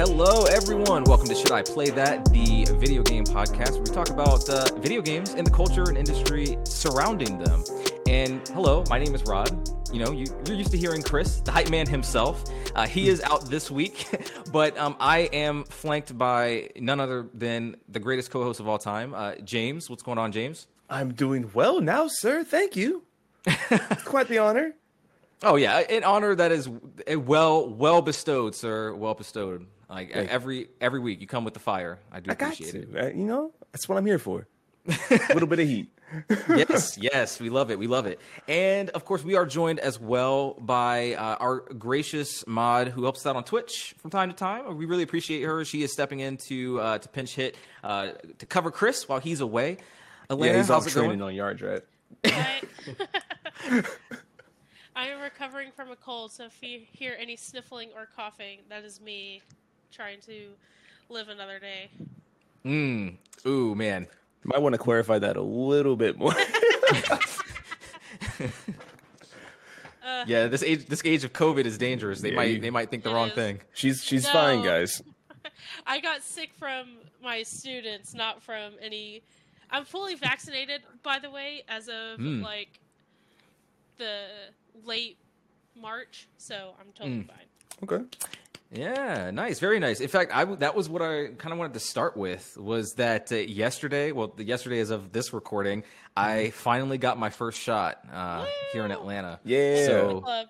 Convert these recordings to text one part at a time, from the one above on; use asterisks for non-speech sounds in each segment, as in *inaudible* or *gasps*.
Hello, everyone. Welcome to Should I Play That, the video game podcast where we talk about uh, video games and the culture and industry surrounding them. And hello, my name is Rod. You know, you, are used to hearing Chris, the hype man himself. Uh, he is out this week, *laughs* but um, I am flanked by none other than the greatest co host of all time, uh, James. What's going on, James? I'm doing well now, sir. Thank you. Quite the honor. *laughs* Oh yeah, an honor that is well well bestowed, sir. Well bestowed. Like Thank every every week, you come with the fire. I do I appreciate it. Uh, you know, that's what I'm here for. A *laughs* little bit of heat. yes, *laughs* yes, we love it. We love it. And of course, we are joined as well by uh, our gracious mod who helps us out on Twitch from time to time. We really appreciate her. She is stepping in to uh, to pinch hit uh, to cover Chris while he's away. Elena, yeah, he's off training going? on yards, *laughs* right? I am recovering from a cold, so if you hear any sniffling or coughing, that is me trying to live another day. Mm. Ooh, man. Might want to clarify that a little bit more. uh, *laughs* *laughs* yeah, this age this age of COVID is dangerous. They yeah, might you, they might think the wrong is. thing. She's she's no, fine, guys. *laughs* I got sick from my students, not from any. I'm fully vaccinated, by the way, as of mm. like the late March, so I'm totally mm. fine. Okay. Yeah, nice, very nice. In fact, I that was what I kind of wanted to start with was that uh, yesterday, well, the, yesterday as of this recording, I mm-hmm. finally got my first shot uh, here in Atlanta. Yeah. So,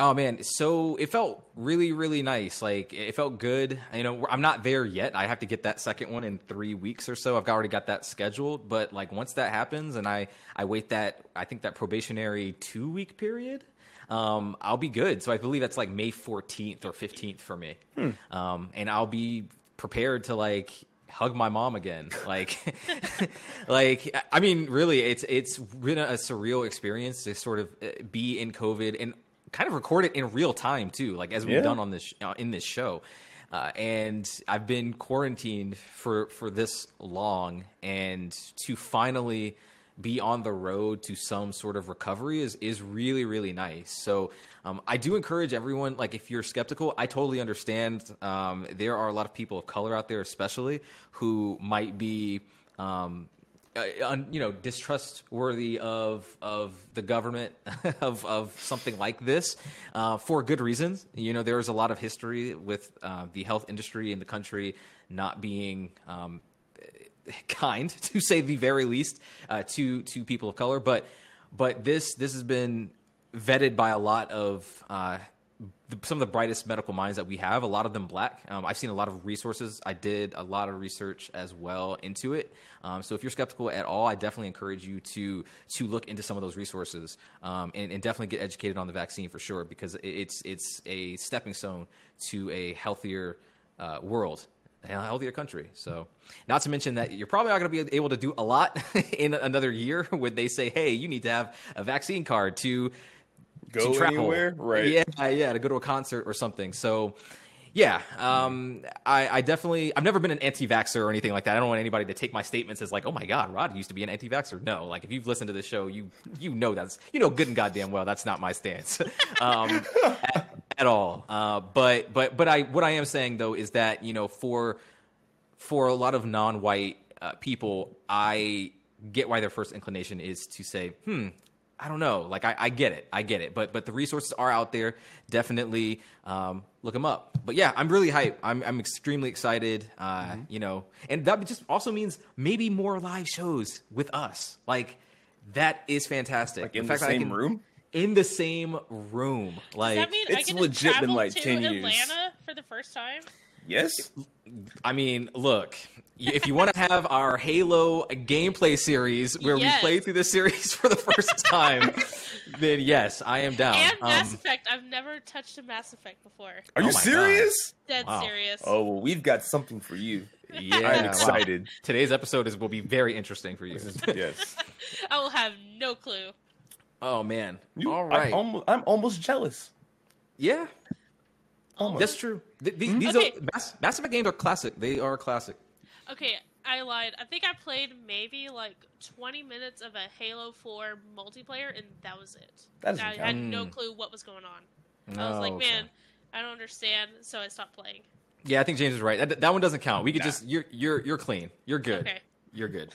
oh man, so it felt really, really nice. Like it felt good. You know, I'm not there yet. I have to get that second one in three weeks or so. I've already got that scheduled. But like once that happens, and I I wait that I think that probationary two week period um, I'll be good. So I believe that's like May 14th or 15th for me. Hmm. Um, and I'll be prepared to like hug my mom again. *laughs* Like, *laughs* like I mean, really, it's it's been a surreal experience to sort of uh, be in COVID and kind of record it in real time too, like as we've yeah. done on this uh, in this show. Uh, and I've been quarantined for for this long, and to finally be on the road to some sort of recovery is is really really nice. So um, I do encourage everyone. Like if you're skeptical, I totally understand. Um, there are a lot of people of color out there, especially who might be. Um, uh, you know, distrustworthy of of the government *laughs* of of something like this uh, for good reasons. You know, there is a lot of history with uh, the health industry in the country not being um, *laughs* kind, to say the very least, uh, to to people of color. But but this this has been vetted by a lot of uh, the, some of the brightest medical minds that we have. A lot of them black. Um, I've seen a lot of resources. I did a lot of research as well into it. Um, so if you're skeptical at all, I definitely encourage you to to look into some of those resources um, and, and, definitely get educated on the vaccine for sure because it's it's a stepping stone to a healthier uh, world a healthier country. So, not to mention that you're probably not going to be able to do a lot *laughs* in another year when they say, "Hey, you need to have a vaccine card to go to travel. anywhere." Right? Yeah, yeah, to go to a concert or something. So, yeah, um, I, I, definitely I've never been an anti-vaxxer or anything like that. I don't want anybody to take my statements as like, "Oh my God, Rod used to be an anti-vaxxer." No, like if you've listened to the show, you you know that's you know good and goddamn well that's not my stance. *laughs* um, at all. Uh, but but but I what I am saying though is that you know for for a lot of non-white uh, people, I get why their first inclination is to say, hmm. I don't know. Like I, I get it, I get it. But but the resources are out there. Definitely um, look them up. But yeah, I'm really hyped. I'm I'm extremely excited. Uh, mm-hmm. You know, and that just also means maybe more live shows with us. Like that is fantastic. Like in, in fact, the same can, room in the same room. Like Does that mean it's legit been like ten Atlanta years. for the first time. Yes. I mean, look, if you want to have our Halo gameplay series where yes. we play through the series *laughs* for the first time, then yes, I am down. And Mass um, Effect. I've never touched a Mass Effect before. Are you oh serious? God. Dead wow. serious. Oh, well, we've got something for you. *laughs* Yeah, I'm excited. Wow. Today's episode is will be very interesting for you. yes. *laughs* I will have no clue. Oh man! You, All right, I'm almost, I'm almost jealous. Yeah, almost. that's true. Th- th- These okay. are Mass, Mass Effect games are classic. They are classic. Okay, I lied. I think I played maybe like 20 minutes of a Halo 4 multiplayer, and that was it. I had no clue what was going on. I was like, man, I don't understand, so I stopped playing. Yeah, I think James is right. That, that one doesn't count. We could Nah. just you're you're you're clean. You're good. Okay. You're good.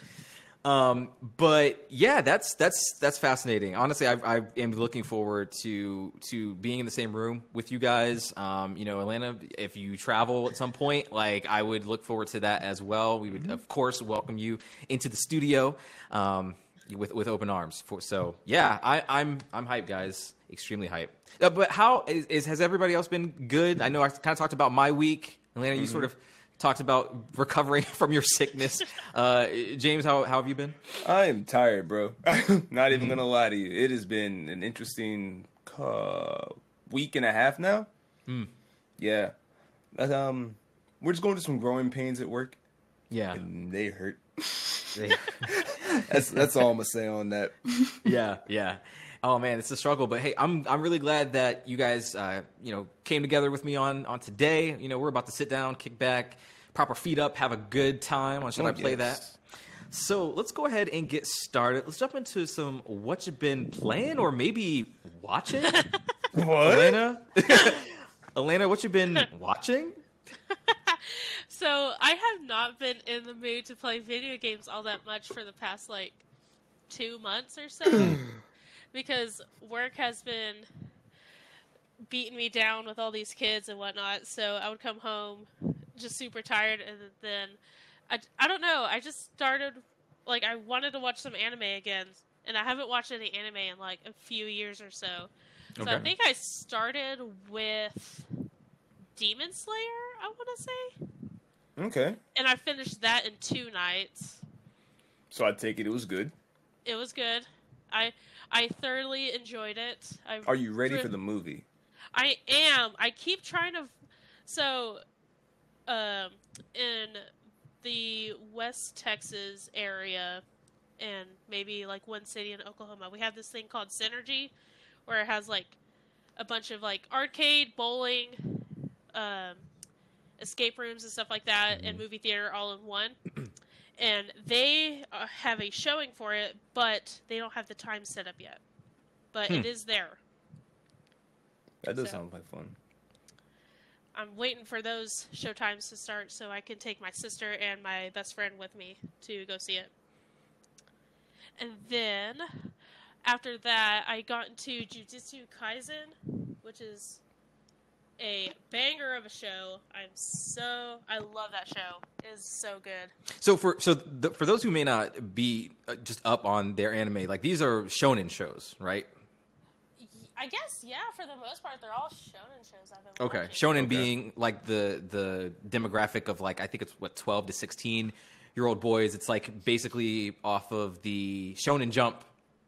Um, but yeah, that's that's that's fascinating. Honestly, I, I am looking forward to to being in the same room with you guys. Um, you know, Elena, if you travel at some point, like I would look forward to that as well. We would, of course, welcome you into the studio um, with with open arms. For so, yeah, I, I'm I'm hyped, guys. Extremely hyped. Uh, but how is, is has everybody else been good? I know I kind of talked about my week. Elena, you sort of talked about recovering *laughs* from your sickness. *laughs* Uh, James, how, how have you been? I am tired, bro. *laughs* Not even gonna lie to you. It has been an interesting uh, week and a half now. Yeah. But, um, we're just going through some growing pains at work, Yeah. and they hurt. That's that's all I'm gonna say on that. yeah, yeah. Oh man, it's a struggle, but hey, I'm I'm really glad that you guys uh, you know came together with me on on today. You know, we're about to sit down, kick back, proper feet up, have a good time. On should Oh, I play yes. that? So let's go ahead and get started. Let's jump into some what you've been playing or maybe watching. *laughs* What? Elena, *laughs* Elena, what you've been watching? *laughs* So I have not been in the mood to play video games all that much for the past like two months or so *clears throat* because work has been beating me down with all these kids and whatnot. So I would come home just super tired, and then I, I don't know. I just started like I wanted to watch some anime again, and I haven't watched any anime in like a few years or so. So I think I started with Demon Slayer. I want to say Okay. and I finished that in two nights. So I take it it was good. It was good. I I thoroughly enjoyed it. I Are you ready re- for the movie? I am. I keep trying to. So, um, in the West Texas area, and maybe like one city in Oklahoma, we have this thing called Synergy, where it has like a bunch of like arcade, bowling, um, escape rooms and stuff like that, and movie theater all in one. *clears throat* and they uh, have a showing for it, but they don't have the time set up yet. But it is there. That does So- sound like fun. I'm waiting for those show times to start so I can take my sister and my best friend with me to go see it. And then after that, I got into Jujutsu Kaisen, which is a banger of a show. I'm so I love that show. It is so good. So for so the, for those who may not be uh, just up on their anime, like these are shonen shows, right? I guess yeah, for the most part, they're all shonen shows I've been Okay, watching. shonen Okay. being like the the demographic of like I think it's what twelve to sixteen year old boys. It's like basically off of the Shonen Jump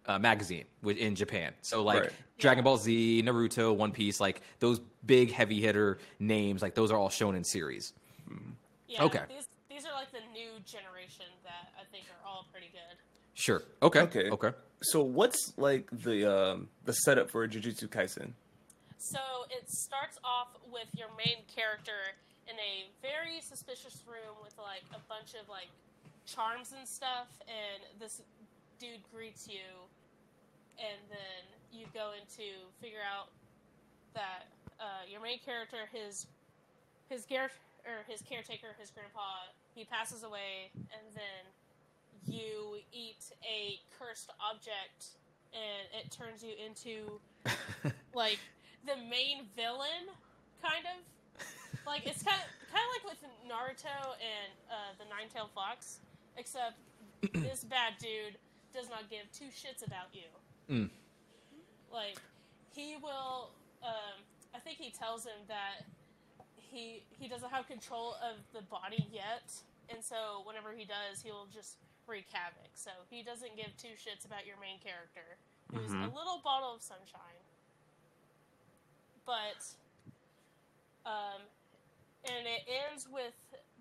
uh, magazine wi- in Japan. So like Right. Dragon Ball Z, Naruto, One Piece, like those big heavy hitter names, like those are all shonen series. Yeah, Okay. These these are like the new generation that I think are all pretty good. Sure. Okay. Okay. Okay. So what's like the um the setup for Jujutsu Kaisen? So it starts off with your main character in a very suspicious room with like a bunch of like charms and stuff, and this dude greets you, and then you go into figure out that uh, your main character, his his gar- or his caretaker, his grandpa, he passes away, and then you eat a cursed object, and it turns you into *laughs* like the main villain, kind of. Like it's kind of kind of like with Naruto and uh, the Nine Tailed Fox, except this bad dude does not give two shits about you. Mm. Like he will. Um, I think he tells him that he he doesn't have control of the body yet, and so whenever he does, he'll just wreak havoc. So he doesn't give two shits about your main character, who's a little bottle of sunshine. But, um, and it ends with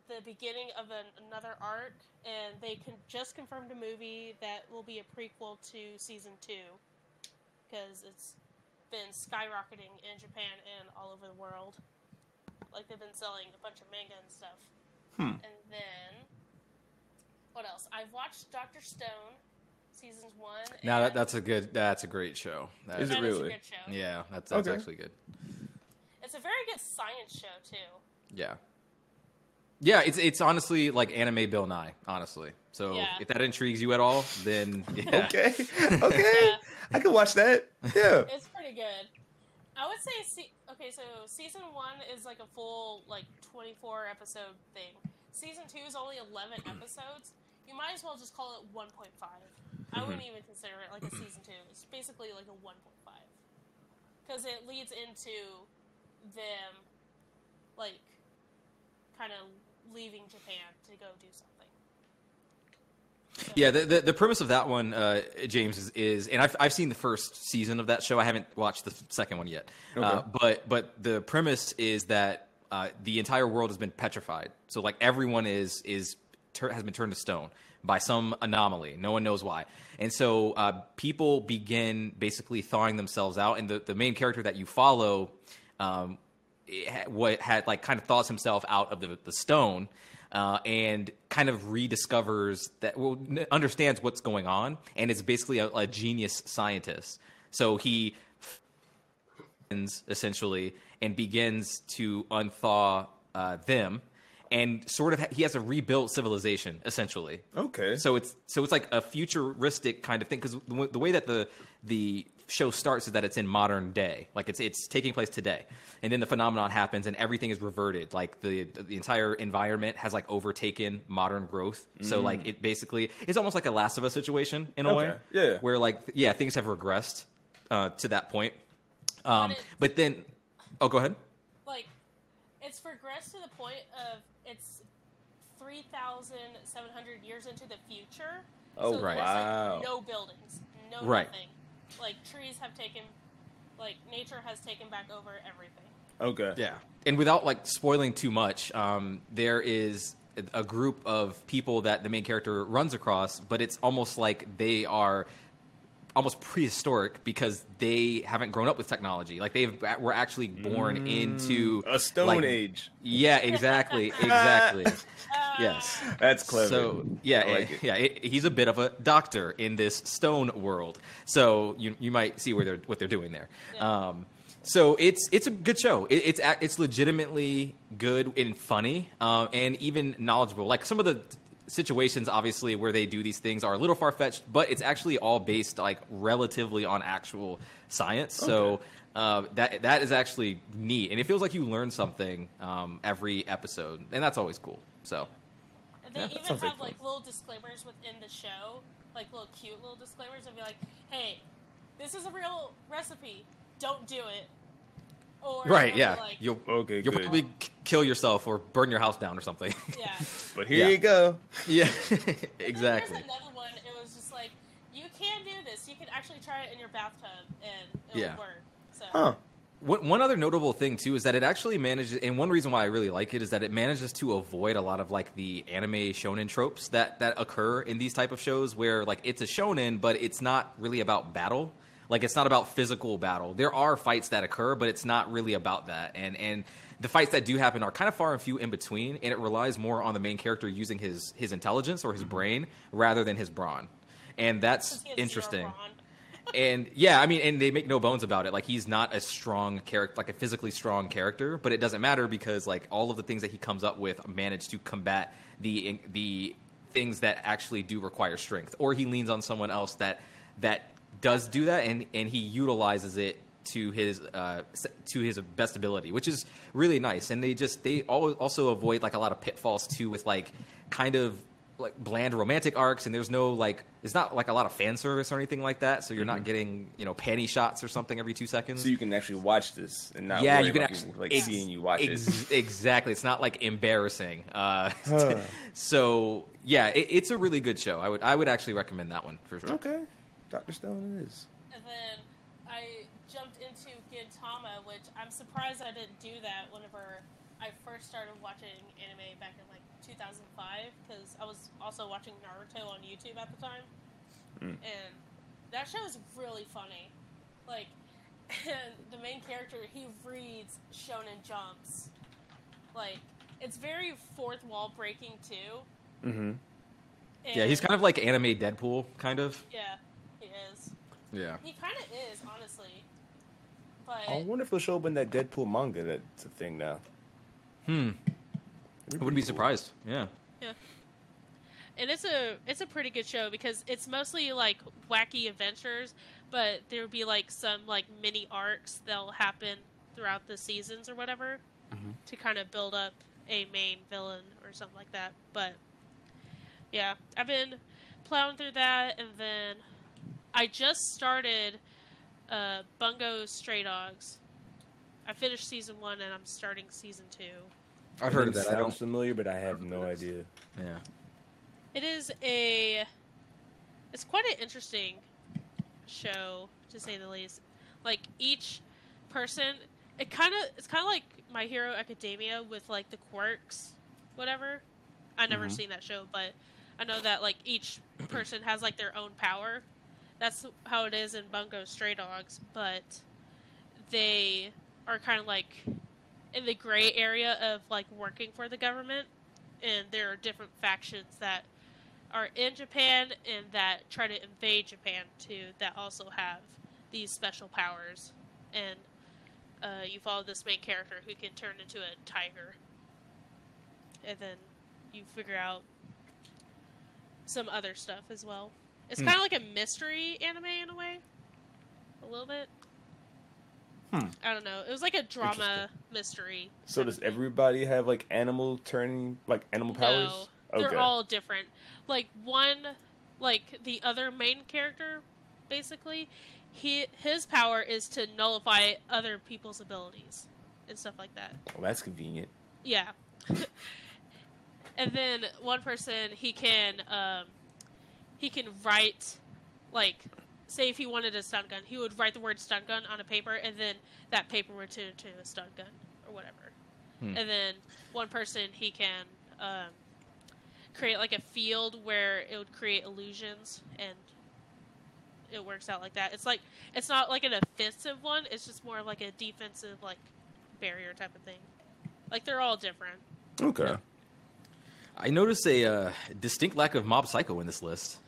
the beginning of an, another arc, and they can just confirmed a movie that will be a prequel to season two, because it's been skyrocketing in Japan and all over the world. Like they've been selling a bunch of manga and stuff. Hmm. And then, what else? I've watched Doctor Stone, seasons one. Now that, that's a good. That's a great show. That Is it that is a really? good show. Yeah, that's that's Okay. actually good. It's a very good science show too. Yeah. Yeah, it's it's honestly like anime Bill Nye, honestly. So Yeah. if that intrigues you at all, then *laughs* yeah. Okay, *laughs* okay, I can watch that. Yeah. It's pretty good. I would say, se- okay, so season one is like a full like twenty four episode thing. Season two is only eleven episodes. You might as well just call it one point five. I wouldn't mm-hmm. even consider it like a season two. It's basically like a one point five because it leads into them like kind of leaving Japan to go do something. So- Yeah, the, the the premise of that one, uh, James, is, is and I've I've seen the first season of that show. I haven't watched the second one yet. Uh, but but the premise is that uh, the entire world has been petrified. So like everyone is is tur- has been turned to stone by some anomaly. No one knows why. And so uh, people begin basically thawing themselves out, and the, the main character that you follow, um, it had, what had like kind of thaws himself out of the, the stone uh, and kind of rediscovers that well n- understands what's going on and is basically a, a genius scientist so he essentially and begins to unthaw uh, them and sort of ha- he has a rebuilt civilization essentially Okay. so it's so it's like a futuristic kind of thing because the, w- the way that the the show starts is that it's in modern day, like it's it's taking place today, and then the phenomenon happens and everything is reverted. Like the the entire environment has like overtaken modern growth. So like it basically it's almost like a Last of Us situation in a way, yeah. where like yeah things have regressed uh, to that point. Um, it- but then, oh, go ahead. like it's progressed to the point of it's 3700 years into the future Oh, so right. there's, wow. like, no buildings no Right. nothing like trees have taken like nature has taken back over everything Okay. Yeah. And without like spoiling too much, um, there is a- a group of people that the main character runs across, but it's almost like they are almost prehistoric because they haven't grown up with technology. Like they've were actually born into A stone like- age. Yeah, exactly, *laughs* exactly. Uh, yes. That's clever. So yeah, like it. yeah, it, he's a bit of a doctor in this stone world. So you you might see where they're what they're doing there. Yeah. Um, so it's it's a good show. It, it's it's legitimately good and funny, um, and even knowledgeable. Like some of the situations, obviously, where they do these things are a little far fetched, but it's actually all based like relatively on actual science. So. Uh, that that is actually neat, and it feels like you learn something um, every episode, and that's always cool. So, and they Yeah, even sounds like have like little disclaimers within the show like little cute little disclaimers and be like hey this is a real recipe don't do it or right, yeah, like, you'll Okay, you'll good. probably k- kill yourself or burn your house down or something. yeah *laughs* But here Yeah. you go. yeah, *laughs* exactly. There's another one. It was just like you can do this. You can actually try it in your bathtub, and it'll Yeah. work. So Huh. One, one other notable thing too is that it actually manages, and one reason why I really like it is that it manages to avoid a lot of like the anime shonen tropes that that occur in these type of shows, where like it's a shonen, but it's not really about battle. Like it's not about physical battle. There are fights that occur, but it's not really about that. And and the fights that do happen are kind of far and few in between, and it relies more on the main character using his his intelligence or his mm-hmm. brain rather than his brawn, and that's Since he has zero interesting *laughs* and yeah, I mean, and they make no bones about it. Like he's not a strong character, like a physically strong character, but it doesn't matter because like all of the things that he comes up with manage to combat the the things that actually do require strength, or he leans on someone else that that does do that, and and he utilizes it to his uh to his best ability, which is really nice. And they just they al- also avoid like a lot of pitfalls too with like kind of like bland romantic arcs and there's no like it's not like a lot of fan service or anything like that so you're not getting you know panty shots or something every two seconds So you can actually watch this and not yeah you can actually people, like ex- seeing you watch ex- exactly it's not like embarrassing uh Huh. *laughs* so yeah it, it's a really good show i would i would actually recommend that one for it. sure Okay. Doctor Stone is. And then I jumped into Gintama, which I'm surprised I didn't do that whenever I first started watching anime back in like 2005 because I was also watching Naruto on YouTube at the time. Mm. And that show is really funny. Like, and *laughs* the main character, he reads Shonen Jumps. Like, it's very fourth wall breaking too. Mm-hmm. yeah he's kind of like anime deadpool kind of Yeah, he is. yeah He kind of is, honestly. But I wonder if they'll show up in that Deadpool manga that's a thing now. hmm I wouldn't be surprised. Yeah. Yeah. And it's a it's a pretty good show because it's mostly like wacky adventures, but there will be like some like mini arcs that'll happen throughout the seasons or whatever Mhm. to kind of build up a main villain or something like that. But yeah, I've been plowing through that, and then I just started uh, Bungo Stray Dogs. I finished season one, and I'm starting season two. I've heard of that. I Sounds don't. familiar, but I have no idea. Yeah. It is a. It's quite an interesting show, to say the least. Like each person, it kind of it's kind of like My Hero Academia with like the quirks, whatever. I never Mhm. seen that show, but I know that like each person has like their own power. That's how it is in Bungo Stray Dogs, but they are kind of like in the gray area of like working for the government, and there are different factions that are in Japan and that try to invade Japan too. That also have these special powers, and uh, you follow this main character who can turn into a tiger, and then you figure out some other stuff as well. It's Hmm. kind of like a mystery anime in a way, a little bit. Hmm. I don't know. It was like a drama mystery. So does everybody have like animal turning, like animal powers? No, they're all different. Like one, like the other main character, basically, he his power is to nullify other people's abilities and stuff like that. Well, that's convenient. Yeah. *laughs* and then one person he can um, he can write like say if he wanted a stun gun, he would write the word stun gun on a paper and then that paper would turn into a stun gun or whatever. Hmm. And then one person he can um, create like a field where it would create illusions and it works out like that. It's like it's not like an offensive one, it's just more of like a defensive like barrier type of thing. Like they're all different. Okay. I noticed a uh, distinct lack of Mob Psycho in this list.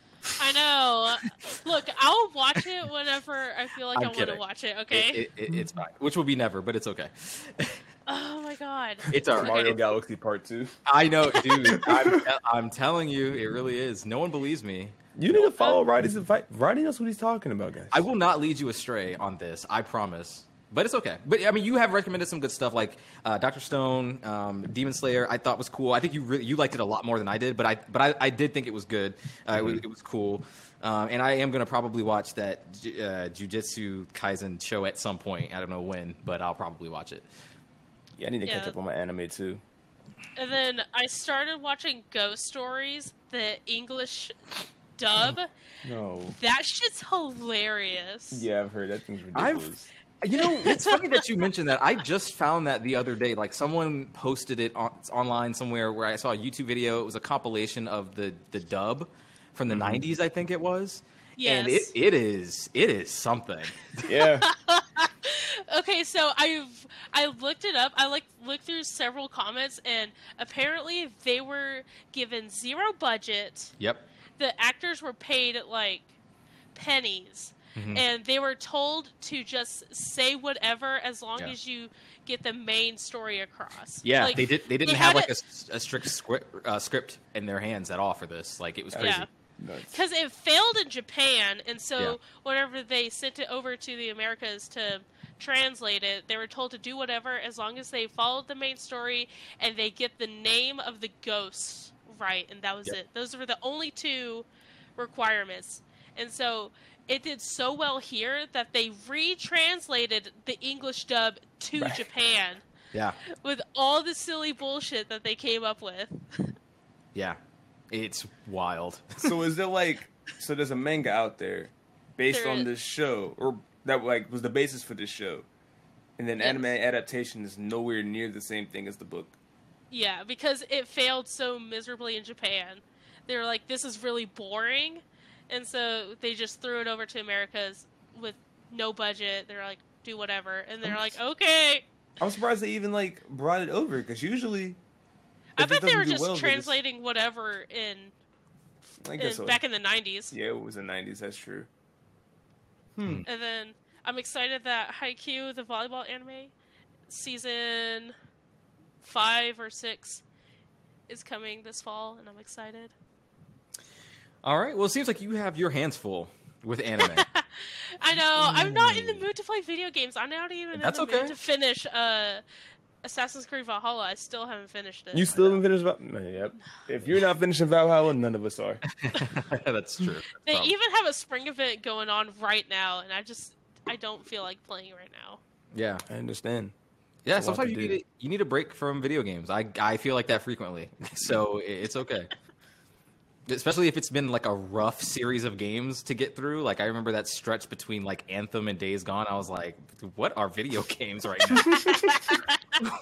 I know. Look, I'll watch it whenever I feel like I'm I want to watch it. Okay. It, it, it, it's fine. Which will be never, but it's okay. oh my god. *laughs* It's all right. Mario Galaxy Part Two. I know, dude. I'm, I'm telling you, it really is. No one believes me. You need to follow Roddy's advice. Roddy knows what he's talking about, guys. I will not lead you astray on this. I promise. But it's okay. But I mean, you have recommended some good stuff like uh, Doctor Stone, um, Demon Slayer. I thought was cool. I think you really, you liked it a lot more than I did. But I but I, I did think it was good. Uh, it, was, it was cool. Um, and I am gonna probably watch that Ju- uh, Jujutsu Kaisen show at some point. I don't know when, but I'll probably watch it. yeah, I need to catch up on my anime too. And then I started watching Ghost Stories, the English dub. *laughs* No. That shit's hilarious. Yeah, I've heard that thing's I've- ridiculous. You know, it's funny that you *laughs* mentioned that. I just found that the other day. Like someone posted it on, online somewhere where I saw a YouTube video. It was a compilation of the the dub from the mm-hmm. '90s, I think it was. Yes. And it, it is it is something. Yeah. *laughs* okay, so I've I looked it up. I like looked through several comments, and apparently they were given zero budget. Yep. The actors were paid like pennies, Mhm. and they were told to just say whatever as long Yeah. as you get the main story across. Yeah, Like, they did. They didn't they have like a it- s- a, strict script, uh, script in their hands at all for this. Like it was crazy. Yeah. Nuts. because it failed in Japan, and so Yeah. whenever they sent it over to the Americas to translate it, they were told to do whatever as long as they followed the main story and they get the name of the ghost right, and that was Yep. it. Those were the only two requirements, and so it did so well here that they retranslated the English dub to Right. Japan Yeah, with all the silly bullshit that they came up with. *laughs* yeah, it's wild. *laughs* so is there like so there's a manga out there based There on is. this show or that like was the basis for this show and then Yes. anime adaptation is nowhere near the same thing as the book Yeah, because it failed so miserably in Japan. They were like, this is really boring. And so they just threw it over to Americas with no budget. They're like, do whatever. And they're like, okay. i'm surprised they even like brought it over because usually I bet they were just well, they translating whatever in, I in guess so. back in the 90s. yeah it was the 90s that's true Hmm. And then I'm excited that Haikyuu, the volleyball anime, season five or six, is coming this fall, and I'm excited. All right. Well, it seems like you have your hands full with anime. *laughs* I know. I'm not in the mood to play video games. I'm not even That's in the okay. mood to finish uh, Assassin's Creed Valhalla. I still haven't finished it. You still haven't finished. Valhalla? no, yep. If you're not finishing Valhalla, none of us are. *laughs* That's true. *laughs* They Um, even have a spring event going on right now, and I just I don't feel like playing right now. yeah. I understand. Yeah, It's sometimes you do. need a, you need a break from video games. I I feel like that frequently, so it's okay. Especially if it's been like a rough series of games to get through. Like I remember that stretch between like Anthem and Days Gone. I was like, "What are video *laughs* games right now?"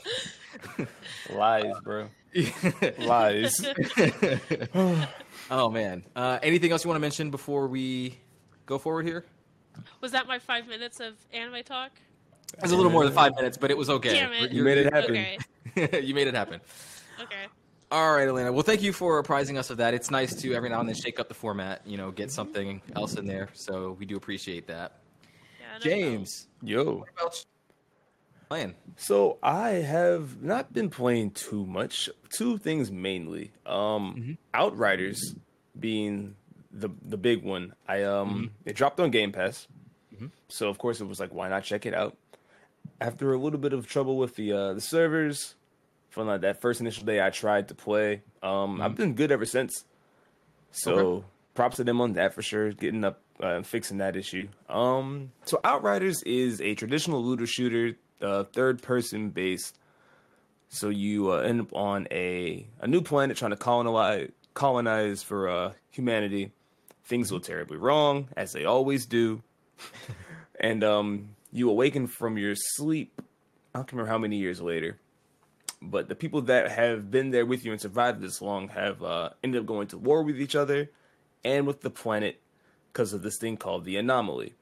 *laughs* Lies, bro. *laughs* Lies. oh man. Uh, anything else you want to mention before we go forward here? Was that my five minutes of anime talk? It was a little more than five minutes, but it was okay. Damn it. You made it happen. Okay. you made it happen. Okay. All right, Elena. Well, thank you for apprising us of that. It's nice to every now and then shake up the format, you know, get something else in there. So we do appreciate that. Yeah, no James, Yo. what about playing? So I have not been playing too much. Two things mainly. Um Outriders being the the big one. I um it dropped on Game Pass. So of course it was like why not check it out? After a little bit of trouble with the uh the servers from like that first initial day I tried to play. Um I've been good ever since. So Okay. props to them on that for sure, getting up uh, fixing that issue. Um, so Outriders is a traditional looter shooter, uh, third person based. So you uh, end up on a a new planet trying to colonize colonize for uh, humanity. Things go terribly wrong, as they always do. *laughs* and um, you awaken from your sleep. I don't remember how many years later, but the people that have been there with you and survived this long have uh, ended up going to war with each other and with the planet because of this thing called the anomaly.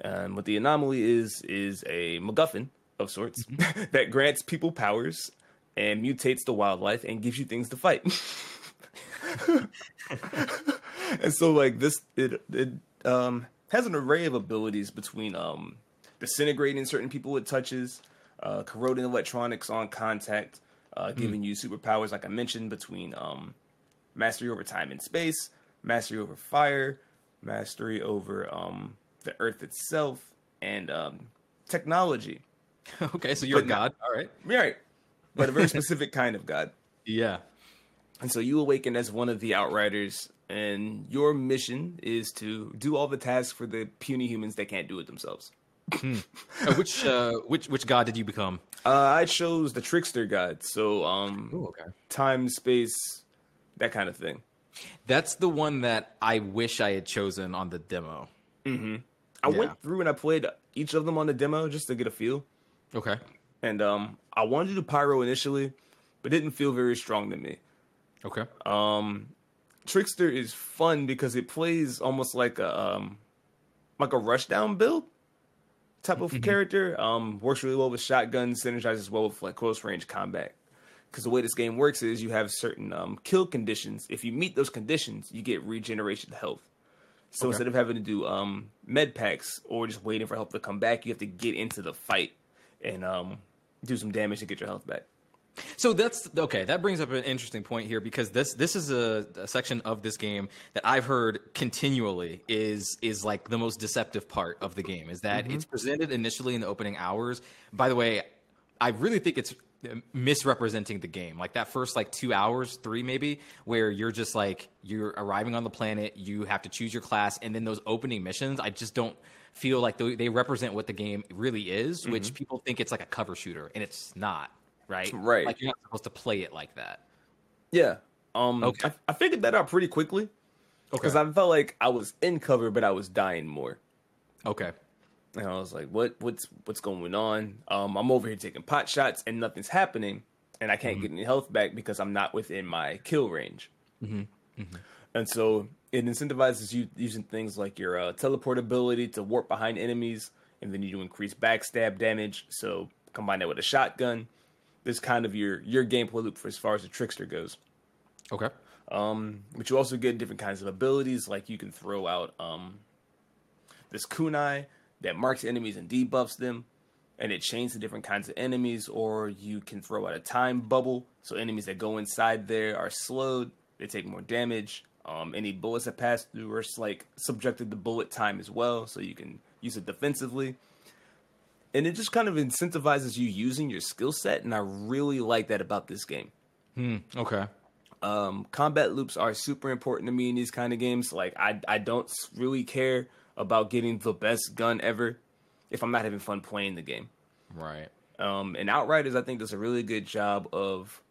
And what the anomaly is is a MacGuffin of sorts *laughs* that grants people powers and mutates the wildlife and gives you things to fight. *laughs* and so like this it it um has an array of abilities between um disintegrating certain people it touches, uh corroding electronics on contact, uh giving you superpowers like I mentioned between um mastery over time and space, mastery over fire, mastery over um the earth itself and um technology. *laughs* okay, so you're a But not- god. All right. Right. But a very *laughs* specific kind of god. Yeah. And so you awaken as one of the Outriders, and your mission is to do all the tasks for the puny humans that can't do it themselves. Uh, which uh, which which god did you become? Uh, I chose the Trickster God, so um, Oh, okay. time, space, that kind of thing. That's the one that I wish I had chosen on the demo. I Yeah. went through and I played each of them on the demo just to get a feel. Okay. And um, I wanted to do Pyro initially, but didn't feel very strong to me. Okay. Um, Trickster is fun because it plays almost like a um, like a rushdown build type of character. Um, works really well with shotguns, synergizes well with like close range combat. Because the way this game works is you have certain um, kill conditions. If you meet those conditions, you get regeneration health. So Okay. instead of having to do um, med packs or just waiting for help to come back, you have to get into the fight and um, do some damage to get your health back. So that's okay. That brings up an interesting point here because this this is a, a section of this game that I've heard continually is is like the most deceptive part of the game is that mm-hmm. it's presented initially in the opening hours. By the way, I really think it's uh, misrepresenting the game. Like that first like 2 hours, 3 maybe, where you're just like you're arriving on the planet, you have to choose your class and then those opening missions, I just don't feel like they, they represent what the game really is, which mm-hmm. people think it's like a cover shooter and it's not, right? Right. Like you're not supposed to play it like that. Yeah. Um, Okay. I, I figured that out pretty quickly because I felt like I was in cover, but I was dying more. Okay. And I was like, "What? What's what's going on? Um, I'm over here taking pot shots and nothing's happening, and I can't get any health back because I'm not within my kill range." And so it incentivizes you using things like your uh, teleportability to warp behind enemies, and then you do increase backstab damage. So combine that with a shotgun. This kind of your your gameplay loop for as far as the trickster goes. Okay. Um, but you also get different kinds of abilities, like you can throw out um, this kunai that marks enemies and debuffs them. and it chains to different kinds of enemies, or you can throw out a time bubble. So enemies that go inside there are slowed, they take more damage. Um, any bullets that pass through are like subjected to bullet time as well, so you can use it defensively. And it just kind of incentivizes you using your skill set, and I really like that about this game. Hmm. Okay. Um, combat loops are super important to me in these kind of games. Like I, I don't really care about getting the best gun ever if I'm not having fun playing the game. Right. Um, and Outriders, I think, does a really good job of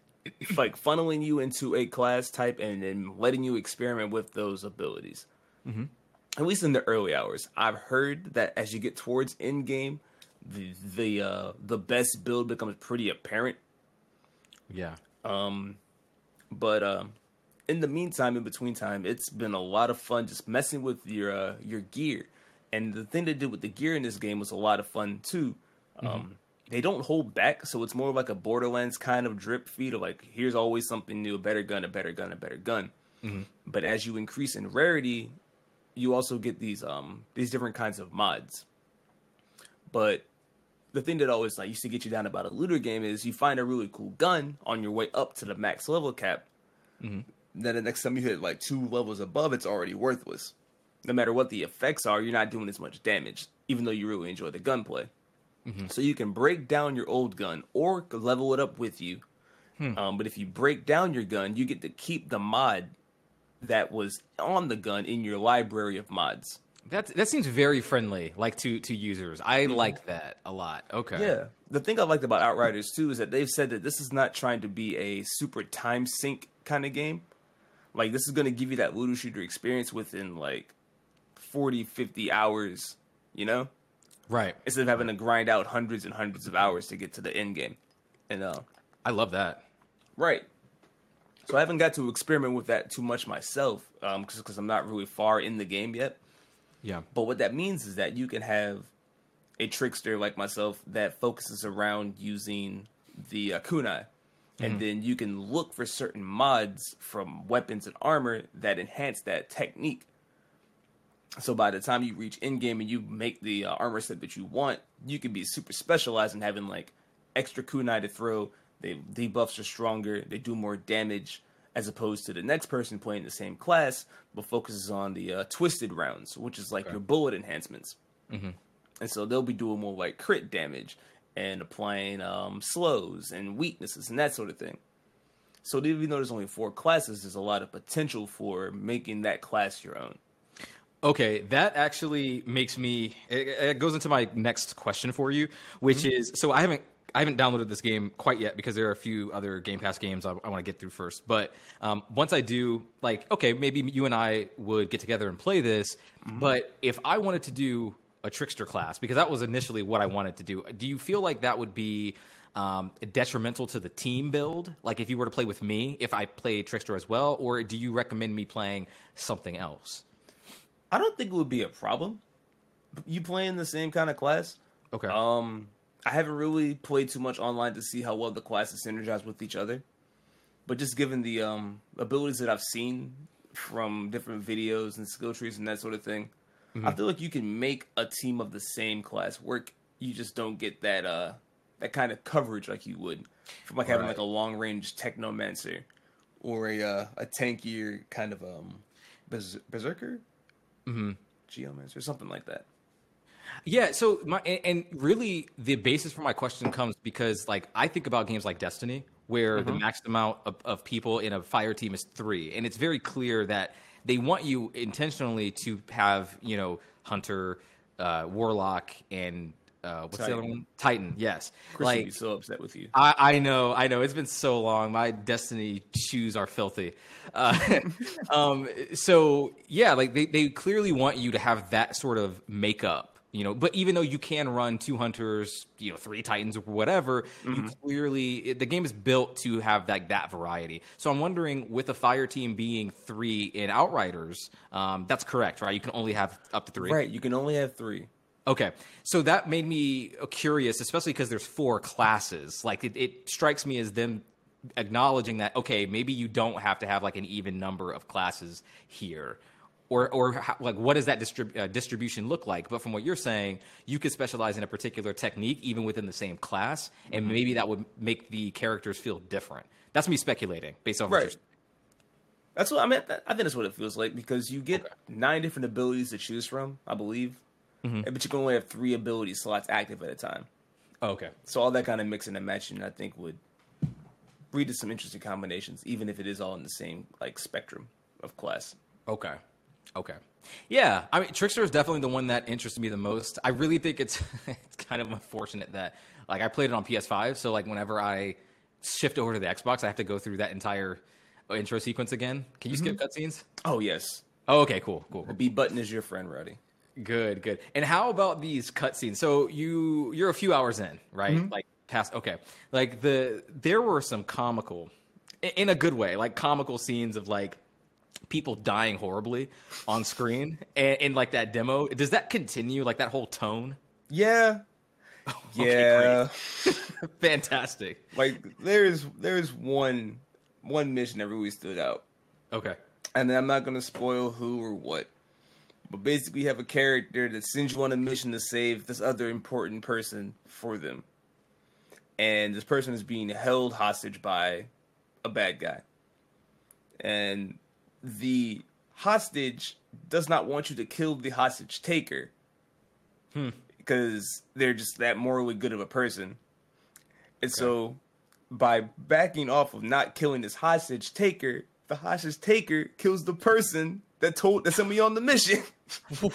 *laughs* like funneling you into a class type and then letting you experiment with those abilities. Mm-hmm. At least in the early hours, I've heard that as you get towards end game, the the uh, the best build becomes pretty apparent. Yeah. Um, but um, in the meantime, in between time, it's been a lot of fun just messing with your uh, your gear. And the thing they did with the gear in this game was a lot of fun too. Um, mm-hmm. They don't hold back, so it's more like a Borderlands kind of drip feed of like, here's always something new, a better gun, a better gun, a better gun. Mm-hmm. But as you increase in rarity, you also get these um these different kinds of mods. But the thing that always like used to get you down about a looter game is you find a really cool gun on your way up to the max level cap. Mm-hmm. Then the next time you hit like two levels above, it's already worthless. No matter what the effects are, you're not doing as much damage, even though you really enjoy the gunplay. Mm-hmm. So you can break down your old gun or level it up with you. Hmm. Um, but if you break down your gun, you get to keep the mod that was on the gun in your library of mods. That that seems very friendly, like to to users. I like that a lot. Okay. Mm-hmm. Yeah. The thing I liked about Outriders too is that they've said that this is not trying to be a super time sink kind of game. Like this is going to give you that looter shooter experience within like 40, 50 hours, you know? Right. Instead of having to grind out hundreds and hundreds of hours to get to the end game. And uh I love that. right. So I haven't got to experiment with that too much myself um cuz I'm not really far in the game yet. Yeah. But what that means is that you can have a trickster like myself that focuses around using the uh, kunai. And then you can look for certain mods from weapons and armor that enhance that technique. So by the time you reach end game and you make the uh, armor set that you want, you can be super specialized in having like extra kunai to throw. They debuffs are stronger. They do more damage as opposed to the next person playing the same class but focuses on the uh, twisted rounds, which is like Okay. your bullet enhancements. Mhm. And so they'll be doing more like crit damage and applying um, slows and weaknesses and that sort of thing. So even though there's only four classes, there's a lot of potential for making that class your own. Okay, that actually makes me. It, it goes into my next question for you, which is so I haven't I haven't downloaded this game quite yet because there are a few other Game Pass games I, I want to get through first. But um, once I do, like, okay, maybe you and I would get together and play this. But if I wanted to do a trickster class, because that was initially what I wanted to do, do you feel like that would be um, detrimental to the team build? Like if you were to play with me, if I play trickster as well, or do you recommend me playing something else? I don't think it would be a problem. You playing the same kind of class. Okay. Um, I haven't really played too much online to see how well the classes synergize with each other. But just given the um, abilities that I've seen from different videos and skill trees and that sort of thing, I feel like you can make a team of the same class work. You just don't get that uh that kind of coverage like you would from like having like a long range technomancer or a uh, a tankier kind of um berserker, mm-hmm. geomancer, something like that. Yeah, so my and, really the basis for my question comes because like I think about games like Destiny where the max amount of, of people in a fire team is three, and it's very clear that they want you intentionally to have you know hunter, uh, warlock, and uh, what's the other Titan. one? Titan. Yes, Chris like be so upset with you. I, I know, I know. It's been so long. My Destiny shoes are filthy. Uh, *laughs* um, so yeah, like they, they clearly want you to have that sort of makeup, you know. But even though you can run two hunters, you know, three titans or whatever, you clearly it, the game is built to have like that variety. So I'm wondering, with a fire team being three in Outriders, um, that's correct, right? You can only have up to three. Right, you can only have three. Okay, so that made me curious, especially because there's four classes. Like it, it strikes me as them acknowledging that okay, maybe you don't have to have like an even number of classes here. Or or how, like what does that distrib- uh, distribution look like? But from what you're saying, you could specialize in a particular technique even within the same class, and Mm-hmm. maybe that would make the characters feel different. That's me speculating based on what Right. you're That's what I mean. I think that's what it feels like because you get Okay. nine different abilities to choose from, I believe, Mm-hmm. but you can only have three ability slots active at a time. Oh, okay. So all that kind of mixing and matching, I think, would lead to some interesting combinations, even if it is all in the same like spectrum of class. Okay. Okay. Yeah, I mean, Trickster is definitely the one that interests me the most. I really think it's *laughs* it's kind of unfortunate that like I played it on PS5, so like whenever I shift over to the Xbox, I have to go through that entire intro sequence again. Can you skip mm-hmm. cutscenes? Oh yes, Oh, okay, cool, cool, the B button is your friend, Roddy. good, good. And how about these cutscenes? So you you're a few hours in, right? Mm-hmm. Like past. Okay, like the there were some comical, in a good way, like comical scenes of like people dying horribly on screen and in like that demo does that continue like that whole tone Yeah, *laughs* yeah. *laughs* fantastic like there is there is one one mission that really stood out. okay and then I'm not gonna spoil who or what. But basically, you have a character that sends you on a mission to save this other important person for them, and this person is being held hostage by a bad guy, and the hostage does not want you to kill the hostage taker hmm. because they're just that morally good of a person, and so by backing off of not killing this hostage taker, the hostage taker kills the person that told that sent me on the mission. *laughs* *laughs* and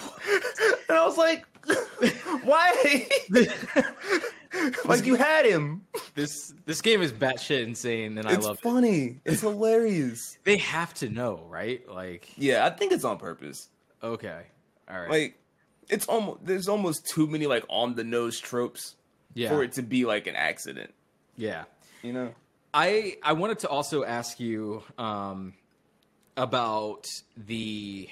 I was like, *laughs* why? *laughs* like you had him. this this game is batshit insane and i It's love it funny. It's hilarious. *laughs* they have to know right like Yeah, I think it's on purpose. okay all right Like it's almost there's almost too many like on the nose tropes yeah for it to be like an accident. yeah You know? I I wanted to also ask you um, about the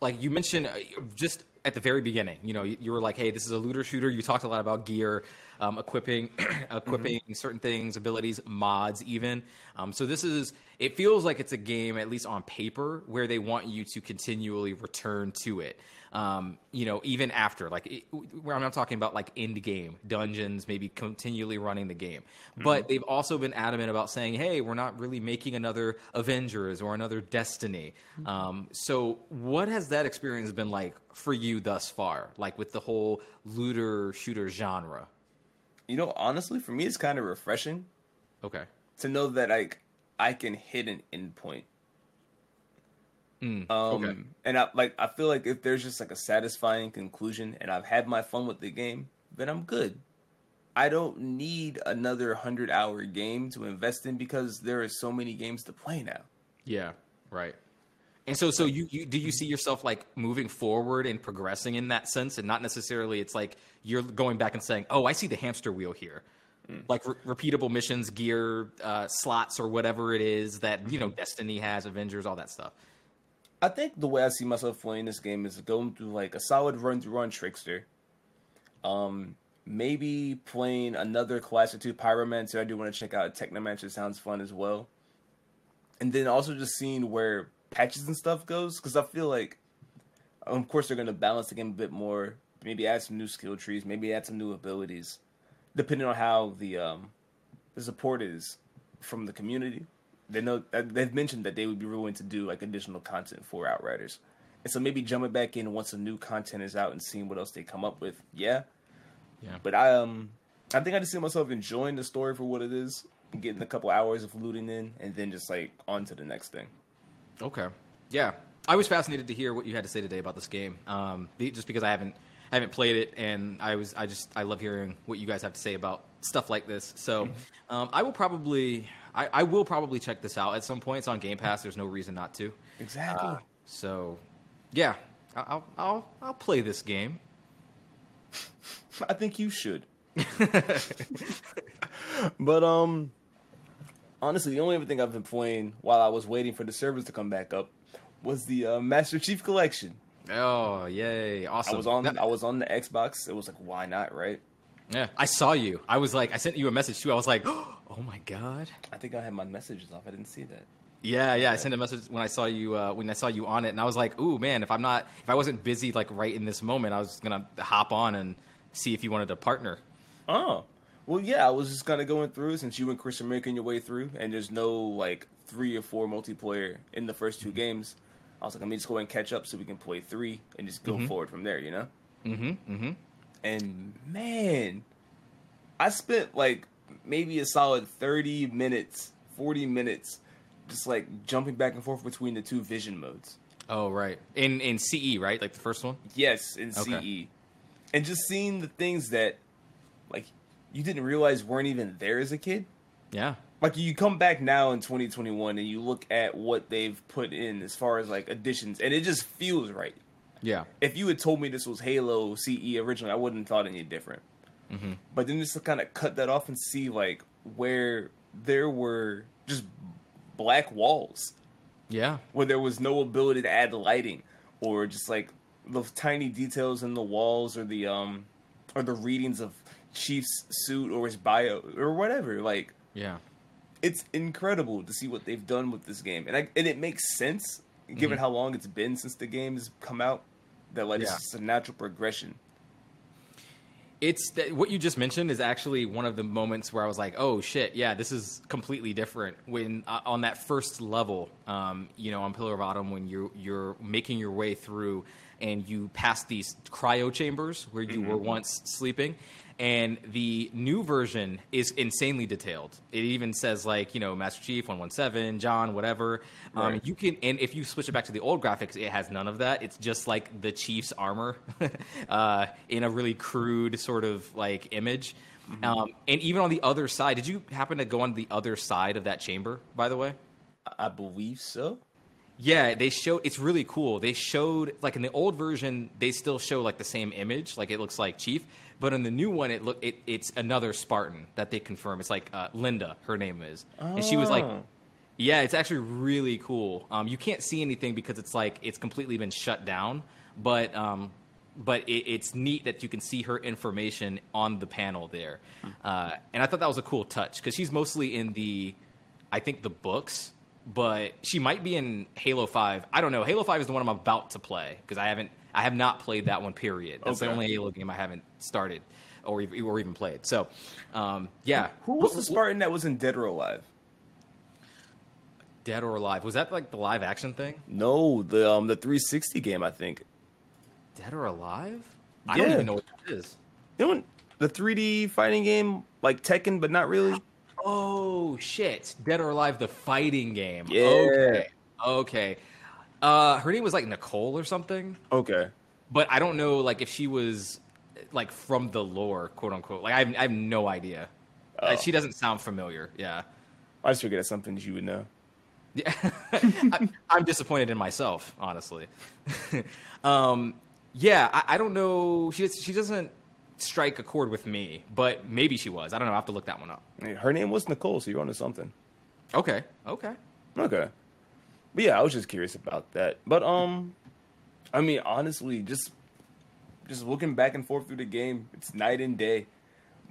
like you mentioned uh, just at the very beginning. You know, you, you were like, "Hey, this is a looter shooter." You talked a lot about gear, um, equipping, *clears throat* equipping certain things, abilities, mods, even. Um, so this is. It feels like it's a game, at least on paper, where they want you to continually return to it. Um, you know, even after, like, it, where I'm not talking about like end game dungeons, maybe continually running the game, but they've also been adamant about saying, "Hey, we're not really making another Avengers or another Destiny." Um, so, what has that experience been like for you thus far? Like with the whole looter shooter genre? You know, honestly, for me it's kind of refreshing Okay. to know that like I can hit an endpoint. Mm, Um, okay. and I like I feel like if there's just like a satisfying conclusion and I've had my fun with the game, then I'm good. I don't need another hundred hour game to invest in because there are so many games to play now. Yeah. Right. And so, so you, you do you see yourself like moving forward and progressing in that sense, and not necessarily it's like you're going back and saying, "Oh, I see the hamster wheel here," like re- repeatable missions, gear, uh, slots, or whatever it is that you know Destiny has, Avengers, all that stuff. I think the way I see myself playing this game is going through like a solid run through on Trickster. Um, maybe playing another class or two Pyromancer. I do want to check out Technomancer. Sounds fun as well. And then also just seeing where patches and stuff goes because I feel like, of course, they're going to balance the game a bit more. Maybe add some new skill trees. Maybe add some new abilities, depending on how the um, the support is from the community. They know uh, they've mentioned that they would be willing to do like additional content for Outriders, and so maybe jumping back in once the new content is out and seeing what else they come up with. Yeah, Yeah. but I um I think I just see myself enjoying the story for what it is, getting a couple hours of looting in, and then just like on to the next thing. Okay. Yeah, I was fascinated to hear what you had to say today about this game. Um, just because I haven't I haven't played it, and I was I just I love hearing what you guys have to say about stuff like this. So, um, I will probably I, I will probably check this out at some point. It's on Game Pass. There's no reason not to. Exactly. Uh, so, yeah, I'll I'll I'll play this game. *laughs* I think you should. *laughs* but um honestly, the only other thing I've been playing while I was waiting for the servers to come back up was the uh, Master Chief Collection. Oh, yay! Awesome. I was on That- I was on the Xbox. It was like why not, right? yeah, I saw you. I was like, I sent you a message too. I was like, *gasps* oh my god. I think I had my messages off. I didn't see that. Yeah, yeah. I sent a message when I saw you uh, when I saw you on it, and I was like, "Ooh, man! If I'm not, if I wasn't busy like right in this moment, I was gonna hop on and see if you wanted to partner." Oh, well, yeah. I was just kind of going through since you and Chris are making your way through, and there's no like three or four multiplayer in the first two games. I was like, let me just go and catch up so we can play three and just go forward from there. You know. Mm-hmm. Mm-hmm. And man, I spent like maybe a solid 30 minutes, 40 minutes just like jumping back and forth between the two vision modes. Oh, right. In in CE, right? Like the first one. Yes, in Okay. CE. And just seeing the things that like you didn't realize weren't even there as a kid. Yeah. Like you come back now in 2021 and you look at what they've put in as far as like additions and it just feels right. Yeah. if you had told me this was Halo CE originally, I wouldn't have thought any different. Mm-hmm. But then just to kind of cut that off and see like where there were just black walls, Yeah. where there was no ability to add lighting, or just like the tiny details in the walls, or the um, or the readings of Chief's suit or his bio or whatever. Like Yeah. it's incredible to see what they've done with this game, and I, and it makes sense given Mhm. how long it's been since the game has come out. That like Yeah. it's just a natural progression. It's that what you just mentioned is actually one of the moments where I was like, "Oh shit, yeah, this is completely different." When uh, on that first level, um, you know, on Pillar of Autumn, when you're you're making your way through and you pass these cryo chambers where you were once sleeping, and the new version is insanely detailed. It even says like you know Master Chief one one seven, John, whatever. Um, you can, and if you switch it back to the old graphics, it has none of that. It's just like the Chief's armor *laughs* uh, in a really crude sort of like image. Um, and even on the other side, did you happen to go on the other side of that chamber? By the way, I believe so. Yeah, they showed. It's really cool. They showed like in the old version, they still show like the same image, like it looks like Chief. But in the new one, it look it, it's another Spartan that they confirm. It's like uh, Linda, her name is, and she was like, Oh. yeah, it's actually really cool. Um, you can't see anything because it's like it's completely been shut down, but um, but it, it's neat that you can see her information on the panel there, uh, and I thought that was a cool touch because she's mostly in the, I think the books, but she might be in Halo Five. I don't know. Halo Five is the one I'm about to play because I haven't, I have not played that one. Period. That's the only Halo game I haven't started or or even played. So, um, yeah. Who was the Spartan that was in Dead or Alive? Dead or Alive? Was that like the live action thing? No, the um the 360 game, I think. Dead or Alive? I don't even know what that is. You know, the 3D fighting game, like Tekken, but not really. Oh shit! Dead or Alive, the fighting game. Yeah. Okay. Okay. Uh, her name was like Nicole or something, Okay. but I don't know like if she was like from the lore, quote unquote. Like I have, I have no idea. Uh, Oh. she doesn't sound familiar. Yeah. I just figured that's something that you would know. Yeah, *laughs* I, I'm disappointed in myself, honestly. *laughs* um, yeah, I, I don't know. She she doesn't strike a chord with me, but maybe she was. I don't know. I have to look that one up. Her name was Nicole, so you're onto something. Okay, okay. Okay. But yeah, I was just curious about that. But um I mean honestly, just just looking back and forth through the game, it's night and day.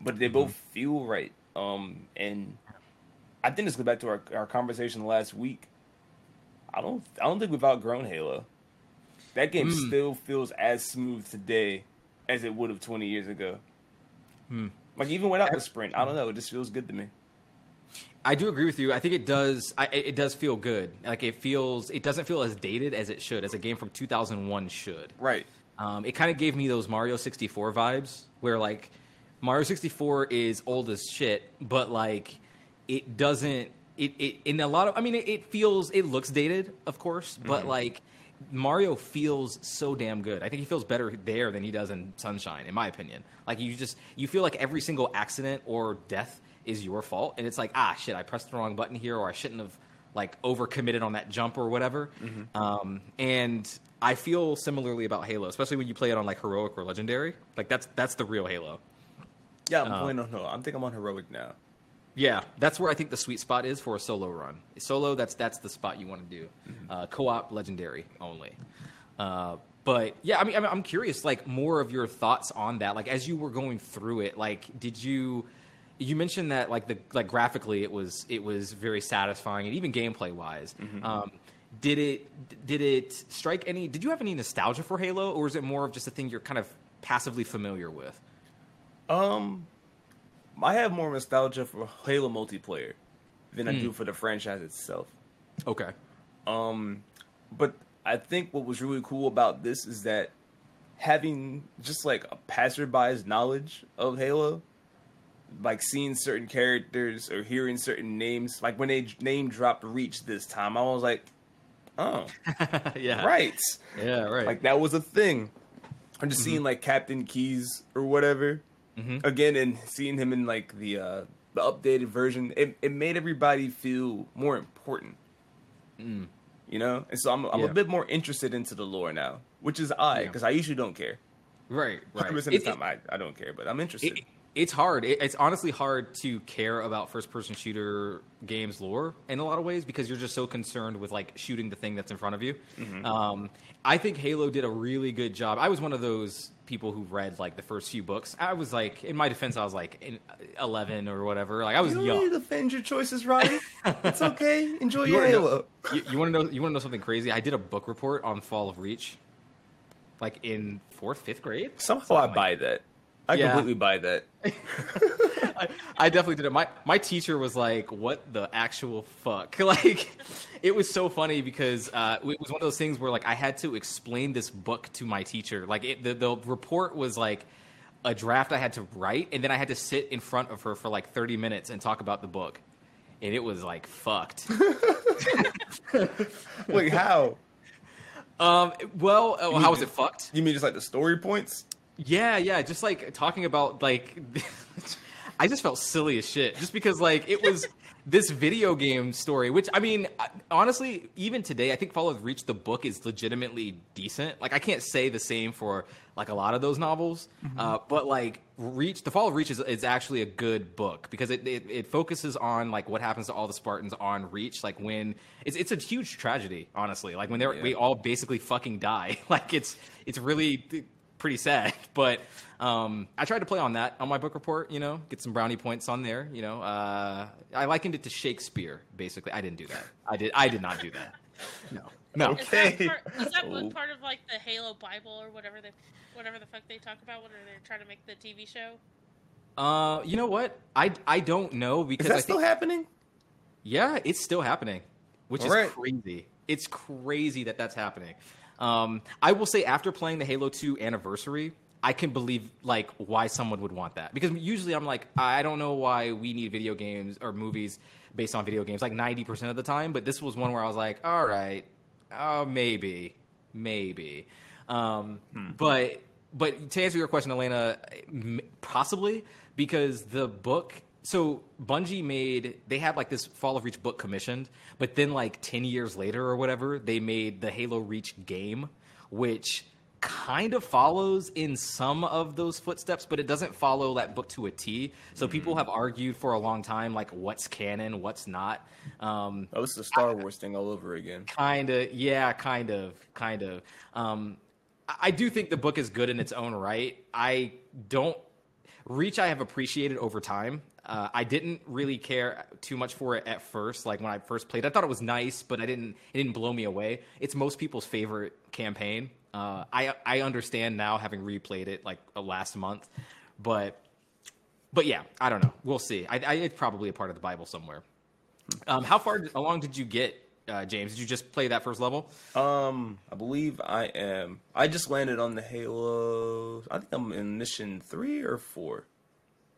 But they both feel right. Um and I think this goes back to our, our conversation last week. I don't I don't think we've outgrown Halo. That game Hmm. still feels as smooth today as it would have twenty years ago. Hmm. Like even without the sprint, I don't know, it just feels good to me. I do agree with you. I think it does. I, it does feel good. Like it feels. It doesn't feel as dated as it should, as a game from 2001 should. Right. Um, it kind of gave me those Mario 64 vibes, where like Mario 64 is old as shit, but like it doesn't. It, it in a lot of. I mean, it, it feels. It looks dated, of course, but like Mario feels so damn good. I think he feels better there than he does in Sunshine, in my opinion. Like you just you feel like every single accident or death is your fault, and it's like ah shit, I pressed the wrong button here, or I shouldn't have like overcommitted on that jump or whatever. Um, and I feel similarly about Halo, especially when you play it on like heroic or legendary. Like that's that's the real Halo. Yeah, I'm Uh, playing on no, I think I'm on heroic now. Yeah, that's where I think the sweet spot is for a solo run. Solo, that's that's the spot you want to do. Uh, co-op, legendary only. Uh, but yeah, I mean, I'm, I'm curious, like more of your thoughts on that. Like as you were going through it, like did you, you mentioned that like the like graphically it was it was very satisfying and even gameplay wise. Mm-hmm. Um, did it did it strike any? Did you have any nostalgia for Halo, or is it more of just a thing you're kind of passively familiar with? Um, I have more nostalgia for Halo multiplayer than I Hmm. do for the franchise itself. Okay. Um, but I think what was really cool about this is that having just like a passerby's knowledge of Halo, like seeing certain characters or hearing certain names, like when they name dropped Reach this time, I was like, oh, *laughs* yeah. right, Yeah. Right. like that was a thing. I'm just seeing like Captain Keyes or whatever Mhm. again, and seeing him in like the uh, the updated version, it it made everybody feel more important. Mm. You know, and so I'm I'm Yeah. a bit more interested into the lore now, which is odd Yeah. because I usually don't care. Right. Right. 100% of the It- time, I, I don't care, but I'm interested. it, it's hard. It, it's honestly hard to care about first-person shooter games lore in a lot of ways because you're just so concerned with like shooting the thing that's in front of you. Mm-hmm. Um, I think Halo did a really good job. I was one of those people who read like the first few books. I was like, in my defense, I was like in 11 or whatever. Like I was you don't young. need to defend your choices, Roddy. *laughs* it's okay. Enjoy You your wanna know- Halo. you, you want to know? You want to know something crazy? I did a book report on Fall of Reach, like in fourth, fifth grade. Somehow I Something like buy that. I Yeah. completely buy that. *laughs* I, I definitely did it. My my teacher was like, "What the actual fuck?" *laughs* Like, it was so funny because uh, it was one of those things where like I had to explain this book to my teacher. Like, it, the the report was like a draft I had to write, and then I had to sit in front of her for like thirty minutes and talk about the book, and it was like fucked. *laughs* Wait, how? um, well, oh, how was it fucked? You mean just like the story points? Yeah, yeah, just like talking about like *laughs* I just felt silly as shit just because like it was *laughs* this video game story which I mean honestly even today I think Fall of Reach the book is legitimately decent. Like I can't say the same for like a lot of those novels. Uh, but like Reach the Fall of Reach is, is actually a good book because it, it it focuses on like what happens to all the Spartans on Reach like when it's it's a huge tragedy honestly. Like when they're Yeah. we all basically fucking die. *laughs* like it's it's really pretty sad. *laughs* But um, I tried to play on that on my book report. You know, get some brownie points on there. You know, uh, I likened it to Shakespeare. Basically, I didn't do that. I did. I did not do that. No. No. Is Okay. that, part, is that Oh. book part of like the Halo Bible or whatever they, whatever the fuck they talk about when they're trying to make the TV show? Uh, you know what? I I don't know because Is that I still think happening? yeah, it's still happening, which is Alright. crazy. It's crazy that that's happening. Um, I will say after playing the Halo 2 anniversary, I can believe like why someone would want that because usually I'm like I don't know why we need video games or movies based on video games like 90% of the time, but this was one where I was like, all right, oh maybe, maybe. Um, But but to answer your question, Elena, possibly because the book. So Bungie made they had like this Fall of Reach book commissioned, but then like ten years later or whatever, they made the Halo Reach game, which kind of follows in some of those footsteps, but it doesn't follow that book to a T. So people have argued for a long time like what's canon, what's not. Um, Oh, this is a Star Wars thing all over again. kind of yeah kind of kind of um I- i do think the book is good in its own right i don't reach i have appreciated over time uh, i didn't really care too much for it at first like when i first played i thought it was nice but i didn't it didn't blow me away it's most people's favorite campaign uh, i i understand now having replayed it like uh, last month but but yeah i don't know we'll see i, I it's probably a part of the bible somewhere um, how far along did you get, uh, James? Did you just play that first level? Um, I believe I am. I just landed on the Halo. I think I'm in mission three or four.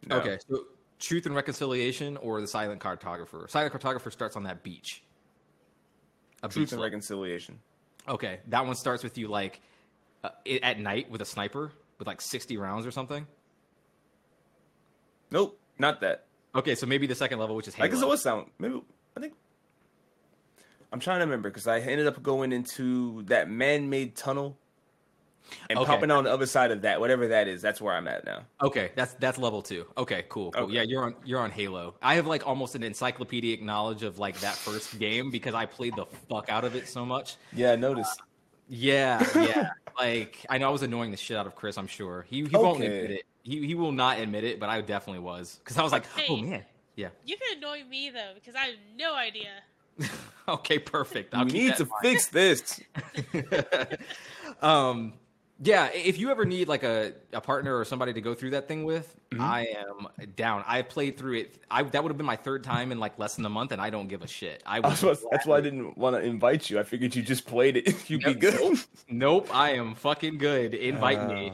No. Okay, so Truth and Reconciliation or the Silent Cartographer? Silent Cartographer starts on that beach. A Truth beach and. Reconciliation. Okay, that one starts with you like uh, at night with a sniper with like sixty rounds or something. Nope, not that. Okay, so maybe the second level, which is I guess it was sound. Maybe I think. I'm trying to remember because I ended up going into that man-made tunnel and Okay. popping on the other side of that, whatever that is. That's where I'm at now. Okay, that's that's level two. Okay, cool, cool. Okay. Yeah, you're on you're on Halo. I have like almost an encyclopedic knowledge of like that first game because I played the fuck out of it so much. Yeah, I noticed. Yeah, yeah. *laughs* like I know I was annoying the shit out of Chris. I'm sure he he won't admit it. He he will not admit it, but I definitely was because I was like, Hey. oh man, yeah. You can annoy me though because I have no idea. *laughs* okay, perfect. I'll we keep need to mind. fix this. *laughs* um yeah if you ever need like a, a partner or somebody to go through that thing with Mm-hmm. i am down i played through it i that would have been my third time in like less than a month and i don't give a shit i *laughs* I was that's why I didn't want to invite you. I figured you just played it. *laughs* You'd be good. nope i am fucking good invite me Uh,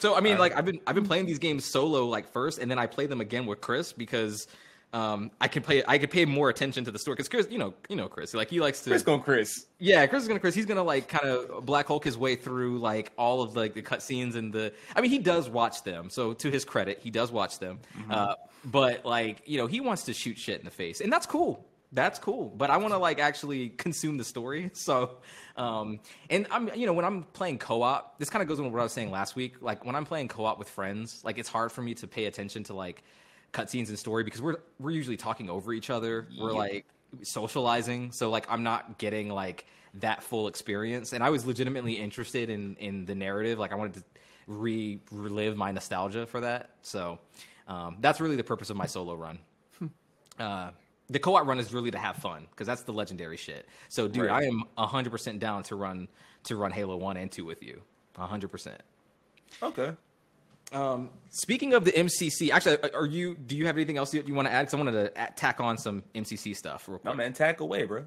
so i mean like i've been i've been playing these games solo like first and then i play them again with chris because um, I could play. I could pay more attention to the story because Chris, you know, you know Chris. Like he likes to. Chris going Chris. Yeah, Chris is gonna Chris. He's gonna like kind of Black Hulk his way through like all of like the cutscenes and the. I mean, he does watch them. So to his credit, he does watch them. Uh, but like you know, he wants to shoot shit in the face, and that's cool. That's cool. But I want to like actually consume the story. *laughs* So, um, and I'm you know when I'm playing co-op, this kind of goes with what I was saying last week. Like when I'm playing co-op with friends, like it's hard for me to pay attention to like cutscenes and story because we're we're usually talking over each other. We're Yep. like socializing. So like i'm not getting like that full experience. And i was legitimately interested in in the narrative. Like i wanted to re relive my nostalgia for that. So um, that's really the purpose of my solo run. Uh, the co-op run is really to have fun because that's the legendary shit. So dude Right. i am 100% down to run to run halo 1 and 2 with you. 100% Okay. Um, speaking of the MCC, actually, are you? Do you have anything else that you want to add? Because I wanted to tack on some MCC stuff real quick. No man, tack away, bro.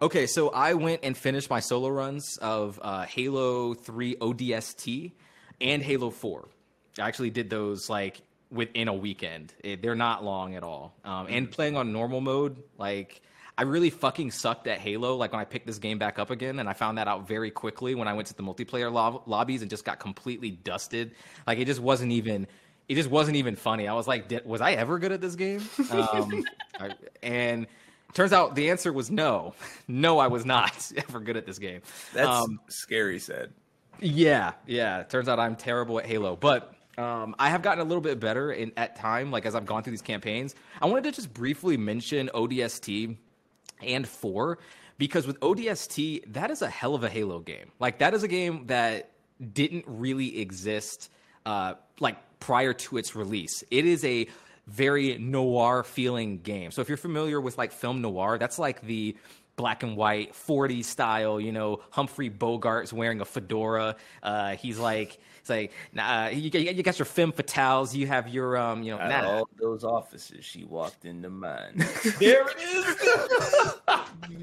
Okay, so I went and finished my solo runs of uh, Halo 3 ODST and Halo 4. I actually did those like within a weekend. It, they're not long at all. Um, and playing on normal mode, like I really fucking sucked at Halo. Like when I picked this game back up again, and I found that out very quickly when I went to the multiplayer lob- lobbies and just got completely dusted. Like it just wasn't even. It just wasn't even funny. I was like, Did, was I ever good at this game? Um, *laughs* I- and turns out the answer was no. *laughs* No, I was not *laughs* ever good at this game. That's Um, scary. Said. yeah, yeah. Turns out I'm terrible at Halo, but um, I have gotten a little bit better in at time. Like as I've gone through these campaigns, I wanted to just briefly mention ODST and four because with ODST, that is a hell of a Halo game. Like that is a game that didn't really exist uh, like prior to its release. It is a very noir feeling game. So if you're familiar with like film noir, that's like the black and white 40s style, you know, Humphrey Bogart's wearing a fedora. Uh, he's like, it's like, nah, you, you got your femme fatales, you have your, um, you know, Out nah. all those officers, she walked into mine. *laughs* There it is.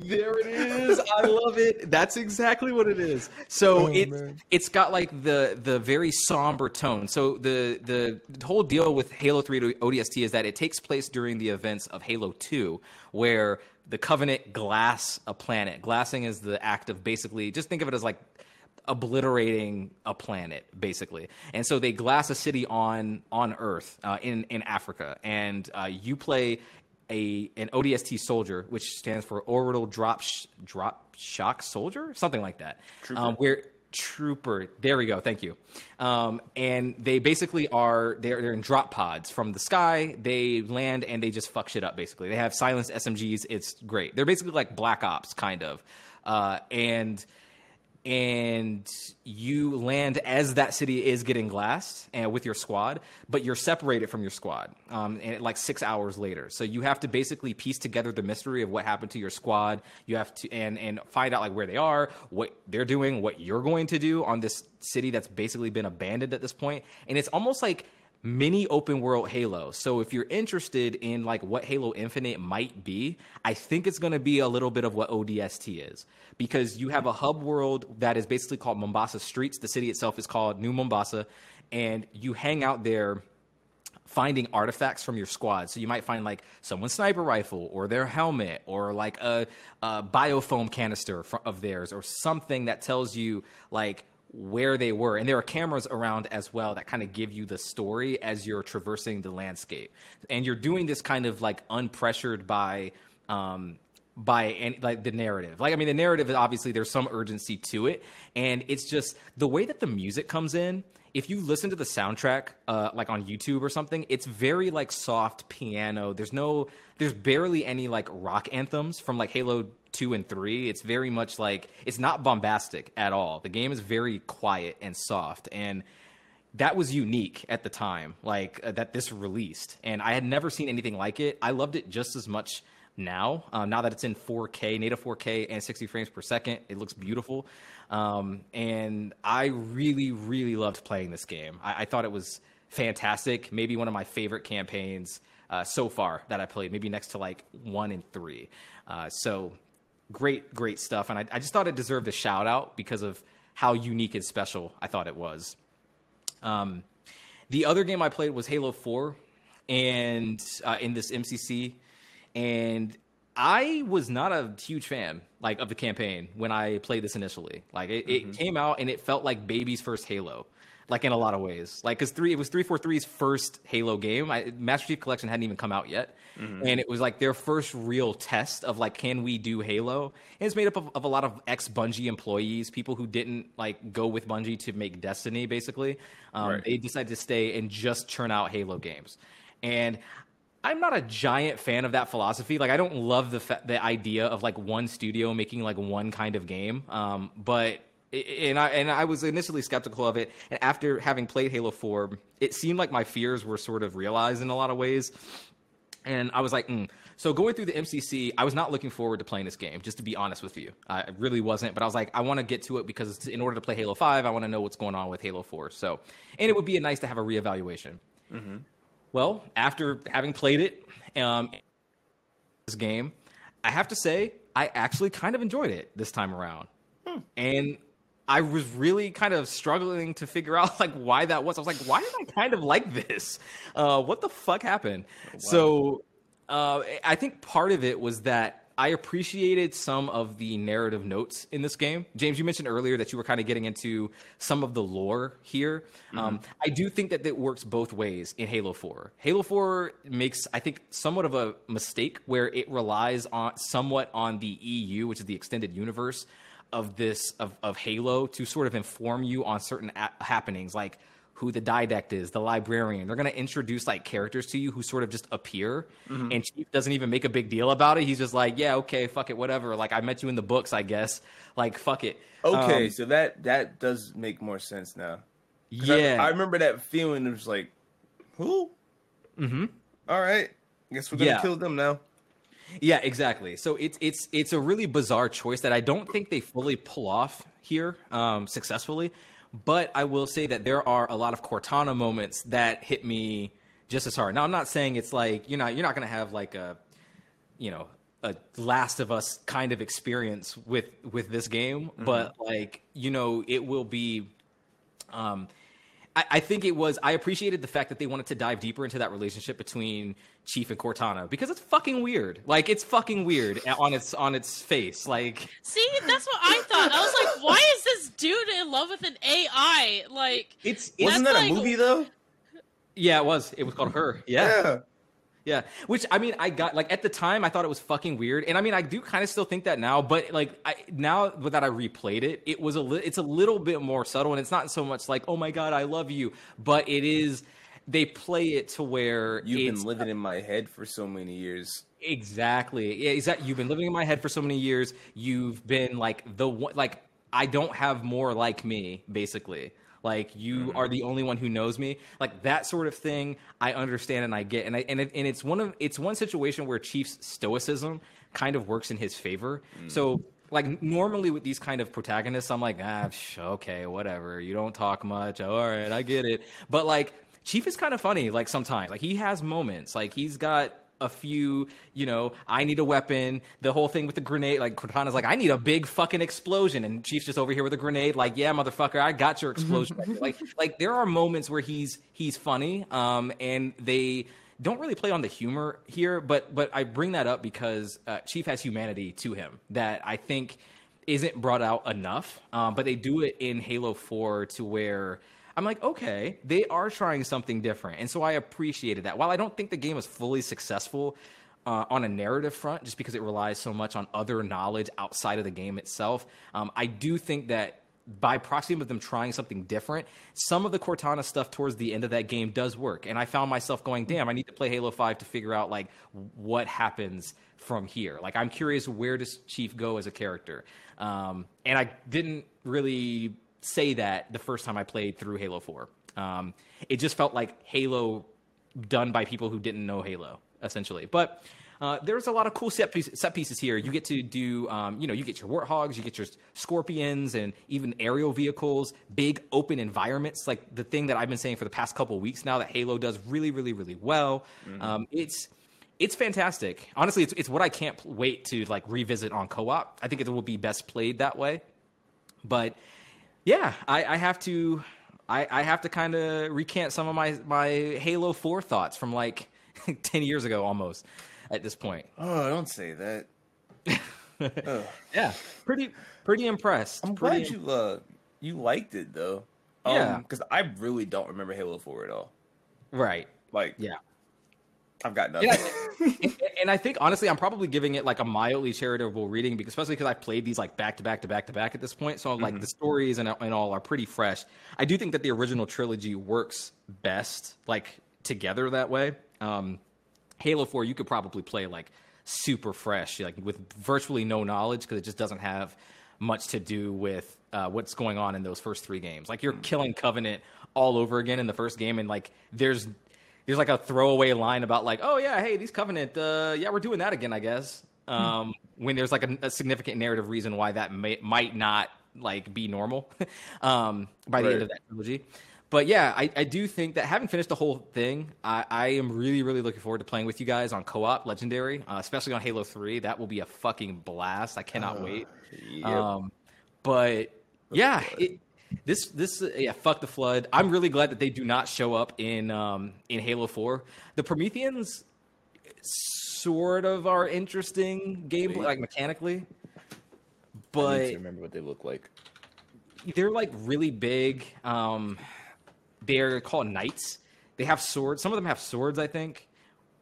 there it is. I love it. That's exactly what it is. So Oh, it's man. it's got like the the very somber tone. So the the whole deal with Halo 3 to ODST is that it takes place during the events of Halo 2 where the Covenant glass a planet. Glassing is the act of basically just think of it as like obliterating a planet basically. And so they glass a city on on earth uh, in in africa. And uh, you play a an odst soldier which stands for orbital drop sh- drop shock soldier? Something like that. Um, where trooper. There we go. Thank you. Um, and they basically are they're, they're in drop pods from the sky. They land and they just fuck shit up basically. They have silenced smgs it's great. They're basically like black ops kind of. Uh, and and you land as that city is getting glassed and with your squad, but you're separated from your squad, um, and like six hours later. So you have to basically piece together the mystery of what happened to your squad. You have to and and find out like where they are, what they're doing, what you're going to do on this city that's basically been abandoned at this point, and it's almost like mini open world Halo. So if you're interested in like what Halo Infinite might be, I think it's going to be a little bit of what ODST is because you have a hub world that is basically called Mombasa Streets. The city itself is called New Mombasa and you hang out there finding artifacts from your squad. So you might find like someone's sniper rifle or their helmet or like a, a biofoam canister of theirs or something that tells you like where they were. And there are cameras around as well that kind of give you the story as you're traversing the landscape. And you're doing this kind of like unpressured by um by any, like the narrative. Like I mean the narrative is obviously there's some urgency to it and it's just the way that the music comes in if you listen to the soundtrack uh, like on youtube or something it's very like soft piano there's no there's barely any like rock anthems from like halo 2 and 3 it's very much like it's not bombastic at all the game is very quiet and soft and that was unique at the time, like uh, that this released, and I had never seen anything like it. I loved it just as much now. Uh, now that it's in 4K, native 4K, and 60 frames per second, it looks beautiful. Um, and I really, really loved playing this game. I, I, thought it was fantastic. Maybe one of my favorite campaigns uh, so far that I played. Maybe next to like one and three. Uh, so great, great stuff. And I, I just thought it deserved a shout out because of how unique and special I thought it was. Um, the other game I played was Halo 4, and uh, in this MCC, and I was not a huge fan like of the campaign when I played this initially. Like it, mm-hmm. it came out and it felt like baby's first Halo like in a lot of ways. Like because three, it was three four three's first Halo game. I, Master Chief Collection hadn't even come out yet, mm-hmm. and it was like their first real test of like, can we do Halo? And it's made up of, of a lot of ex Bungie employees, people who didn't like go with Bungie to make Destiny. Basically, um, right. they decided to stay and just churn out Halo games, and. I'm not a giant fan of that philosophy. Like, I don't love the fa- the idea of like one studio making like one kind of game. Um, but and I and I was initially skeptical of it. And after having played Halo Four, it seemed like my fears were sort of realized in a lot of ways. And I was like, mm. so going through the MCC, I was not looking forward to playing this game. Just to be honest with you, I really wasn't. But I was like, I want to get to it because in order to play Halo Five, I want to know what's going on with Halo Four. So, and it would be nice to have a reevaluation. Mm-hmm. Well, after having played it, um, this game, I have to say, I actually kind of enjoyed it this time around. Hmm. And I was really kind of struggling to figure *laughs* out like why that was. I was like, why did I kind of like this? Uh, what the fuck happened? Oh, wow. So uh, I think part of it was that I appreciated some of the narrative notes in this game. James, you mentioned earlier that you were kind of getting into some of the lore here. Mm-hmm. Um, I do think that it works both ways in Halo 4. Halo 4 makes, I think, somewhat of a mistake where it relies on somewhat on the EU, which is the extended universe, of this of, of Halo to sort of inform you on certain a- happenings, like who the didact is, the librarian. They're going to introduce like characters to you who sort of just appear, mm-hmm. and Chief doesn't even make a big deal about it. He's just like, yeah, okay, fuck it, whatever. Like I met you in the books, I guess. Like fuck it. Okay, um, so that that does make more sense now. Yeah, I, I, remember that feeling. It was like, who? Mm-hmm. All right, guess we're gonna yeah. kill them now. Yeah, exactly. So it's it's it's a really bizarre choice that I don't think they fully pull off here um, successfully. But I will say that there are a lot of Cortana moments that hit me just as hard. Now I'm not saying it's like you know you're not going to have like a you know a Last of Us kind of experience with with this game, mm-hmm. but like you know it will be. Um, I, I think it was. I appreciated the fact that they wanted to dive deeper into that relationship between Chief and Cortana because it's fucking weird. Like it's fucking weird on its on its face. Like See, that's what I thought. I was like, why is this dude in love with an AI? Like it's wasn't that like, a movie though? Yeah, it was. It was called Her. Yeah. yeah. Yeah, which I mean, I got like at the time I thought it was fucking weird, and I mean, I do kind of still think that now, but like I now that I replayed it, it was a li- it's a little bit more subtle, and it's not so much like oh my god, I love you, but it is they play it to where you've been living in my head for so many years. Exactly, yeah, exactly. You've been living in my head for so many years. You've been like the one, like I don't have more like me, basically. Like you mm-hmm. are the only one who knows me. Like that sort of thing, I understand and I get. And I and it, and it's one of it's one situation where Chief's stoicism kind of works in his favor. Mm. So like normally with these kind of protagonists, I'm like, ah, okay, whatever. You don't talk much. All right, I get it. But like Chief is kind of funny. Like sometimes, like he has moments. Like he's got a few, you know, I need a weapon. The whole thing with the grenade, like Cortana's like, I need a big fucking explosion, and Chief's just over here with a grenade, like, yeah, motherfucker, I got your explosion. *laughs* like, like there are moments where he's he's funny, um, and they don't really play on the humor here, but but I bring that up because uh, Chief has humanity to him that I think isn't brought out enough. Um, but they do it in Halo Four to where I'm like, okay, they are trying something different. And so I appreciated that. While I don't think the game was fully successful uh, on a narrative front, just because it relies so much on other knowledge outside of the game itself, um, I do think that by proxy of them trying something different, some of the Cortana stuff towards the end of that game does work. And I found myself going, damn, I need to play Halo 5 to figure out like what happens from here. Like I'm curious where does Chief go as a character? Um, and I didn't really say that the first time I played through Halo 4. Um, it just felt like Halo done by people who didn't know Halo, essentially. But uh, there's a lot of cool set, piece, set pieces here. You get to do, um, you know, you get your warthogs, you get your scorpions, and even aerial vehicles, big open environments. Like the thing that I've been saying for the past couple weeks now that Halo does really, really, really well. Mm-hmm. Um, it's it's fantastic. Honestly, it's it's what I can't wait to like revisit on co-op. I think it will be best played that way. But yeah, I, I have to I, I have to kind of recant some of my my Halo Four thoughts from like *laughs* ten years ago almost at this point. Oh, don't say that. *laughs* yeah, pretty pretty impressed. I'm pretty glad you uh you liked it though. Um, yeah, because I really don't remember Halo Four at all. Right. Like yeah. I've got nothing. Yeah, *laughs* and I think honestly, I'm probably giving it like a mildly charitable reading, because, especially because I've played these like back to back to back to back at this point. So like mm-hmm. the stories and, and all are pretty fresh. I do think that the original trilogy works best like together that way. Um, Halo 4, you could probably play like super fresh, like with virtually no knowledge because it just doesn't have much to do with uh, what's going on in those first three games. Like you're mm. killing Covenant all over again in the first game, and like there's there's like a throwaway line about like, oh yeah, hey, these Covenant, uh, yeah, we're doing that again, I guess. Hmm. Um, when there's like a, a, significant narrative reason why that may, might not like be normal *laughs* um, by the right. end of that trilogy but yeah, I, I do think that having finished the whole thing, I, I am really, really looking forward to playing with you guys on co-op Legendary, uh, especially on Halo Three. That will be a fucking blast. I cannot uh, wait. Yep. Um, but yeah, it, this this yeah, fuck the flood. I'm really glad that they do not show up in um, in Halo Four. The Prometheans sort of are interesting gameplay, like mechanically, but I remember what they look like. They're like really big. Um, they're called knights. They have swords. Some of them have swords, I think,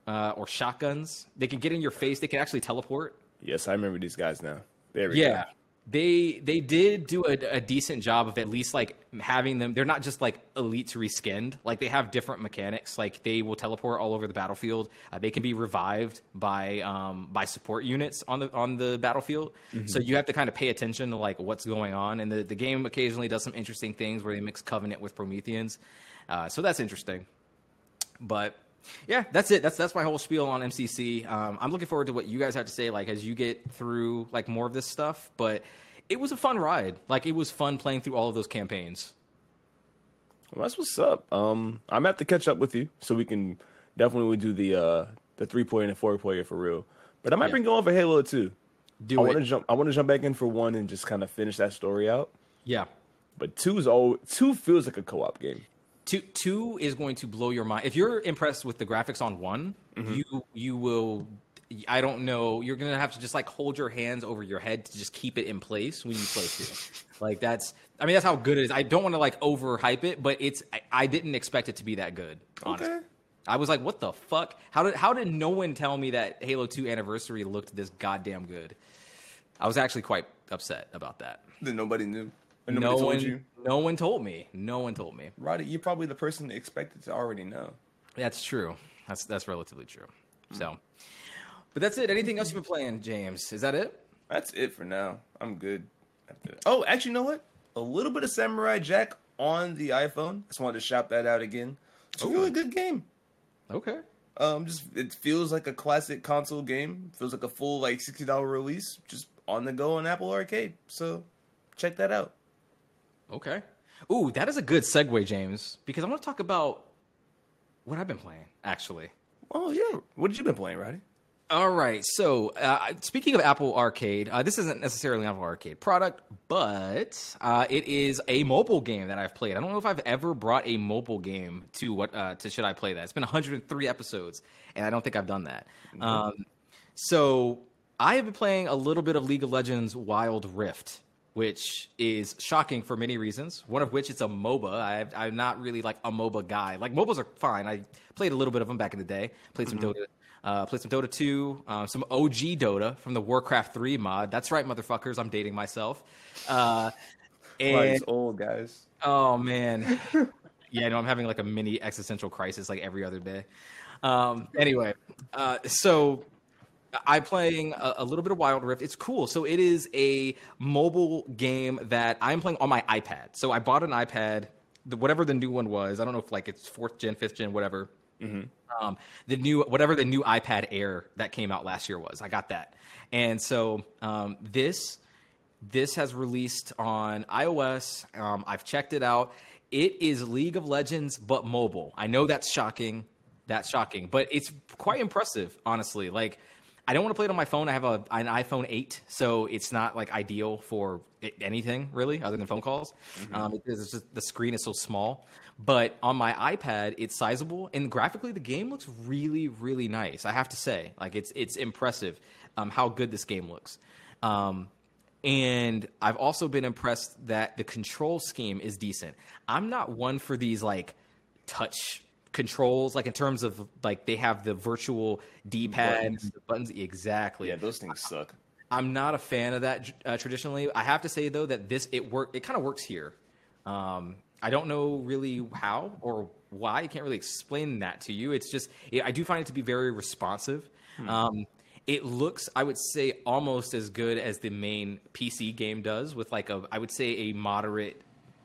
uh, or shotguns. They can get in your face. They can actually teleport. Yes, I remember these guys now. There we yeah. go they they did do a, a, decent job of at least like having them they're not just like elites reskinned. Like they have different mechanics. Like they will teleport all over the battlefield. Uh, they can be revived by um by support units on the on the battlefield. Mm-hmm. so you have to kind of pay attention to like what's going on. And the, the game occasionally does some interesting things where they mix covenant with prometheans. Uh, so that's interesting. But yeah, that's it. That's that's my whole spiel on MCC. Um, I'm looking forward to what you guys have to say, like as you get through like more of this stuff. But it was a fun ride. Like it was fun playing through all of those campaigns. Well, that's what's up. Um, I'm at to catch up with you so we can definitely do the uh the three player and the four player for real. But I might yeah. bring going for Halo too. Do I want to jump. I want to jump back in for one and just kind of finish that story out. Yeah. But two is all two feels like a co-op game two two is going to blow your mind. If you're impressed with the graphics on one, mm-hmm. you you will. I don't know. You're gonna have to just like hold your hands over your head to just keep it in place when you play two. like that's. I mean, that's how good it is. I don't want to like overhype it, but it's. I, I, didn't expect it to be that good. Honestly. Okay. I was like, what the fuck? How did how did no one tell me that Halo Two Anniversary looked this goddamn good? I was actually quite upset about that. That nobody knew no one, you? no one told me. No one told me. Roddy, you're probably the person expected to already know. That's true. That's that's relatively true. Mm. So, but that's it. Anything else you've been playing, James? Is that it? That's it for now. I'm good. Oh, actually, you know what? A little bit of Samurai Jack on the iPhone. Just wanted to shout that out again. It's a really good game. Okay. Um, just it feels like a classic console game. Feels like a full like sixty dollar release, just on the go on Apple Arcade. So check that out. Okay. Ooh, that is a good segue, James, because I want to talk about what I've been playing, actually. Oh, yeah. What have you been playing, Roddy? All right. So, uh, speaking of Apple Arcade, uh, this isn't necessarily an Apple Arcade product, but uh, it is a mobile game that I've played. I don't know if I've ever brought a mobile game to what uh, to should I play that. It's been 103 episodes, and I don't think I've done that. Mm-hmm. Um, so, I have been playing a little bit of League of Legends Wild Rift which is shocking for many reasons. One of which it's a MOBA. I, am not really like a MOBA guy. Like MOBAs are fine. I played a little bit of them back in the day. Played some mm-hmm. Dota. Uh, played some Dota 2, uh, some OG Dota from the Warcraft 3 mod. That's right, motherfuckers. I'm dating myself. Uh, *laughs* and, old guys. Oh *laughs* man. yeah, no, I'm having like a mini existential crisis like every other day. Um, anyway, uh, so I'm playing a, a, little bit of Wild Rift. It's cool. So it is a mobile game that I'm playing on my iPad. So I bought an iPad the, whatever the new one was. I don't know if like it's fourth gen, fifth gen, whatever. Mm-hmm. Um, the new whatever the new iPad Air that came out last year was. I got that, and so um, this this has released on iOS. Um, I've checked it out. It is League of Legends, but mobile. I know that's shocking. That's shocking, but it's quite impressive, honestly. Like, I don't want to play it on my phone. I have a, an iPhone 8, so it's not like ideal for anything really other than phone calls. Mm-hmm. Um, it's just, the screen is so small. But on my iPad, it's sizable, and graphically, the game looks really, really nice. I have to say, like, it's it's impressive um, how good this game looks. Um, and I've also been impressed that the control scheme is decent. I'm not one for these like touch controls, like in terms of like they have the virtual D-pad buttons. buttons. Exactly. Yeah, those things suck. I'm not a fan of that uh, traditionally. I have to say though that this it work it kind of works here. Um, I don't know really how or why. I can't really explain that to you. It's just it, I do find it to be very responsive. Hmm. Um, it looks, I would say, almost as good as the main PC game does, with like a, I would say, a moderate,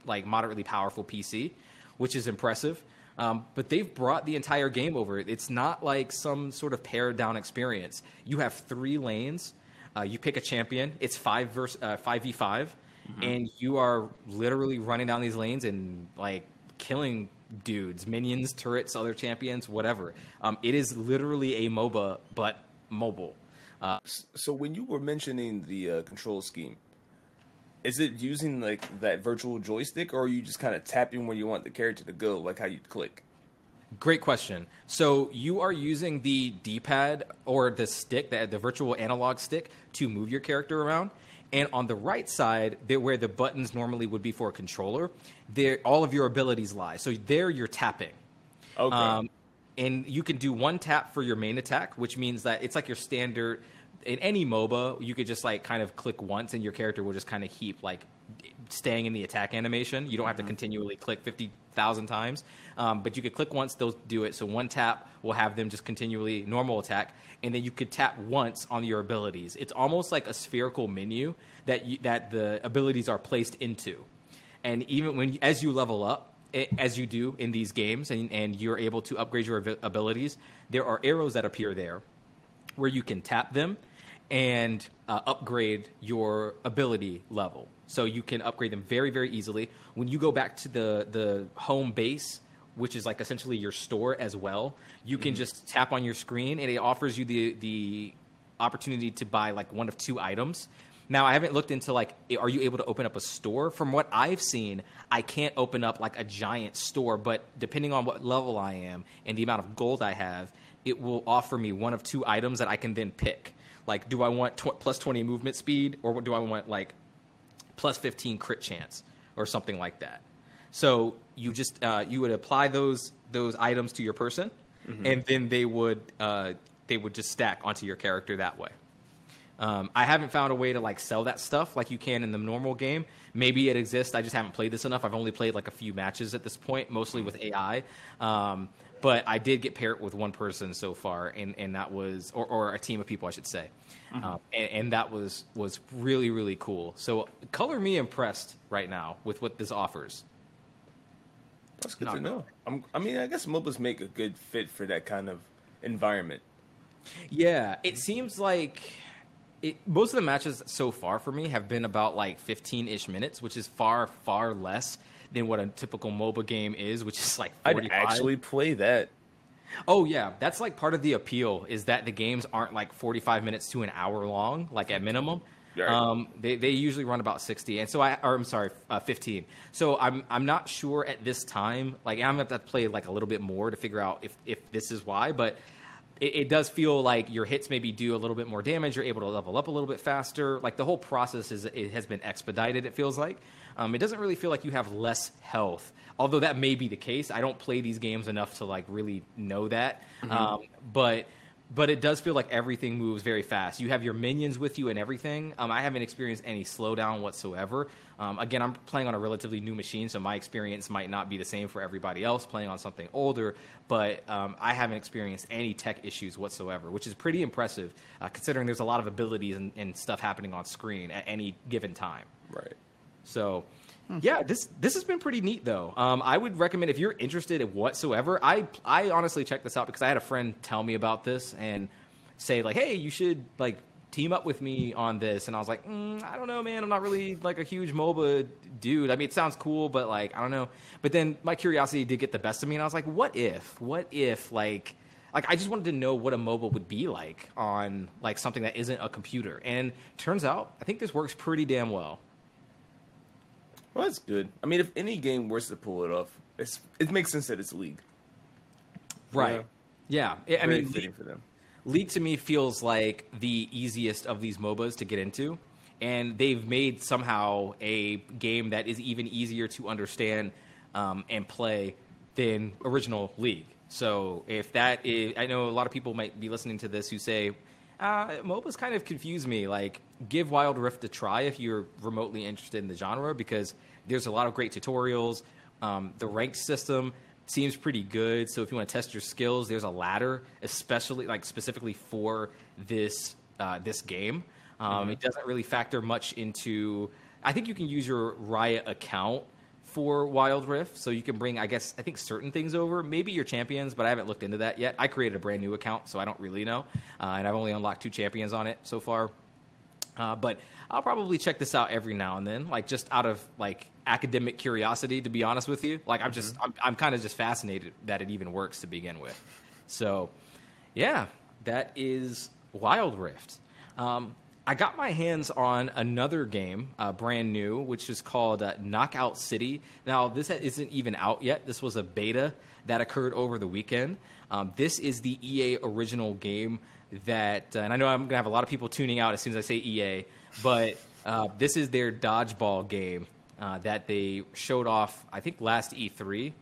like moderately powerful PC, which is impressive. Um, but they've brought the entire game over. It's not like some sort of pared down experience. You have three lanes. Uh, you pick a champion. It's five verse uh, five v 5 mm-hmm. and you are literally running down these lanes and like killing dudes, minions, turrets, other champions, whatever. Um, it is literally a MOBA, but mobile. Uh, so when you were mentioning the uh, control scheme, is it using like that virtual joystick, or are you just kind of tapping where you want the character to go, like how you click? Great question. So you are using the D-pad or the stick, the, the virtual analog stick, to move your character around. And on the right side, where the buttons normally would be for a controller, there all of your abilities lie. So there, you're tapping. Okay. Um, and you can do one tap for your main attack, which means that it's like your standard in any MOBA. You could just like kind of click once, and your character will just kind of keep like staying in the attack animation. You don't have to mm-hmm. continually click fifty thousand times, um, but you could click once, they'll do it. So one tap will have them just continually normal attack, and then you could tap once on your abilities. It's almost like a spherical menu that you, that the abilities are placed into, and even when as you level up, as you do in these games and, and you're able to upgrade your abilities, there are arrows that appear there where you can tap them and uh, upgrade your ability level. So you can upgrade them very, very easily. When you go back to the, the home base, which is like essentially your store as well, you can mm-hmm. just tap on your screen and it offers you the, the opportunity to buy like one of two items now, I haven't looked into like, are you able to open up a store? From what I've seen, I can't open up like a giant store, but depending on what level I am and the amount of gold I have, it will offer me one of two items that I can then pick. Like, do I want tw- plus 20 movement speed or do I want like plus 15 crit chance or something like that? So you just uh, you would apply those those items to your person, mm-hmm. and then they would uh, they would just stack onto your character that way. Um, I haven't found a way to like sell that stuff like you can in the normal game. Maybe it exists. I just haven't played this enough. I've only played like a few matches at this point, mostly with AI. Um, but I did get paired with one person so far, and, and that was, or, or a team of people, I should say, mm-hmm. um, and, and, that was was really really cool. So color me impressed right now with what this offers. That's good Not to know. i mean, I guess MOBAs make a good fit for that kind of environment. Yeah, it seems like it, most of the matches so far for me have been about like 15 ish minutes, which is far, far less than what a typical MOBA game is, which is like 45. I'd actually play that. Oh yeah, that's like part of the appeal is that the games aren't like 45 minutes to an hour long, like at minimum. Right. Um, they, they usually run about 60, and so I, or I'm sorry, uh, 15. So I'm I'm not sure at this time. Like I'm gonna have to play like a little bit more to figure out if if this is why, but it, it, does feel like your hits maybe do a little bit more damage. You're able to level up a little bit faster. Like the whole process is it has been expedited. It feels like um, it doesn't really feel like you have less health. Although that may be the case. I don't play these games enough to like really know that. Mm-hmm. Um, but but it does feel like everything moves very fast. You have your minions with you and everything. Um, I haven't experienced any slowdown whatsoever. Um, again, I'm playing on a relatively new machine, so my experience might not be the same for everybody else playing on something older. But um, I haven't experienced any tech issues whatsoever, which is pretty impressive uh, considering there's a lot of abilities and, and, stuff happening on screen at any given time. Right. So, yeah, this this has been pretty neat though. Um, I would recommend if you're interested in whatsoever. I I honestly checked this out because I had a friend tell me about this and say like, hey, you should like team up with me on this, and I was like, mm, I don't know, man. I'm not really like a huge MOBA dude. I mean, it sounds cool, but like, I don't know. But then my curiosity did get the best of me, and I was like, what if? What if like like I just wanted to know what a mobile would be like on like something that isn't a computer. And turns out I think this works pretty damn well. Well, that's good. I mean, if any game were to pull it off, it's it makes sense that it's League. Right. Yeah. I mean, fitting for them. League to me feels like the easiest of these MOBAs to get into. And they've made somehow a game that is even easier to understand um, and play than original League. So if that is, I know a lot of people might be listening to this who say, uh, MOBAs kind of confuse me. Like, give Wild Rift a try if you're remotely interested in the genre because there's a lot of great tutorials. Um, the ranked system seems pretty good. So if you want to test your skills, there's a ladder, especially like specifically for this uh, this game. Um, It doesn't really factor much into. I think you can use your Riot account for Wild Rift, so you can bring, I guess, I think certain things over. Maybe your champions, but I haven't looked into that yet. I created a brand new account, so I don't really know, uh, and I've only unlocked two champions on it so far. Uh, but I'll probably check this out every now and then, like just out of like academic curiosity. To be honest with you, like I'm just I'm, I'm kind of just fascinated that it even works to begin with. So, yeah, that is Wild Rift. Um, I got my hands on another game, uh, brand new, which is called uh, Knockout City. Now, this isn't even out yet. This was a beta that occurred over the weekend. Um, this is the EA original game that, uh, and I know I'm going to have a lot of people tuning out as soon as I say EA, but uh, this is their dodgeball game uh, that they showed off, I think, last E3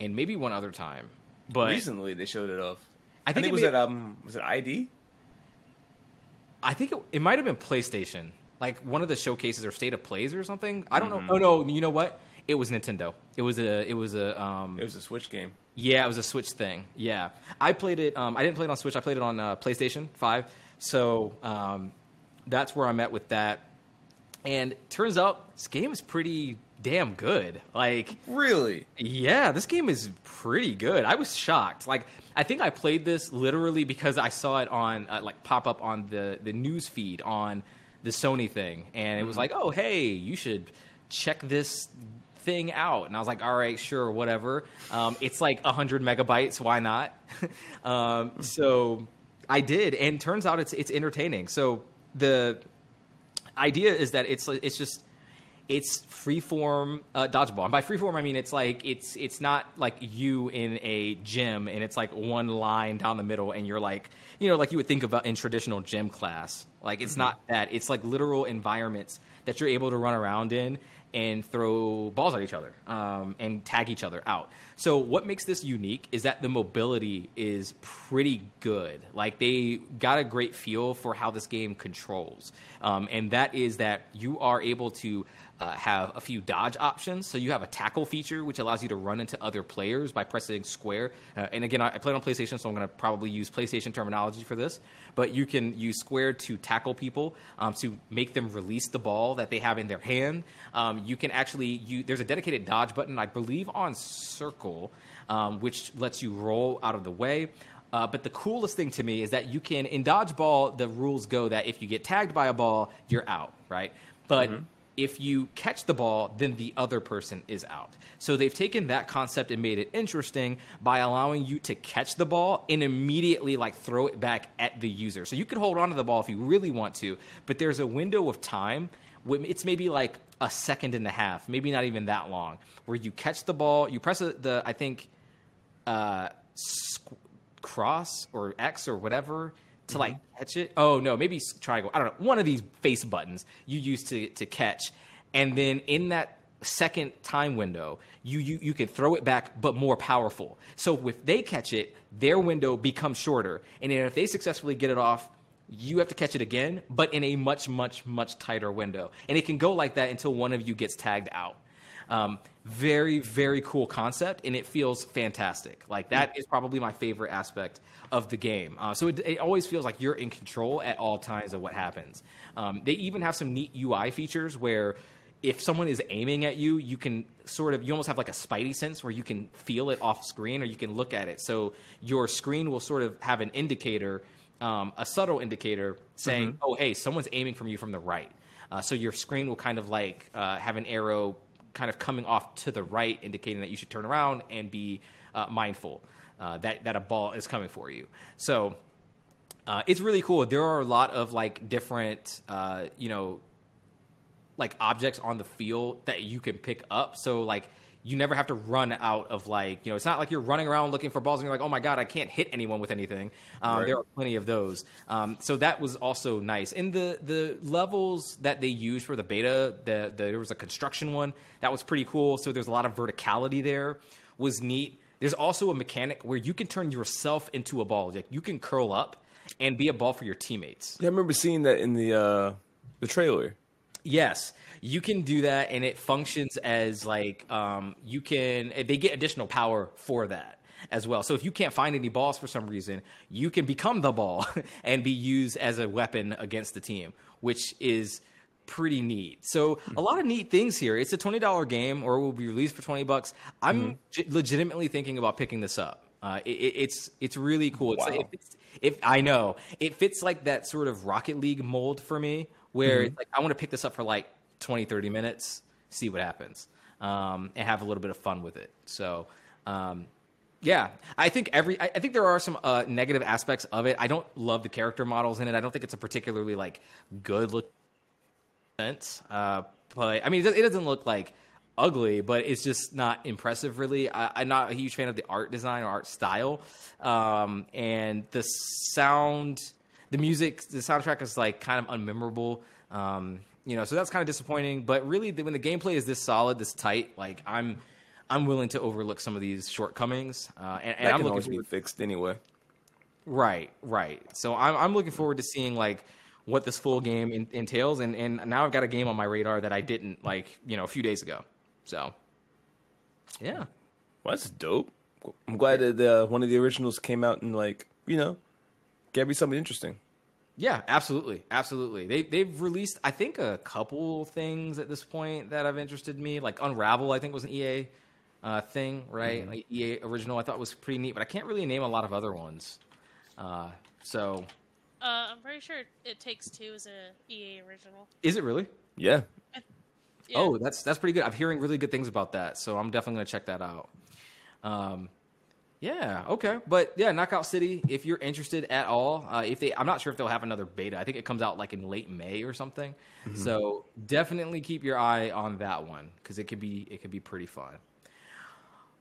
and maybe one other time. But Recently, they showed it off. I I think think, it was may- at um was it ID? I think it, it might have been PlayStation, like one of the showcases or state of plays or something. I don't Mm-hmm. know. Oh no, you know what? It was Nintendo. It was a. It was a. Um, It was a Switch game. yeah, it was a Switch thing. Yeah, I played it. Um, I didn't play it on Switch. I played it on uh, PlayStation Five. So um, that's where I'm at with that. And turns out this game is pretty damn good. Like Really? yeah, this game is pretty good. I was shocked. Like, I think I played this literally because I saw it on uh, like pop up on the the news feed on the Sony thing, and it was like, oh hey, you should check this thing out. And I was like, all right, sure, whatever. Um, it's like hundred megabytes. Why not? *laughs* um, so I did, and turns out it's it's entertaining. So the idea is that it's it's just it's freeform uh, dodgeball. And by freeform, I mean it's like it's it's not like you in a gym and it's like one line down the middle, and you're like you know like you would think about in traditional gym class. Like it's not that. It's like literal environments that you're able to run around in and throw balls at each other um, and tag each other out. So what makes this unique is that the mobility is pretty good. Like they got a great feel for how this game controls, um, and that is that you are able to uh, have a few dodge options. So you have a tackle feature, which allows you to run into other players by pressing square. Uh, and again, I, I played on PlayStation, so I'm going to probably use PlayStation terminology for this. But you can use square to tackle people um, to make them release the ball that they have in their hand. Um, you can actually you, there's a dedicated dodge button, I believe, on circle, um, which lets you roll out of the way. Uh, but the coolest thing to me is that you can in dodgeball the rules go that if you get tagged by a ball, you're out, right? But if you catch the ball, then the other person is out. So they've taken that concept and made it interesting by allowing you to catch the ball and immediately like throw it back at the user. So you could hold on to the ball if you really want to, but there's a window of time. It's maybe like a second and a half, maybe not even that long, where you catch the ball, you press the, I think, uh, cross or X or whatever to like catch it. Oh no, maybe triangle. I don't know. One of these face buttons you use to to catch, and then in that second time window, you you you can throw it back, but more powerful. So if they catch it, their window becomes shorter, and then if they successfully get it off. You have to catch it again, but in a much, much, much tighter window. And it can go like that until one of you gets tagged out. Um, very, very cool concept, and it feels fantastic. Like that is probably my favorite aspect of the game. Uh, so it, it always feels like you're in control at all times of what happens. Um, they even have some neat UI features where if someone is aiming at you, you can sort of you almost have like a spidey sense where you can feel it off screen or you can look at it. So your screen will sort of have an indicator, um, a subtle indicator saying, Mm-hmm. "Oh, hey, someone's aiming from you from the right." Uh, so your screen will kind of like uh, have an arrow kind of coming off to the right, indicating that you should turn around and be uh, mindful uh, that that a ball is coming for you. So uh, it's really cool. There are a lot of like different, uh, you know, like objects on the field that you can pick up. So like you never have to run out of like you know it's not like you're running around looking for balls and you're like oh my god I can't hit anyone with anything. Um, Right. There are plenty of those. Um, so that was also nice. And the the levels that they used for the beta, the, the there was a construction one that was pretty cool. So there's a lot of verticality there. Was neat. There's also a mechanic where you can turn yourself into a ball. Like you can curl up and be a ball for your teammates. Yeah, I remember seeing that in the uh the trailer. Yes, you can do that, and it functions as like um, you can. They get additional power for that as well. So if you can't find any balls for some reason, you can become the ball *laughs* and be used as a weapon against the team, which is pretty neat. So a lot of neat things here. It's a twenty dollar game, or it will be released for twenty bucks. I'm ge- legitimately thinking about picking this up. Uh, it, it- it's it's really cool. It's, Wow. it, if I know it fits like that sort of Rocket League mold for me, where it's like I want to pick this up for like 20, 30 minutes, see what happens, um, and have a little bit of fun with it. So, um, yeah, I think every I, I think there are some uh, negative aspects of it. I don't love the character models in it. I don't think it's a particularly like good look. Uh, but I mean, it, it doesn't look like ugly, but it's just not impressive, really. I, I'm not a huge fan of the art design or art style, um, and the sound, the music, the soundtrack is like kind of unmemorable. Um, you know, so that's kind of disappointing. But really, when the gameplay is this solid, this tight, like I'm, I'm willing to overlook some of these shortcomings, uh, and, and That I'm looking always forward be fixed anyway. Right, right. So I'm I'm looking forward to seeing like what this full game in, entails, and and now I've got a game on my radar that I didn't like you know a few days ago. So yeah, Well, that's dope. I'm glad that uh, one of the originals came out and like you know gave me something interesting. Yeah, absolutely, absolutely. They they've released I think a couple things at this point that have interested me. Like Unravel, I think was an EA uh, thing, right? Like EA original, I thought was pretty neat, but I can't really name a lot of other ones. Uh, so Uh, I'm pretty sure It Takes Two is a EA original. is it really? Yeah, Yeah. Oh, that's that's pretty good. I'm hearing really good things about that, so I'm definitely gonna check that out. Um, yeah, okay, but yeah, Knockout City. If you're interested at all, uh, if they, I'm not sure if they'll have another beta. I think it comes out like in late May or something. So definitely keep your eye on that one because it could be it could be pretty fun.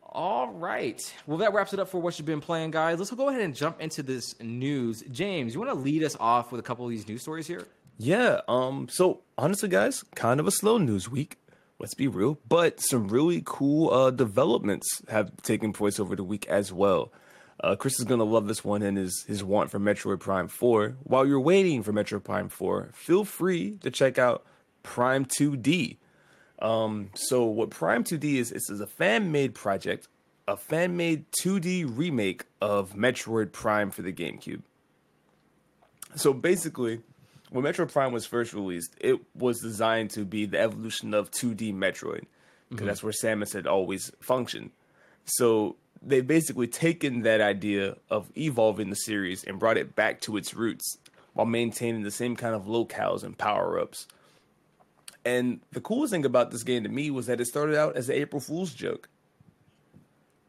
All right. Well, that wraps it up for what you've been playing, guys. Let's go ahead and jump into this news. James, you want to lead us off with a couple of these news stories here? yeah. Um. So honestly, guys, kind of a slow news week. Let's be real, but some really cool uh, developments have taken place over the week as well. Uh, Chris is gonna love this one and his his want for Metroid Prime Four. While you're waiting for Metroid Prime Four, feel free to check out Prime 2D. Um, so what Prime 2D is, this is a fan-made project, a fan-made 2D remake of Metroid Prime for the GameCube. So basically, when Metroid Prime was first released, it was designed to be the evolution of 2D Metroid, because mm-hmm. that's where Samus had always functioned. So they've basically taken that idea of evolving the series and brought it back to its roots while maintaining the same kind of locales and power-ups. And the coolest thing about this game to me was that it started out as an April Fool's joke.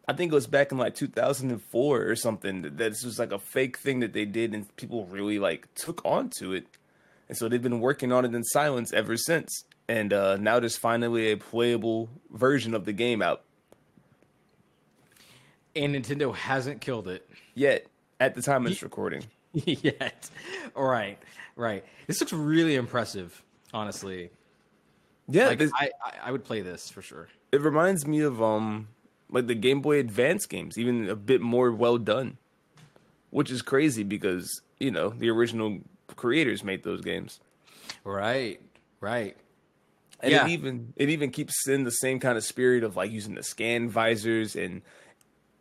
I think it was back in like 2004 or something that this was like a fake thing that they did and people really like took onto it. And so they've been working on it in silence ever since. And uh, now there's finally a playable version of the game out. And Nintendo hasn't killed it. Yet, at the time of this recording. *laughs* yet. Right, right. This looks really impressive, honestly. Yeah, Like this, I, I, I would play this for sure. it reminds me of um like the Game Boy Advance games, even a bit more well done. Which is crazy because, you know, the original creators made those games. Right, right. And Yeah. it even it even keeps in the same kind of spirit of like using the scan visors and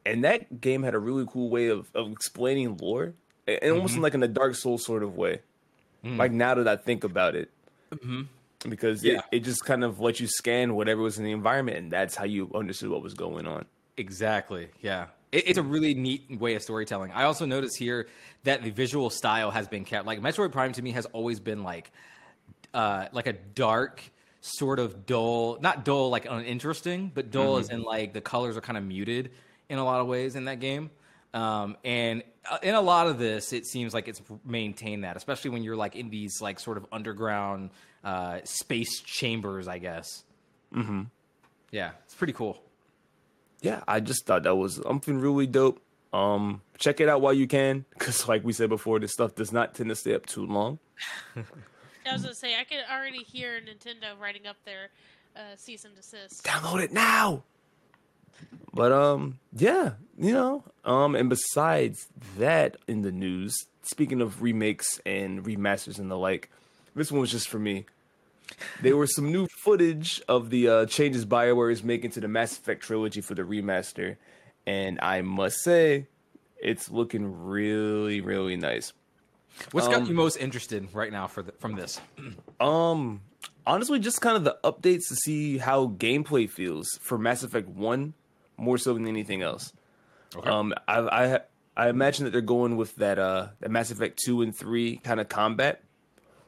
and that game had a really cool way of, of explaining lore. And almost mm-hmm. in like in a Dark Souls sort of way. Mm. Like now that I think about it. Mm-hmm. because Yeah. it, it just kind of let you scan whatever was in the environment, and that's how you understood what was going on. Exactly. Yeah. It, it's a really neat way of storytelling. I also notice here that the visual style has been kept. Like Metroid Prime to me has always been like, uh, like a dark, sort of dull, not dull like uninteresting, but dull as in like the colors are kind of muted in a lot of ways in that game. Um, and uh, in a lot of this, it seems like it's maintained that, especially when you're like in these like sort of underground uh, space chambers, I guess. Mm-hmm. Yeah, it's pretty cool. Yeah, I just thought that was something really dope. Um, check it out while you can, because like we said before, this stuff does not tend to stay up too long. *laughs* I was gonna say I could already hear Nintendo writing up their uh, cease and desist. download it now. But um, yeah, you know, um, and besides that, in the news, speaking of remakes and remasters and the like, this one was just for me. There was some new footage of the uh, changes Bioware is making to the Mass Effect trilogy for the remaster, and I must say, it's looking really, really nice. What's got Um, you most interested right now for the, from this? *clears throat* Um, honestly, just kind of the updates to see how gameplay feels for Mass Effect One, more so than anything else. Okay. Um, I, I I imagine that they're going with that uh that Mass Effect Two and Three kind of combat,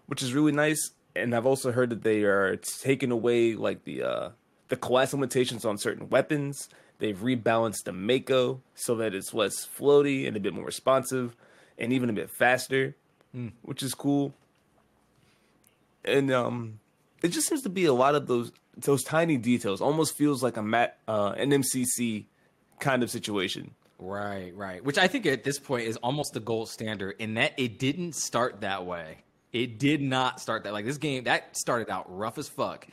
which is really nice. And I've also heard that they are taking away like the uh the class limitations on certain weapons. They've rebalanced the Mako so that it's less floaty and a bit more responsive, and even a bit faster, which is cool and um, it just seems to be a lot of those those tiny details. Almost feels like a mat, uh, an MCC kind of situation. Right, right. Which I think at this point is almost the gold standard in that it didn't start that way. It did not start that like this game that started out rough as fuck.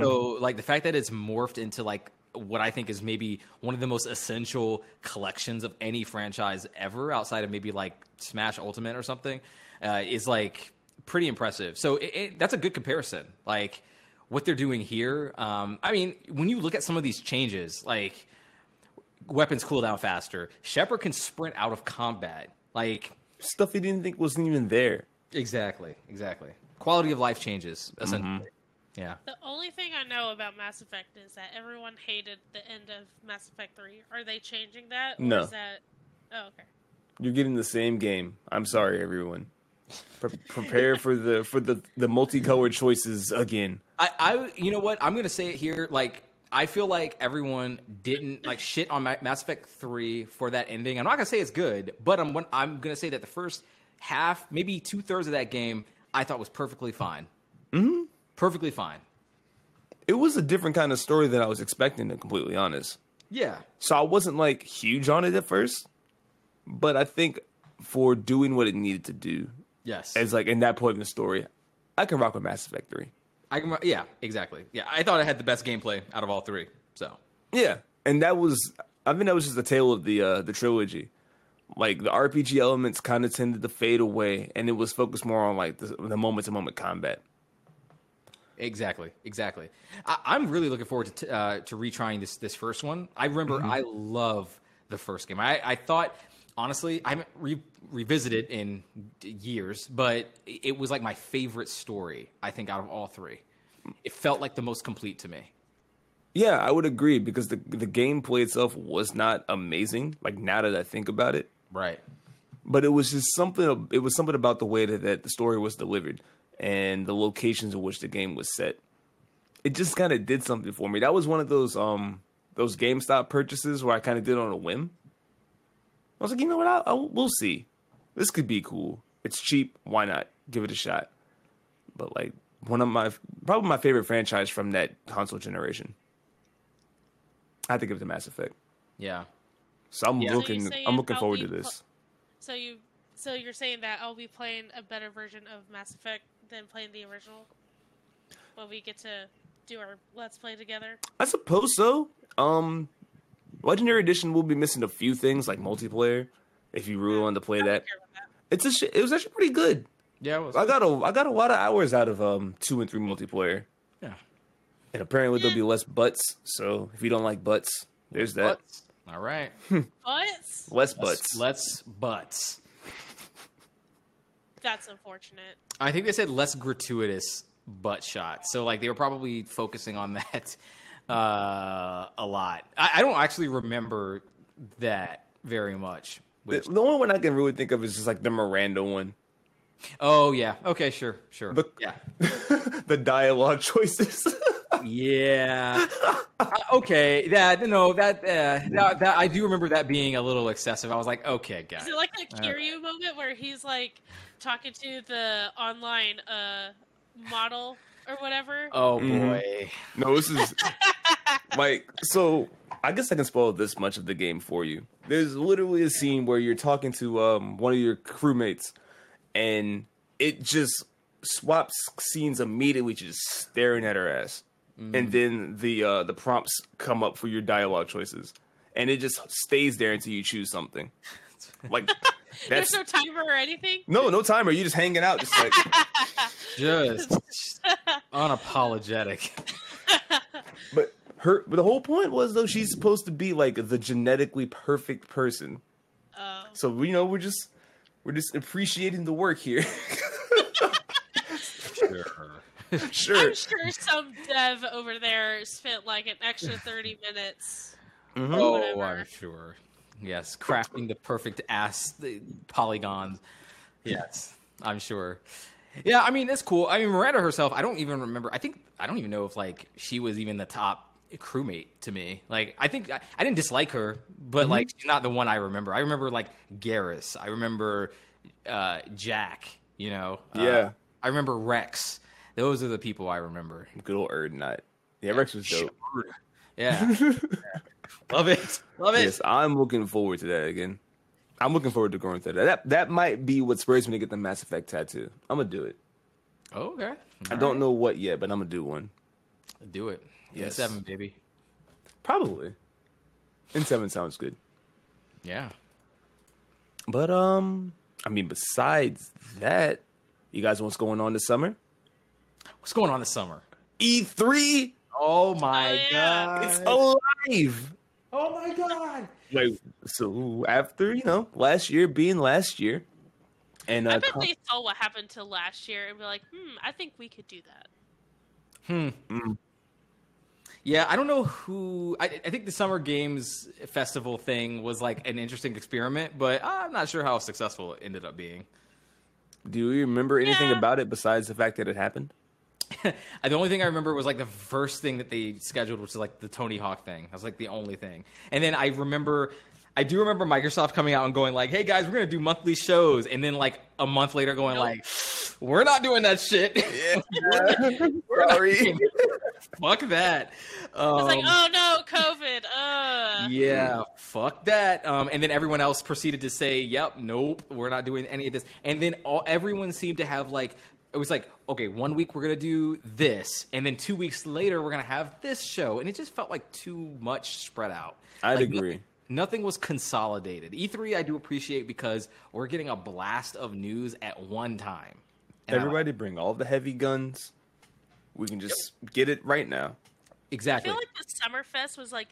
So like the fact that it's morphed into like what I think is maybe one of the most essential collections of any franchise ever outside of maybe like Smash Ultimate or something uh, is like pretty impressive. So it, it, that's a good comparison. Like what they're doing here. Um, I mean, when you look at some of these changes, like weapons cool down faster. Shepard can sprint out of combat. Like Stuff he didn't think wasn't even there. Exactly, exactly. Quality of life changes essentially. Mm-hmm. Yeah. The only thing I know about Mass Effect is that everyone hated the end of Mass Effect 3. Are they changing that? Or No. Is that... Oh, okay. You're getting the same game. I'm sorry, everyone. Pre- *laughs* prepare for the for the the multicolored choices again. I, I, you know what? I'm gonna say it here. Like, I feel like everyone didn't like shit on Ma- Mass Effect Three for that ending. I'm not gonna say it's good, but I'm I'm gonna say that the first half, maybe two thirds of that game, I thought was perfectly fine. Mm-hmm. Perfectly fine. It was a different kind of story than I was expecting. To completely honest, Yeah. so I wasn't like huge on it at first, but I think for doing what it needed to do, Yes. as like in that point in the story, I can rock with Mass Effect Three. I can, yeah, exactly. Yeah, I thought I had the best gameplay out of all three. So Yeah, and that was I think that was just the tale of the uh, the trilogy. Like the RPG elements kind of tended to fade away, and it was focused more on like the, moment to moment combat. exactly, exactly. I, I'm really looking forward to t- uh, to retrying this this first one. I remember Mm-hmm. I love the first game. I, I thought honestly I haven't re- revisited in years, but it was like my favorite story. I think out of all three, it felt like the most complete to me. Yeah, I would agree because the the gameplay itself was not amazing. Like now that I think about it, Right. but it was just something. It was something about the way that, that the story was delivered and the locations in which the game was set. It just kind of did something for me. That was one of those um those GameStop purchases where I kind of did on a whim. I was like, you know what? I'll, I'll, we'll see. This could be cool. It's cheap. Why not? Give it a shot. But like one of my probably my favorite franchise from that console generation. I give it to Mass Effect. Yeah. So I'm Yeah. Looking. you're I'm looking forward to this. So you, so you're saying that I'll be playing a better version of Mass Effect than playing the original? When we get to do our Let's Play together? I suppose so. Um, Legendary Edition will be missing a few things like multiplayer. If you really wanted to play that, that. it's a. Sh- it was actually pretty good. Yeah. It was, I got a. I got a lot of hours out of um two and three multiplayer, yeah. and apparently there'll be less butts. So if you don't like butts, there's that. Butts. All right. But Less butts. Let's butts. that's unfortunate. I think they said less gratuitous butt shot. So like they were probably focusing on *laughs* that uh, a lot. I, I don't actually remember that very much. Which, The, the only one I can really think of is just like the Miranda one. oh yeah, okay, sure, sure, The- yeah, *laughs* the dialogue *laughs* choices. Yeah. *laughs* Uh, okay, that no, that, uh, that that I do remember that being a little excessive. I was like, okay, guys. Is it like a Kiryu moment where he's like talking to the online uh model or whatever? Oh Mhm. boy. no, this is *laughs* like so. I guess I can spoil this much of the game for you. There's literally a scene where you're talking to um, one of your crewmates, and it just swaps scenes immediately, just staring at her ass. And then the uh, the prompts come up for your dialogue choices, and it just stays there until you choose something. Like *laughs* There's that's no timer or anything. no no timer. You just hanging out, just like *laughs* Just *laughs* unapologetic. But her, but the whole point was though she's supposed to be like the genetically perfect person. Oh. So you know we're just we're just appreciating the work here. *laughs* Sure. sure. I'm sure some dev over there spent like an extra 30 minutes. Mhm. Oh. I'm sure. Yes, crafting the perfect ass the polygons. Yes, I'm sure. Yeah, I mean it's cool. I mean Miranda herself, I don't even remember. I think I don't even know if like she was even the top crewmate to me. Like I think I, I didn't dislike her, but like she's not the one I remember. I remember like Garrus. I remember uh, Jack. You know. Uh, Yeah. I remember Wrex. Those are the people I remember. Good old Urdnot. Yeah, Wrex was dope. Yeah. *laughs* Love it. Love it. yes, I'm looking forward to that again. I'm looking forward to going through that. That that might be what spurs me to get the Mass Effect tattoo. I'm gonna do it. okay. I don't know what yet, but I'm gonna do one. Do it. Yes. Yes. Seven, baby. Probably. And seven sounds good. Yeah. But um, I mean, besides that, you guys, know what's going on this summer? What's going on this summer? E3, Oh my Oh, yeah. god. it's alive. oh my god. Like so, after you know last year being last year, and I uh, bet com- they saw what happened to last year and be like, hmm, I think we could do that. Hmm. Mm. Yeah, I don't know who. I, I think the Summer Games Festival thing was like an interesting experiment, but I'm not sure how successful it ended up being. do you remember anything Yeah. about it besides the fact that it happened? *laughs* the only thing I remember was like the first thing that they scheduled, which was like the Tony Hawk thing. That was like the only thing. And then I remember, I do remember Microsoft coming out and going like, "Hey guys, we're gonna do monthly shows," and then like a month later going Nope. like, "We're not doing that shit." *laughs* We're Sorry. doing- Fuck that. Um, It's like, oh no, COVID. Uh. yeah, fuck that. Um, and then everyone else proceeded to say, "Yep, nope, we're not doing any of this." And then all everyone seemed to have like it was like, okay, one week we're gonna do this, and then two weeks later we're gonna have this show, and it just felt like too much spread out. I'd Like, agree. Nothing was consolidated. E3 I do appreciate because we're getting a blast of news at one time. And I like- Everybody bring all the heavy guns. We can just get it right now. Exactly. I feel like the Summerfest was like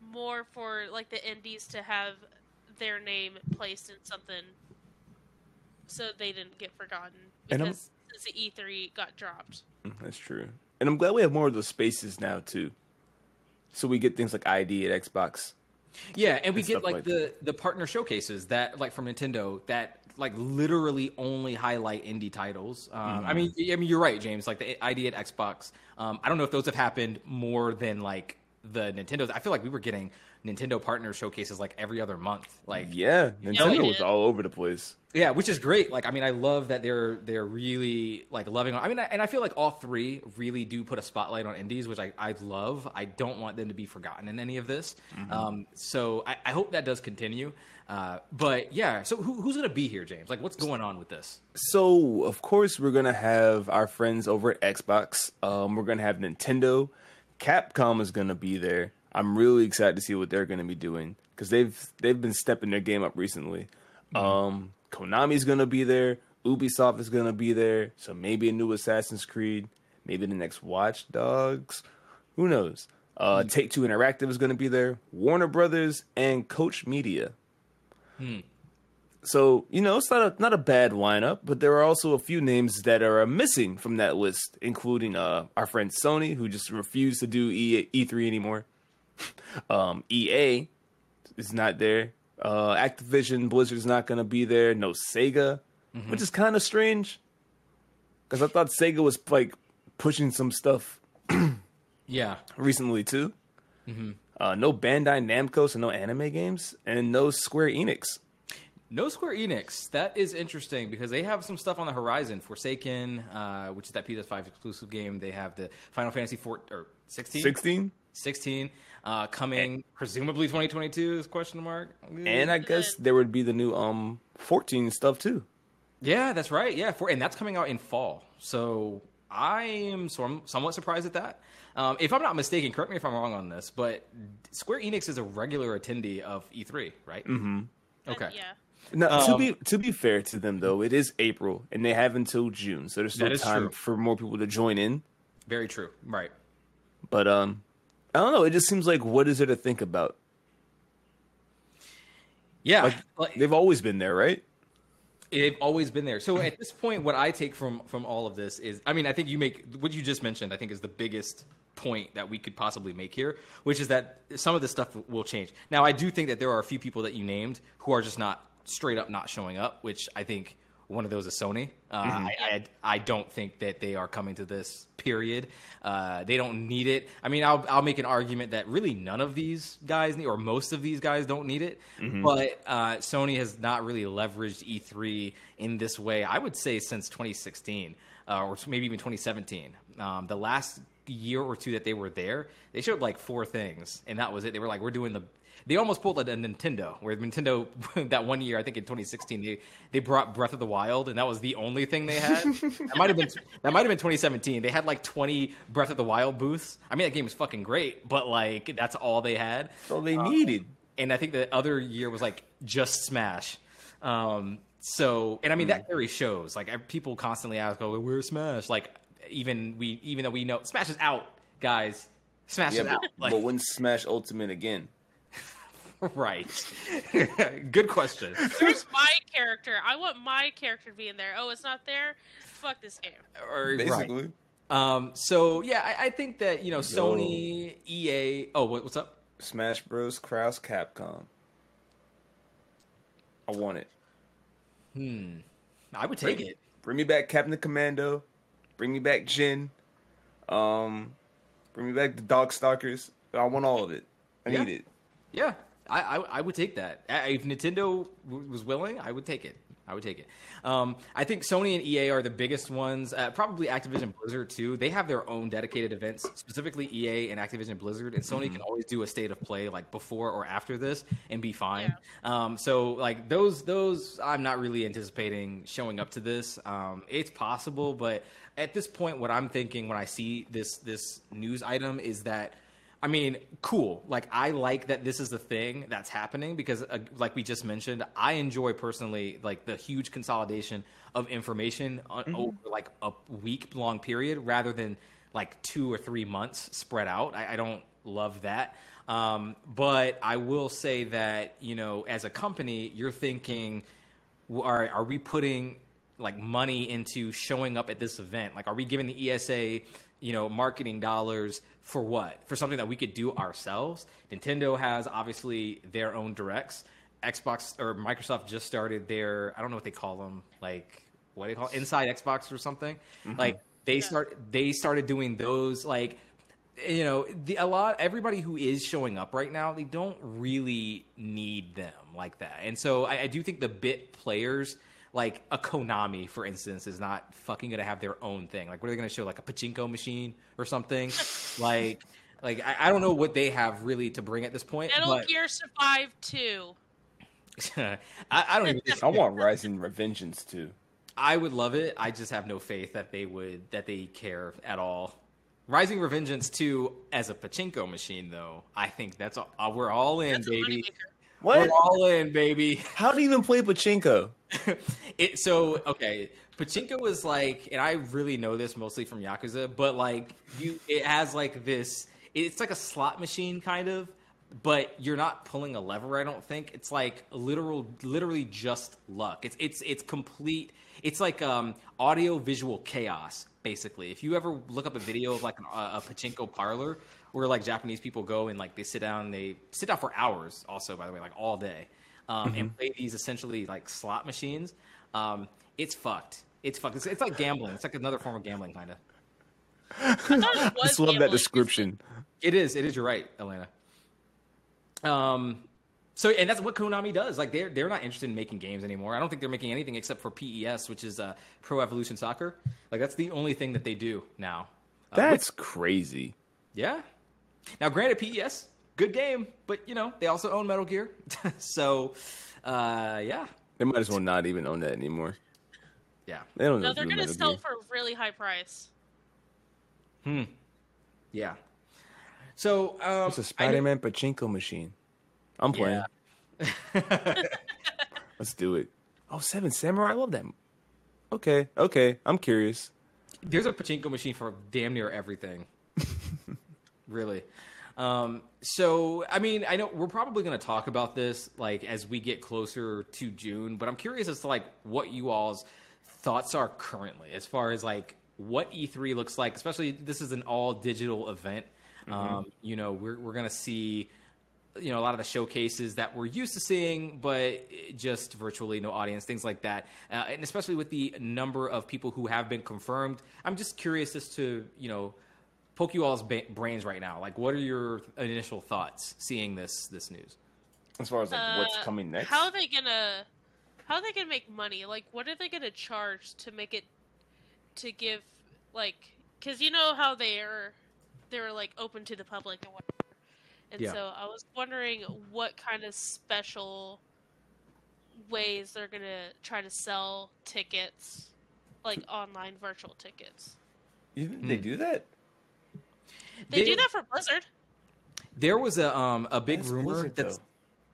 more for like the indies to have their name placed in something so they didn't get forgotten And I'm- because since the E3 got dropped. Mm, That's true. And I'm glad we have more of those spaces now too. So we get things like ID at Xbox. Yeah, and we get like, like the the partner showcases that like from Nintendo that like literally only highlight indie titles. Um, Mm-hmm. I mean, I mean you're right, James. Like the ID at Xbox. Um, I don't know if those have happened more than like the Nintendos. I feel like we were getting Nintendo partner showcases like every other month. Like Yeah, Nintendo we was all over the place. Yeah, which is great. Like, I mean, I love that they're they're really like loving. on I mean, I, and I feel like all three really do put a spotlight on indies, which I, I love. I don't want them to be forgotten in any of this. Um, so I, I hope that does continue. Uh, but yeah, so who, who's gonna be here, James? Like, what's going on with this? So of course we're gonna have our friends over at Xbox. Um, we're gonna have Nintendo. Capcom is gonna be there. I'm really excited to see what they're gonna be doing because they've they've been stepping their game up recently. Um, Konami's gonna be there. Ubisoft is gonna be there. So maybe a new Assassin's Creed. Maybe the next Watch Dogs. Who knows? Uh, Take Two Interactive is gonna be there. Warner Brothers and Koch Media. Hmm. So you know, it's not a not a bad lineup, but there are also a few names that are missing from that list, including uh, our friend Sony, who just refused to do E E3 anymore. *laughs* Um, EA is not there. Uh, Activision Blizzard's not going to be there. No Sega, mm-hmm. which is kind of strange because I thought Sega was like pushing some stuff. *clears throat* yeah, recently too. Mm-hmm. Uh, no Bandai Namco, so no anime games, and no Square Enix. No Square Enix. That is interesting because they have some stuff on the horizon. Forspoken, uh, which is that PS5 exclusive game. They have the Final Fantasy 4 or 16. 16. 16 uh, coming and, presumably 2022 is question mark. And I guess there would be the new um 14 stuff too. Yeah, that's right. Yeah, for, and that's coming out in fall. So I am somewhat surprised at that. Um, if I'm not mistaken, correct me if I'm wrong on this, but Square Enix is a regular attendee of E3, right? Mm-hmm. Okay. Uh, yeah. No, um, to be to be fair to them though, it is April and they have until June, so there's still time true. for more people to join in. Very true. Right. But um, I don't know. It just seems like what is there to think about? Yeah, like, they've always been there, right? They've always been there. So hmm. at this point, what I take from from all of this is, I mean, I think you make what you just mentioned. I think is the biggest point that we could possibly make here, which is that some of this stuff will change. Now, I do think that there are a few people that you named who are just not straight up not showing up, which I think one of those is Sony. Uh, mm-hmm. I, I, I don't think that they are coming to this period. Uh, they don't need it. I mean, I'll I'll make an argument that really none of these guys need, or most of these guys don't need it. Mm-hmm. But uh, Sony has not really leveraged E3 in this way. I would say since 2016 uh, or maybe even 2017. Um, the last year or two that they were there, they showed like four things, and that was it. They were like, "We're doing the." They almost pulled a, a Nintendo, where Nintendo *laughs* that one year, I think in 2016, they they brought Breath of the Wild, and that was the only thing they had. that might have been *laughs* that might have been 2017. They had like 20 Breath of the Wild booths. I mean, that game was fucking great, but like that's all they had. all they um, needed. And I think the other year was like just Smash. Um, so, and I mean mm. that carries shows. Like people constantly ask, "Oh, where's Smash?" Like even we, even though we know Smash is out, guys. Smash yeah, is but, out. Like, but when Smash Ultimate again? *laughs* right. *laughs* Good question. Where's my character? I want my character to be in there. Oh, it's not there. Fuck this game. Or, Basically. Right. Um, so yeah, I, I, think that you know Sony, EA. Oh, what, what's up? Smash Bros. Cross Capcom. I want it. Hmm. I would take bring, it. Bring me back Captain Commando. Bring me back Jin. Um, bring me back the Darkstalkers. I want all of it. I yeah. need it. Yeah, I, I, I would take that. If Nintendo was willing, I would take it. I would take it. Um, I think Sony and EA are the biggest ones. Uh, probably Activision Blizzard too. They have their own dedicated events, specifically EA and Activision Blizzard. And Sony mm-hmm. can always do a state of play like before or after this and be fine. Yeah. Um, so like those those I'm not really anticipating showing up to this. Um, it's possible, but at this point, what I'm thinking when I see this this news item is that I mean, cool. Like I like that this is the thing that's happening because, uh, like we just mentioned, I enjoy personally like the huge consolidation of information on, mm-hmm. over like a week long period rather than like two or three months spread out. I, I don't love that. Um, but I will say that you know, as a company, you're thinking, are are we putting like money into showing up at this event? Like, are we giving the ESA you know marketing dollars? For what? For something that we could do ourselves. Nintendo has obviously their own directs. Xbox or Microsoft just started their I don't know what they call them, like what do they call it? inside Xbox or something. Mm-hmm. Like they yeah. start they started doing those like you know the, a lot everybody who is showing up right now they don't really need them like that and so I, I do think the bit players like a Konami, for instance, is not fucking gonna have their own thing. Like, what are they gonna show? Like a pachinko machine or something? *laughs* like, like I, I, don't know what they have really to bring at this point. Metal but... Gear Survive Two. *laughs* I, I, don't even. I want Rising Revengeance too. I would love it. I just have no faith that they would that they care at all. Rising Revengeance 2 as a pachinko machine, though, I think that's all, uh, we're all in, that's baby. What? We're all in, baby. How do you even play pachinko? *laughs* it so okay. Pachinko was like, and I really know this mostly from Yakuza, but like you, it has like this. It's like a slot machine kind of, but you're not pulling a lever. I don't think it's like literal, literally just luck. It's it's it's complete. It's like um, audio visual chaos, basically. If you ever look up a video of like an, a pachinko parlor where like Japanese people go and like they sit down, they sit down for hours. Also, by the way, like all day, um, mm-hmm. and play these essentially like slot machines. Um, it's fucked. It's fucked. It's, it's like gambling. It's like another form of gambling, kind of. I *laughs* just love that description. It is. It is. You're right, Elena. Um, so and that's what Konami does. Like they're they're not interested in making games anymore. I don't think they're making anything except for PES, which is uh, Pro Evolution Soccer. Like that's the only thing that they do now. Uh, that's which, crazy. Yeah. Now, granted, PES good game, but you know they also own Metal Gear, *laughs* so uh, yeah. They might as well not even own that anymore. Yeah. They don't. No, they're gonna sell Gear. for a really high price. Hmm. Yeah. So um, it's a Spider-Man pachinko machine. I'm playing. Yeah. *laughs* Let's do it. Oh, Seven Samurai. I love that. Okay, okay. I'm curious. There's a pachinko machine for damn near everything. Really. Um, so, I mean, I know we're probably going to talk about this like as we get closer to June, but I'm curious as to like what you all's thoughts are currently as far as like what E3 looks like. Especially, this is an all digital event. Mm-hmm. Um, you know, we're we're going to see you know a lot of the showcases that we're used to seeing, but just virtually no audience, things like that, uh, and especially with the number of people who have been confirmed. I'm just curious as to you know poke you all's ba- brains right now. Like, what are your initial thoughts seeing this this news? As far as like uh, what's coming next, how are they gonna how are they gonna make money? Like, what are they gonna charge to make it to give like because you know how they're they're like open to the public and whatever and yeah. so I was wondering what kind of special ways they're going to try to sell tickets, like online virtual tickets. Even they hmm. do that? They, they, do that for Blizzard. There was a um a big that's rumor Blizzard, that's though.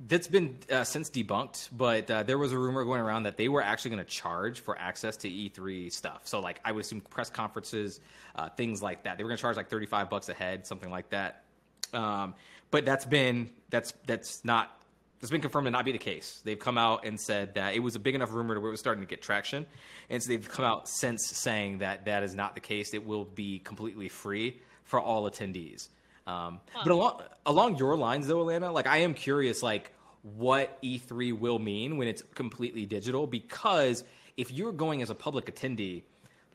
that's been uh, since debunked, but uh, there was a rumor going around that they were actually going to charge for access to E3 stuff. So like I would assume press conferences, uh, things like that. They were going to charge like 35 bucks a head, something like that. Um, but that's been that's that's not that's been confirmed to not be the case. They've come out and said that it was a big enough rumor to where it was starting to get traction, and so they've come out since saying that that is not the case. It will be completely free for all attendees. Um, huh. But along along your lines, though, Elena, like I am curious, like what E3 will mean when it's completely digital, because if you're going as a public attendee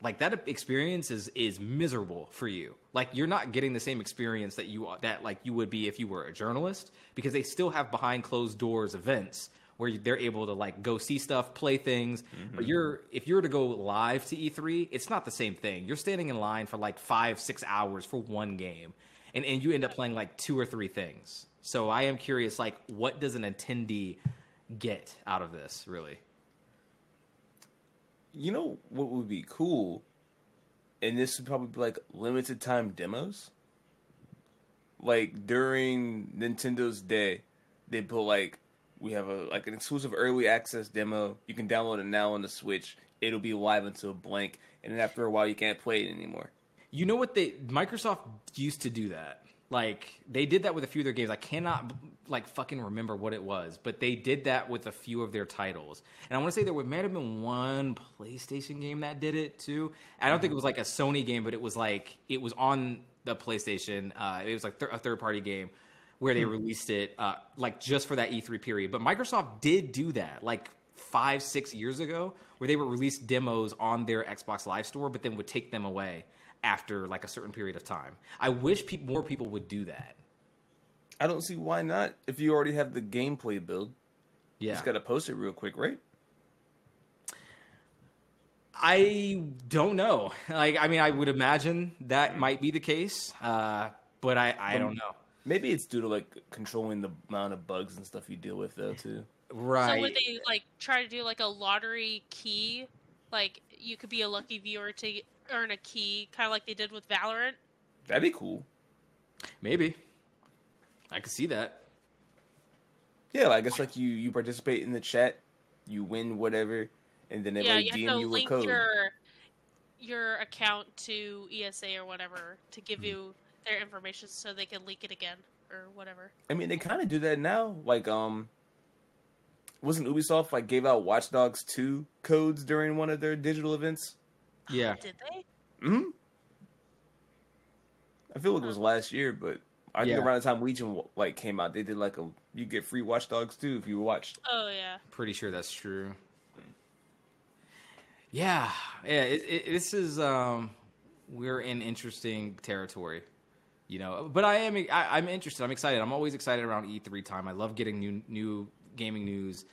like that experience is is miserable for you like you're not getting the same experience that you that like you would be if you were a journalist because they still have behind closed doors events where they're able to like go see stuff play things mm-hmm. but you're if you're to go live to e3 it's not the same thing you're standing in line for like five six hours for one game and, and you end up playing like two or three things so i am curious like what does an attendee get out of this really you know what would be cool, and this would probably be like limited time demos. Like during Nintendo's day, they put like we have a like an exclusive early access demo. You can download it now on the Switch. It'll be live until blank, and then after a while, you can't play it anymore. You know what they Microsoft used to do that. Like they did that with a few of their games. I cannot like fucking remember what it was, but they did that with a few of their titles. And I want to say there might have been one PlayStation game that did it too. I don't think it was like a Sony game, but it was like it was on the PlayStation. Uh, it was like th- a third party game where they hmm. released it uh, like just for that E3 period. But Microsoft did do that like five six years ago, where they would release demos on their Xbox Live Store, but then would take them away after like a certain period of time. I wish pe- more people would do that. I don't see why not. If you already have the gameplay build, yeah, just gotta post it real quick, right? I don't know. Like, I mean, I would imagine that might be the case, uh, but I, I don't know. Maybe it's due to like controlling the amount of bugs and stuff you deal with, though, too. Right. So would they like try to do like a lottery key? Like you could be a lucky viewer to earn a key, kind of like they did with Valorant. That'd be cool. Maybe. I could see that. Yeah, I guess like you you participate in the chat, you win whatever, and then they yeah, like you DM you link code. Your, your account to ESA or whatever to give mm-hmm. you their information so they can leak it again. or whatever. I mean, they kind of do that now. Like, um, wasn't Ubisoft like gave out Watch Dogs 2 codes during one of their digital events? Yeah. Did they? Hmm. I feel like it was last year, but I think around the time Legion like came out, they did like a you get free Watch Dogs 2 if you watched. Oh yeah. Pretty sure that's true. Yeah, yeah. It, it, this is um, we're in interesting territory, you know. But I am I, I'm interested. I'm excited. I'm always excited around E3 time. I love getting new new gaming news.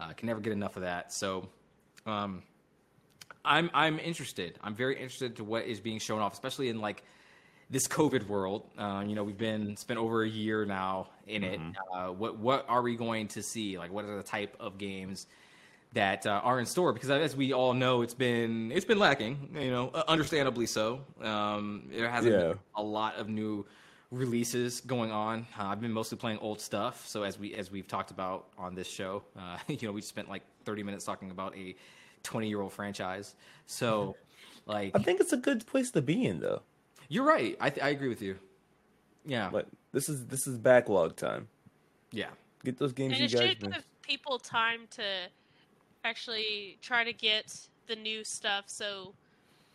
Uh, can never get enough of that. So, um, I'm I'm interested. I'm very interested to what is being shown off, especially in like this COVID world. Uh, you know, we've been spent over a year now in it. Uh, what what are we going to see? Like, what are the type of games that uh, are in store? Because as we all know, it's been it's been lacking. You know, uh, understandably so. Um, there hasn't Yeah. been a lot of new releases going on. Uh, I've been mostly playing old stuff. So as we as we've talked about on this show, uh, *laughs* you know, we spent like 30 minutes talking about a 20 year old franchise. So, *laughs* like, I think it's a good place to be in though. you're right. I, th- I agree with you. Yeah. But this is this is backlog time. yeah. Get those games And you it guys. should give people time to actually try to get the new stuff so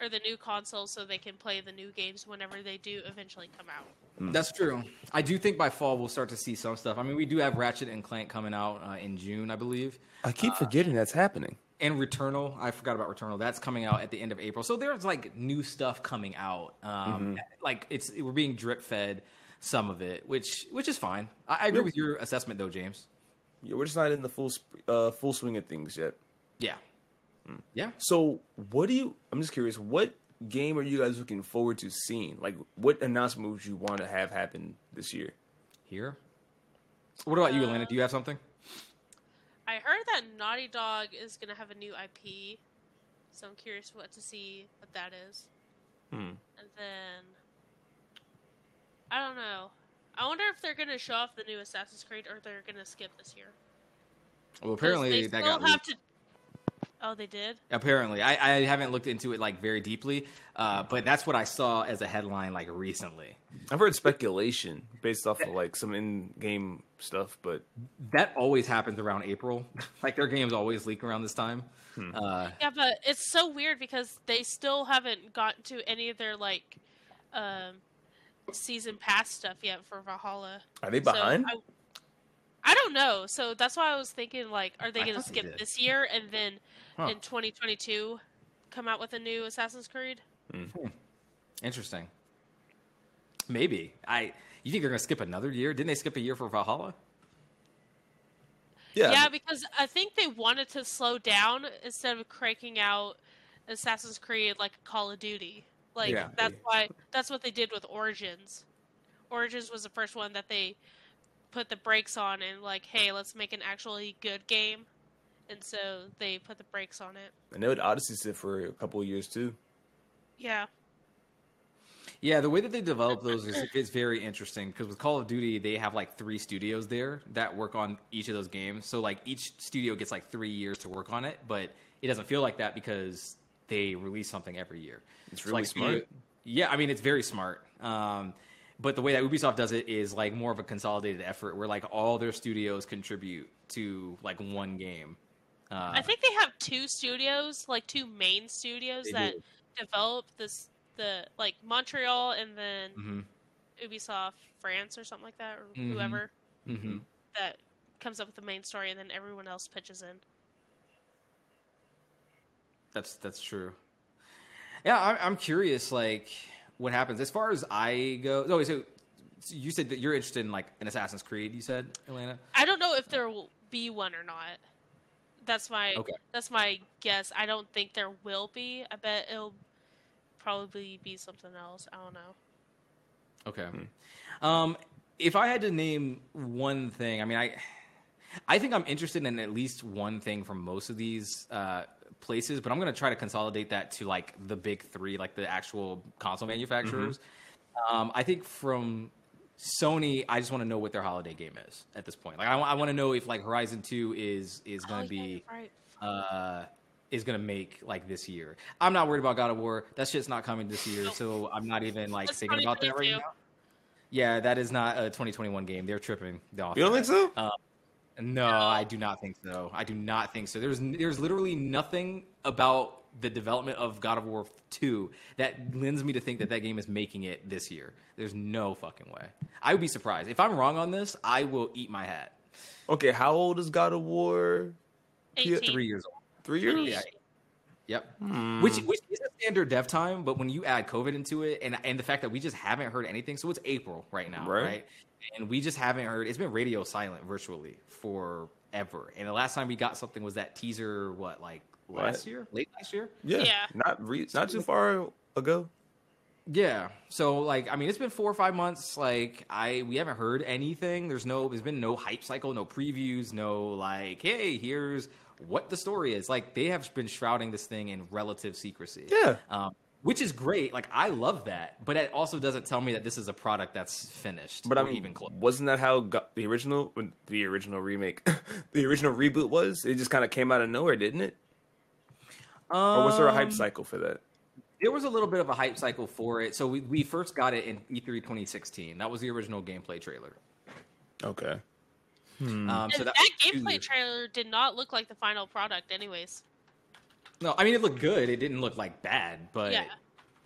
or the new console so they can play the new games whenever they do eventually come out. That's true. I do think by fall we'll start to see some stuff. I mean, we do have Ratchet and Clank coming out uh, in June, I believe. I keep forgetting that's happening. And Returnal, I forgot about Returnal. That's coming out at the end of April. So there's like new stuff coming out. Um, Like it's we're being drip fed some of it, which which is fine. I, I agree with your assessment though, James. Yeah, we're just not in the full uh, full swing of things yet. Yeah, yeah. So, what do you? I'm just curious. What game are you guys looking forward to seeing? Like, what announcement would you want to have happen this year? Here. What about you, Elena? Do you have something? I heard that Naughty Dog is going to have a new IP, so I'm curious what to see what that is. Hmm. And then I don't know. I wonder if they're going to show off the new Assassin's Creed or they're going to skip this year. Well, 'Cause apparently they that still got have leaked. to. Oh, they did. Apparently, I, I haven't looked into it like very deeply, uh, but that's what I saw as a headline like recently. I've heard speculation based off of like some in-game stuff, but That always happens around April. *laughs* like their games always leak around this time. Uh, Yeah, but it's so weird because they still haven't gotten to any of their like um, season pass stuff yet for Valhalla. are they So behind? I, I don't know. So that's why I was thinking like, are they going to skip did. this year and then Huh. in 2022 come out with a new Assassin's Creed? Hmm. Hmm. interesting. Maybe I. You think they're gonna skip another year? Didn't they skip a year for Valhalla? Yeah, Yeah, because I think they wanted to slow down instead of cranking out Assassin's Creed like Call of Duty. Like Yeah. that's why that's what they did with Origins. Origins was the first one that they put the brakes on and like, hey, let's make an actually good game. And so they put the brakes on it. I know Odyssey sit for a couple of years too. Yeah. Yeah, the way that they develop those is, is very interesting because with Call of Duty, they have like three studios there that work on each of those games. So like each studio gets like three years to work on it, but it doesn't feel like that because they release something every year. It's really like, smart. studio- yeah, I mean it's very smart. Um, but the way that Ubisoft does it is like more of a consolidated effort where like all their studios contribute to like one game. Uh, I think they have two studios, like two main studios that do. develop this the like Montreal and then mhm, Ubisoft France or something like that or Mhm. whoever. mhm. that comes up with the main story and then everyone else pitches in. That's that's true. Yeah, I'm, I'm curious, like what happens as far as I go. Oh, so, so you said that you're interested in like an Assassin's Creed. You said, Atlanta. I don't know if there will be one or not. That's my Okay. that's my guess. I don't think there will be. I bet it'll probably be something else. I don't know. Okay. Um, if I had to name one thing, I mean, I, I think I'm interested in at least one thing from most of these uh, places, but I'm going to try to consolidate that to like the big three, like the actual console manufacturers. Um, I think from Sony, I just want to know what their holiday game is at this point. Like, I, want to know if like Horizon Two is is going Oh, to yeah, be right. uh, is going to make like this year. I'm not worried about God of War. That shit's not coming this year, so I'm not even like That's thinking about that right now. Yeah, that is not a 2021 game. They're tripping. You don't think so? Uh, no, I do not think so. I do not think so. There's there's literally nothing about the development of God of War 2 that lends me to think that that game is making it this year. There's no fucking way. I would be surprised. If I'm wrong on this, I will eat my hat. Okay, how old is God of War? 18. Three years old. Three years? Yeah. Yep. Hmm. Which which is a standard dev time, but when you add COVID into it, and and the fact that we just haven't heard anything, so it's April right now, Right. right? And we just haven't heard. It's been radio silent virtually forever. And the last time we got something was that teaser. What like last What? year? Late last year? yeah, Yeah. not re- not too far ago. Yeah. So like, I mean, it's been four or five months. Like, I we haven't heard anything. There's no, there's been no hype cycle, no previews, no like, hey, here's what the story is. Like, they have been shrouding this thing in relative secrecy. Yeah. Um, which is great. Like, I love that, but it also doesn't tell me that this is a product that's finished. But I'm mean, even close. wasn't that how go- the original, the original remake, *laughs* the original reboot was? It just kind of came out of nowhere, didn't it? Or was there a hype Um, cycle for that? There was a little bit of a hype cycle for it. So we, we first got it in E E3 2016. That was the original gameplay trailer. Okay. Um, so that, was two gameplay trailer did not look like the final product, anyways. No, I mean it looked good. It didn't look like bad, but Yeah.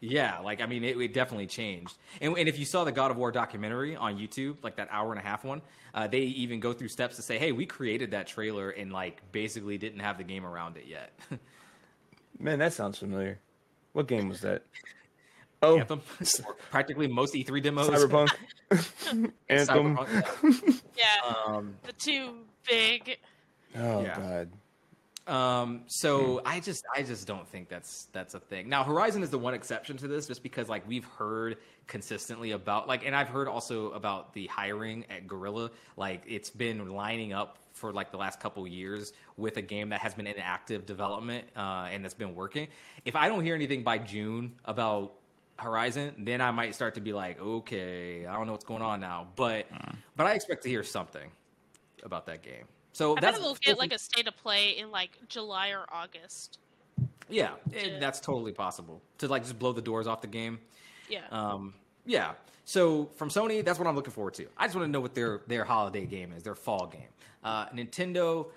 yeah, like I mean it, it definitely changed. And, and if you saw the God of War documentary on YouTube, like that hour and a half one, uh, they even go through steps to say, "Hey, we created that trailer and like basically didn't have the game around it yet." *laughs* Man, that sounds familiar. What game was that? *laughs* Oh, Anthem, *laughs* practically most E3 demos. Cyberpunk. Anthem. Cyberpunk, Yeah, yeah. Um, the two big. Oh Yeah. God. Um, so I just I just don't think that's that's a thing. Now Horizon is the one exception to this, just because like we've heard consistently about like, and I've heard also about the hiring at Guerrilla. Like it's been lining up for like the last couple years with a game that has been in active development uh, and that's been working. If I don't hear anything by June about Horizon, then I might start to be like, okay, I don't know what's going on now, but but I expect to hear something about that game. So I that's we'll get like a state of play in like July or August. Yeah, Yeah. it, that's totally possible to like just blow the doors off the game. Yeah. Um, yeah. So from Sony, that's what I'm looking forward to. I just want to know what their their holiday game is, their fall game. Uh, Nintendo,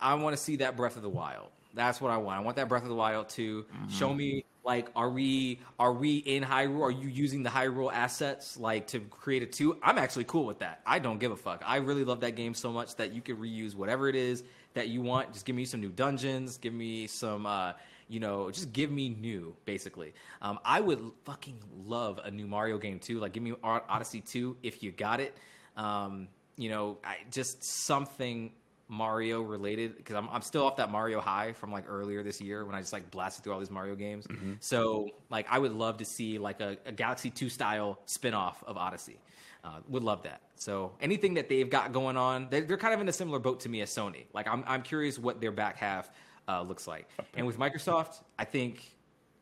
I want to see that Breath of the Wild. That's what I want. I want that Breath of the Wild to show me like, are we are we in Hyrule? Are you using the Hyrule assets like to create a two? I'm actually cool with that. I don't give a fuck. I really love that game so much that you can reuse whatever it is that you want. Just give me some new dungeons. Give me some. Uh, you know, just give me new, basically. Um, I would fucking love a new Mario game too. Like, give me Odyssey 2 if you got it. Um, you know, I, just something Mario related because I'm, I'm still off that Mario high from like earlier this year when I just like blasted through all these Mario games. So, like, I would love to see like a, a Galaxy 2 style spin off of Odyssey. Uh, would love that. So anything that they've got going on, they're, they're kind of in a similar boat to me as Sony. Like I'm, I'm curious what their back half uh, looks like. And with Microsoft, I think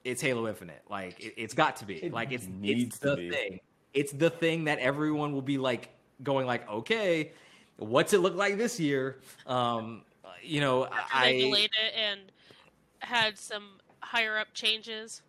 it's Halo Infinite. Like it, it's got to be. It like it's needs it's to the be. thing. It's the thing that everyone will be like going like, okay, what's it look like this year? Um, you know, I it and had some higher up changes.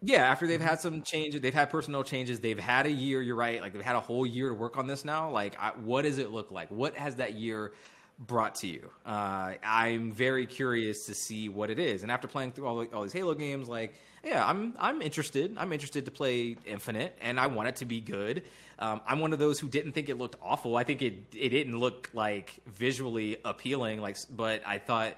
Yeah, after they've had some changes, they've had personnel changes. They've had a year. You're right. Like they've had a whole year to work on this now. Like, I, what does it look like? What has that year brought to you? Uh, I'm very curious to see what it is. And after playing through all, the- all these Halo games, like, yeah, I'm I'm interested. I'm interested to play Infinite, and I want it to be good. Um, I'm one of those who didn't think it looked awful. I think it it didn't look like visually appealing. Like, but I thought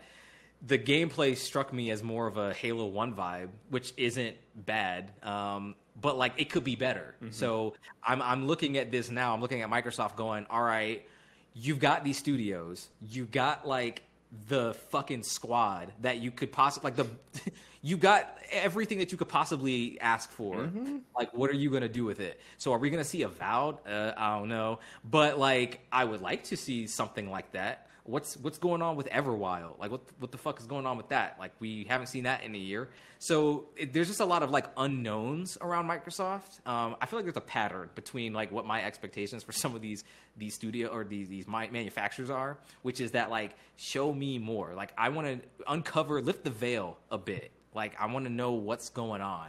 the gameplay struck me as more of a Halo One vibe, which isn't bad. Um, but like it could be better. So I'm I'm looking at this now. I'm looking at Microsoft going, all right, you've got these studios, you've got like the fucking squad that you could possibly like the you got everything that you could possibly ask for. Like, what are you gonna do with it? So, are we gonna see Avowed? Uh, I don't know, but like, I would like to see something like that. What's what's going on with Everwild? Like, what what the fuck is going on with that? Like, we haven't seen that in a year. So, it, there's just a lot of like unknowns around Microsoft. Um, I feel like there's a pattern between like what my expectations for *laughs* some of these these studio or these these manufacturers are, which is that like show me more. Like, I want to uncover, lift the veil a bit. Like, I want to know what's going on.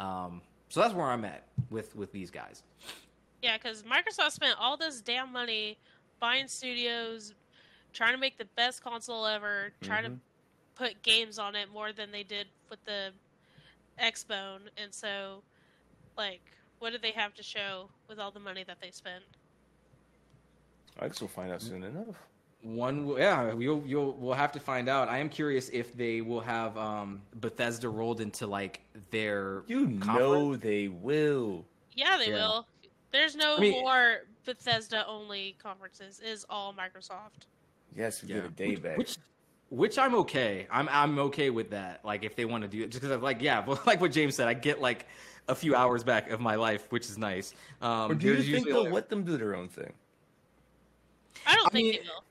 Um, so that's where I'm at with with these guys. Yeah, because Microsoft spent all this damn money buying studios, trying to make the best console ever, trying Mhm. to put games on it more than they did with the Xbone, and so, like, what did they have to show with all the money that they spent? I guess we'll find out soon enough. One, will- yeah, you'll you'll we'll have to find out. I am curious if they will have um, Bethesda rolled into like their You conference. know they will. Yeah, they Yeah. will. There's no I mean- more Bethesda only conferences. Is all Microsoft. Yes, we Yeah. get a day back. Which, which I'm okay. I'm I'm okay with that. Like if they want to do it, just because I'm like yeah, *laughs* well, like what James said, I get like a few hours back of my life, which is nice. Um, or do you think they'll like- let them do their own thing? I don't I think mean- they will.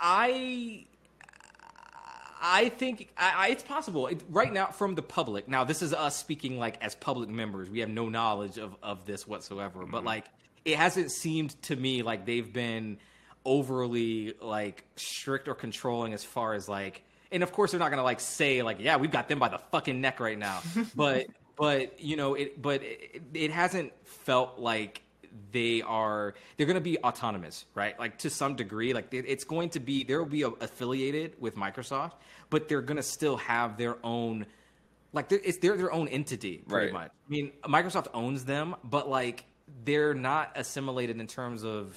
I I think I, I, it's possible It- right now from the public. Now this is us speaking like as public members. We have no knowledge of of this whatsoever. But mm-hmm. like it hasn't seemed to me like they've been overly like strict or controlling as far as like. And of course they're not gonna like say like yeah we've got them by the fucking neck right now. *laughs* but but you know it but it, it hasn't felt like they are they're going to be autonomous right? Like to some degree like it's going to be there will be affiliated with microsoft but they're going to still have their own like they're, it's they're their own entity pretty Right. much. I mean microsoft owns them but like they're not assimilated in terms of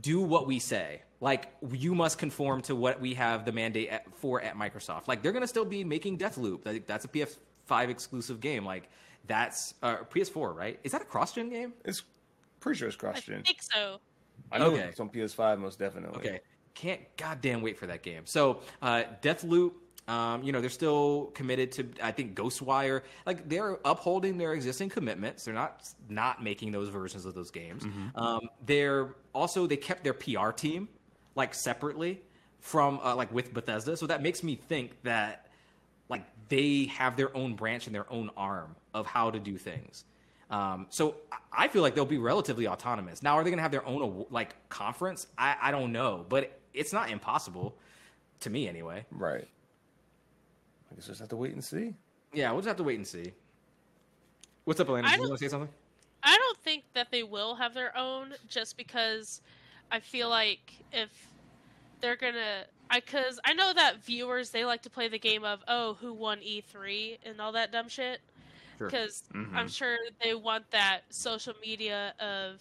do what we say. Like you must conform to what we have the mandate at, for at microsoft. Like they're going to still be making deathloop. Like, that's a ps5 exclusive game. Like that's uh, ps4 right is that a cross-gen game It's pretty sure it's cross gen. I think so. I know Okay. it's on PS5 most definitely. Okay. Can't goddamn wait for that game. So, uh, Deathloop, um, you know, they're still committed to, I think, Ghostwire. Like, they're upholding their existing commitments. They're not not making those versions of those games. Um, they're also, they kept their PR team, like, separately from, uh, like, with Bethesda. So that makes me think that, like, they have their own branch and their own arm of how to do things. Um, so I- I feel like they'll be relatively autonomous. Now, are they going to have their own like conference? I, I don't know, but it's not impossible to me anyway. Right. I guess we'll just have to wait and see. Yeah, we'll just have to wait and see. What's up, Elena? I Did you want to say something? I don't think that they will have their own just because I feel like if they're gonna I cuz I know that viewers they like to play the game of oh who won E3 and all that dumb shit Sure. cuz Mhm. I'm sure they want that social media of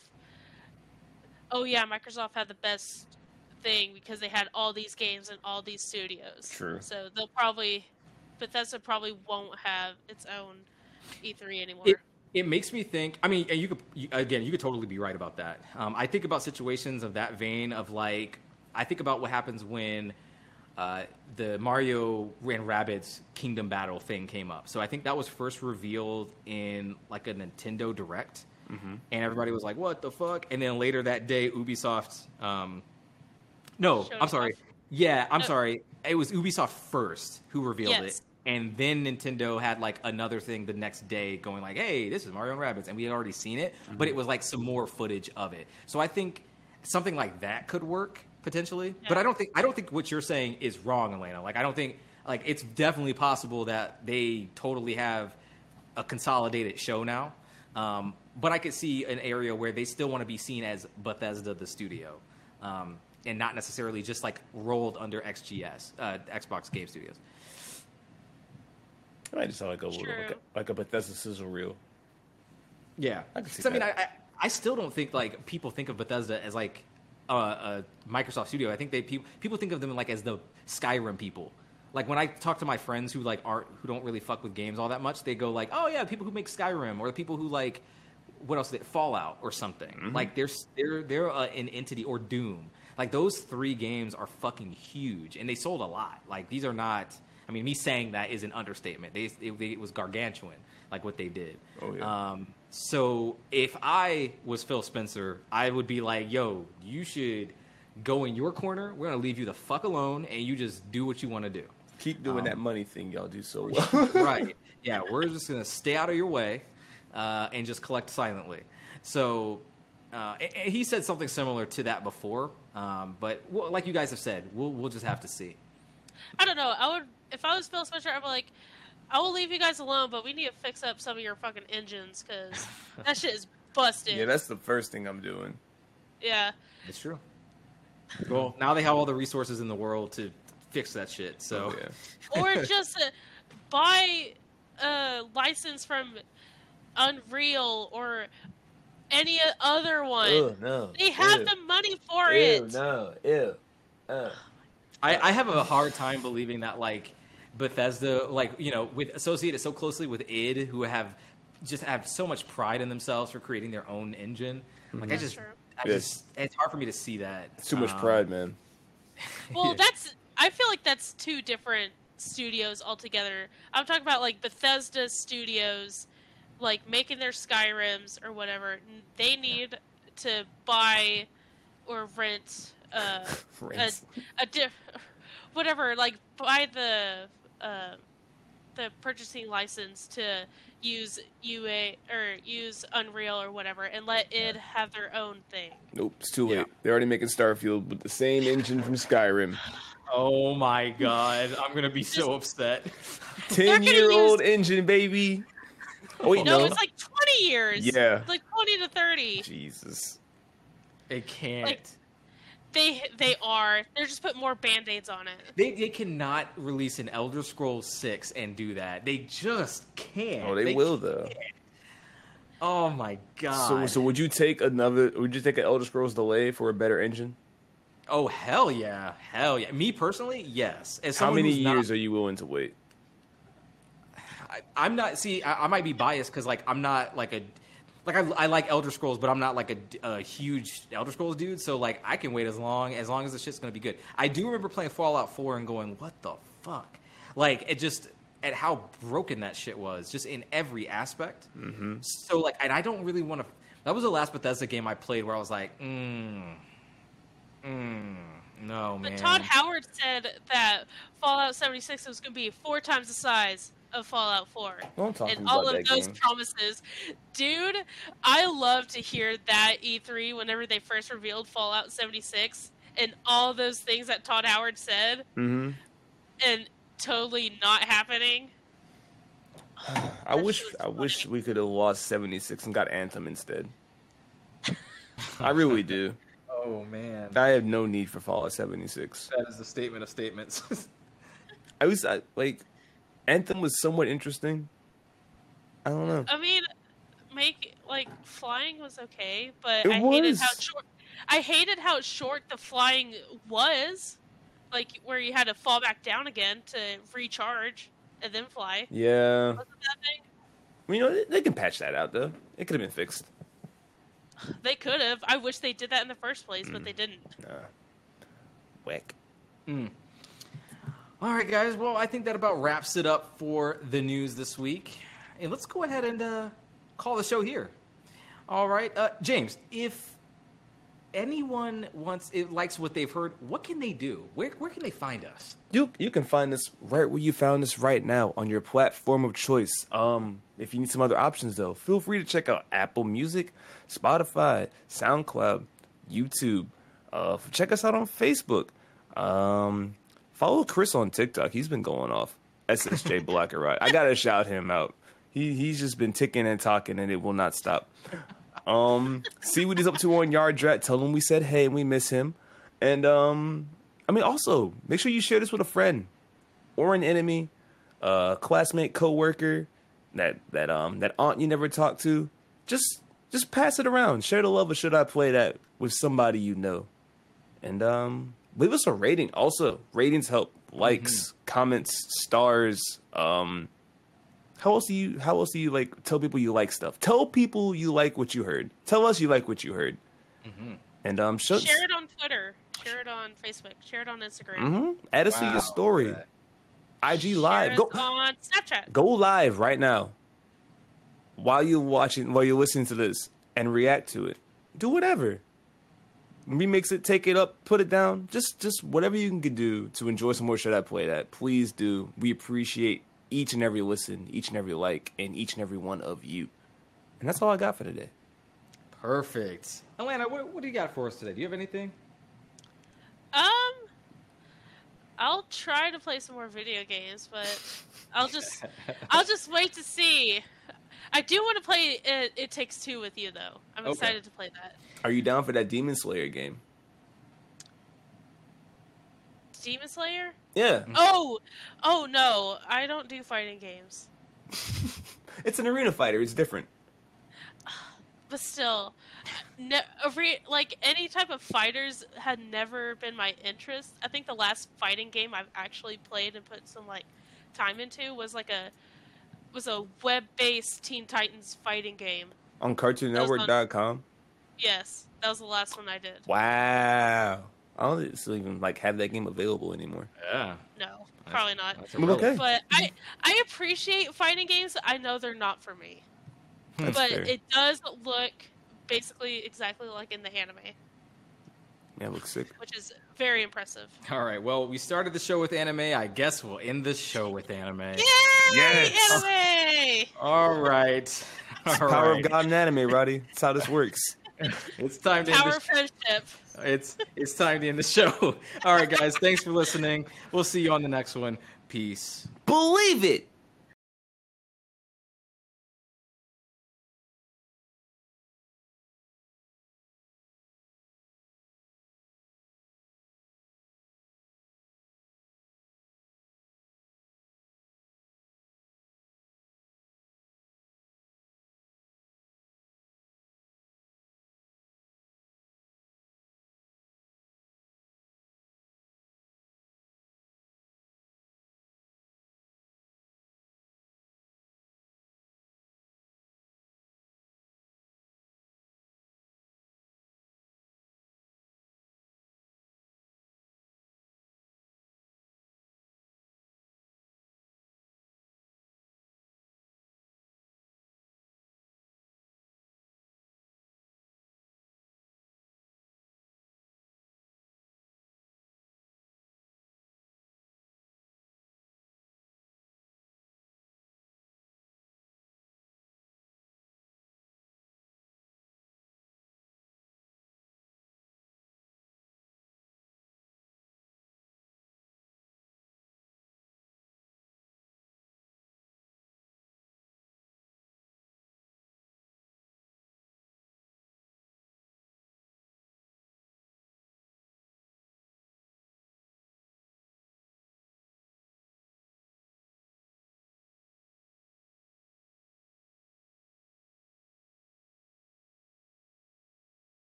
oh yeah Microsoft had the best thing because they had all these games and all these studios. True. So they'll probably Bethesda probably won't have its own E3 anymore. It, it makes me think. I mean, and you could you, again, you could totally be right about that. Um, I think about situations of that vein of like, I think about what happens when uh, the Mario and Rabbids Kingdom Battle thing came up. So I think that was first revealed in like a Nintendo Direct, and everybody was like, "What the fuck?" And then later that day, Ubisoft. Um, no, Showed I'm sorry. off. Yeah, I'm No. sorry. It was Ubisoft first who revealed Yes. it, and then Nintendo had like another thing the next day, going like, "Hey, this is Mario and Rabbids," and we had already seen it, but it was like some more footage of it. So I think something like that could work potentially. But I don't think I don't think what you're saying is wrong, Elena. Like I don't think like it's definitely possible that they totally have a consolidated show now. Um, but I could see an area where they still want to be seen as Bethesda, the studio, um, and not necessarily just like rolled under XGS, uh, Xbox Game Studios. It might just sound like a, little, like a like a Bethesda sizzle reel. Yeah, I can see 'Cause, I mean, I. I I still don't think like people think of Bethesda as like a, a Microsoft studio. I think they people people think of them like as the Skyrim people. Like when I talk to my friends who like aren't who don't really fuck with games all that much, they go like, "Oh yeah, people who make Skyrim or the people who like what else? Did, Fallout or something." Like they're they're they're uh, an entity or Doom. Like those three games are fucking huge, and they sold a lot. Like these are not. I mean, me saying that is an understatement. They, it, it was gargantuan, like what they did. Oh, yeah. Um, so if I was Phil Spencer, I would be like, "Yo, you should go in your corner. We're gonna leave you the fuck alone, and you just do what you want to do." Keep doing Um, that money thing y'all do so well. *laughs* *laughs* right? Yeah, we're just gonna stay out of your way uh, and just collect silently. So. Uh, and- and he said something similar to that before, um, but well, like you guys have said, we'll we'll just have to see. I don't know. I would if I was Phil Spencer, I'd be like, I will leave you guys alone, but we need to fix up some of your fucking engines because *laughs* that shit is busted. Yeah, that's the first thing I'm doing. yeah. It's true. Well, now they have all the resources in the world to fix that shit. So Oh, yeah. *laughs* or *laughs* just uh, buy a license from Unreal or any other one. Ew, no. They have ew, the money for ew, it. no, ew. Uh. I, I have a hard time believing that like Bethesda, like you know, with associated so closely with id, who have just have so much pride in themselves for creating their own engine. Like I That's just. I Yes. just, it's hard for me to see that. It's too much Um, pride, man. *laughs* Well, Yeah. that's. I feel like that's two different studios altogether. I'm talking about like Bethesda Studios, like making their Skyrims or whatever. They need to buy or rent uh, *laughs* a Rinse. a diff, whatever. Like buy the uh, the purchasing license to use UA or use Unreal or whatever, and let it have their own thing. Nope, it's too late. Yeah. They're already making Starfield with the same engine from Skyrim. Oh my *laughs* god, I'm gonna be so upset. Ten year old use- engine, baby. Oh wait, No, no. it's like 20 years. Yeah. It's like 20 to 30. Jesus. It can't. Like- They they are. They're just putting more band-aids on it. they, they cannot release an Elder Scrolls Six and do that. They just can't. Oh, they, will though. Oh my god. So, so would you take another? Would you take an Elder Scrolls delay for a better engine? oh hell yeah, hell yeah. Me personally, yes. As How many who's not- years are you willing to wait? I, I'm not. See, I, I might be biased because like I'm not like a like I, I like Elder Scrolls, but I'm not like a, a huge Elder Scrolls dude. So like I can wait as long as long as the shit's gonna be good. I do remember playing Fallout 4 and going, what the fuck? Like it just at how broken that shit was, just in every aspect. Mm-hmm. So like, and I don't really want to. That was the last Bethesda game I played where I was like, mm, mm, no But man. Todd Howard said that Fallout 76 was going to be four times the size of Fallout 4. Don't talk to and all of those game. promises. Dude, I love to hear that E3 whenever they first revealed Fallout 76 and all those things that Todd Howard said Mm-hmm. and totally not happening. *sighs* I wish I wish we could have lost seventy six and got Anthem instead. I really do. *laughs* oh man, I have no need for Fallout seventy six. that is the statement of statements. *laughs* I was I, like, Anthem was somewhat interesting. I don't know. I mean, make like flying was okay, but It I hated how short. I hated how short the flying was, like where you had to fall back down again to recharge and then fly. Yeah, Wasn't that thing? you know they, they can patch that out though. It could have been fixed. They could have. I wish they did that in the first place, Mm. but they didn't. Nah. Whack. All right, guys. Well, I think that about wraps it up for the news this week. And let's go ahead and uh, call the show here. All right, uh, James. If anyone wants, it likes what they've heard, what can they do? Where where can they find us? You you can find us right where you found us right now on your platform of choice. Um, if you need some other options though, feel free to check out Apple Music, Spotify, SoundCloud, YouTube. Uh, check us out on Facebook. Um, follow Chris on TikTok. He's been going off. SSJ *laughs* Blacker Rod. I gotta shout him out. He he's just been ticking and talking, and it will not stop. Um, see what he's up to on Yard Drat. Tell him we said hey and we miss him. And um, I mean, also make sure you share this with a friend or an enemy, uh, classmate, coworker, that that um that aunt you never talked to. Just just pass it around. Share the love of should I play that with somebody you know, and um leave us a rating. Also, ratings help. Likes, comments, stars. Um, how else do you how else do you like tell people you like stuff? Tell people you like what you heard. Tell us you like what you heard. And um, show, Share it on Twitter. Share it on Facebook. Share it on Instagram. Mm-hmm. Add us to your story. IG Share live. us Go on Snapchat. go live right now. While you're watching, while you're listening to this, and react to it. Do whatever. Remix it, take it up, put it down. Just just whatever you can do to enjoy some more. Should I play that? Please do. We appreciate each and every listen, each and every like, and each and every one of you. And that's all I got for today. Perfect. Elena, what, what do you got for us today? Do you have anything? Um, I'll try to play some more video games, but I'll just I'll just wait to see. I do want to play it, it Takes Two with you, though. I'm Okay. excited to play that. Are you down for that Demon Slayer game? Demon Slayer? Yeah, mm-hmm. Oh, oh no, I don't do fighting games. *laughs* it's an arena fighter. It's different. *sighs* But still, ne- a re- like any type of fighters had never been my interest. I think the last fighting game I've actually played and put some like time into was like a was a web-based Teen Titans fighting game. On was on- CartoonNetwork.com. Yes, that was the last one I did. Wow. I don't still even like have that game available anymore. Yeah. No, probably not. Okay. But I I appreciate fighting games. I know they're not for me, That's but fair. it does look basically exactly like in the anime, yeah, it looks sick. which is very impressive. All right. Well, we started the show with anime. I guess we'll end the show with anime. Yay! Yes. Anime! All right. All Power right. of God and anime, Roddy. That's how this works. It's time to end Power the of friendship. it's it's time to end the show. All right, guys. Thanks for listening. We'll see you on the next one. Peace. Believe it.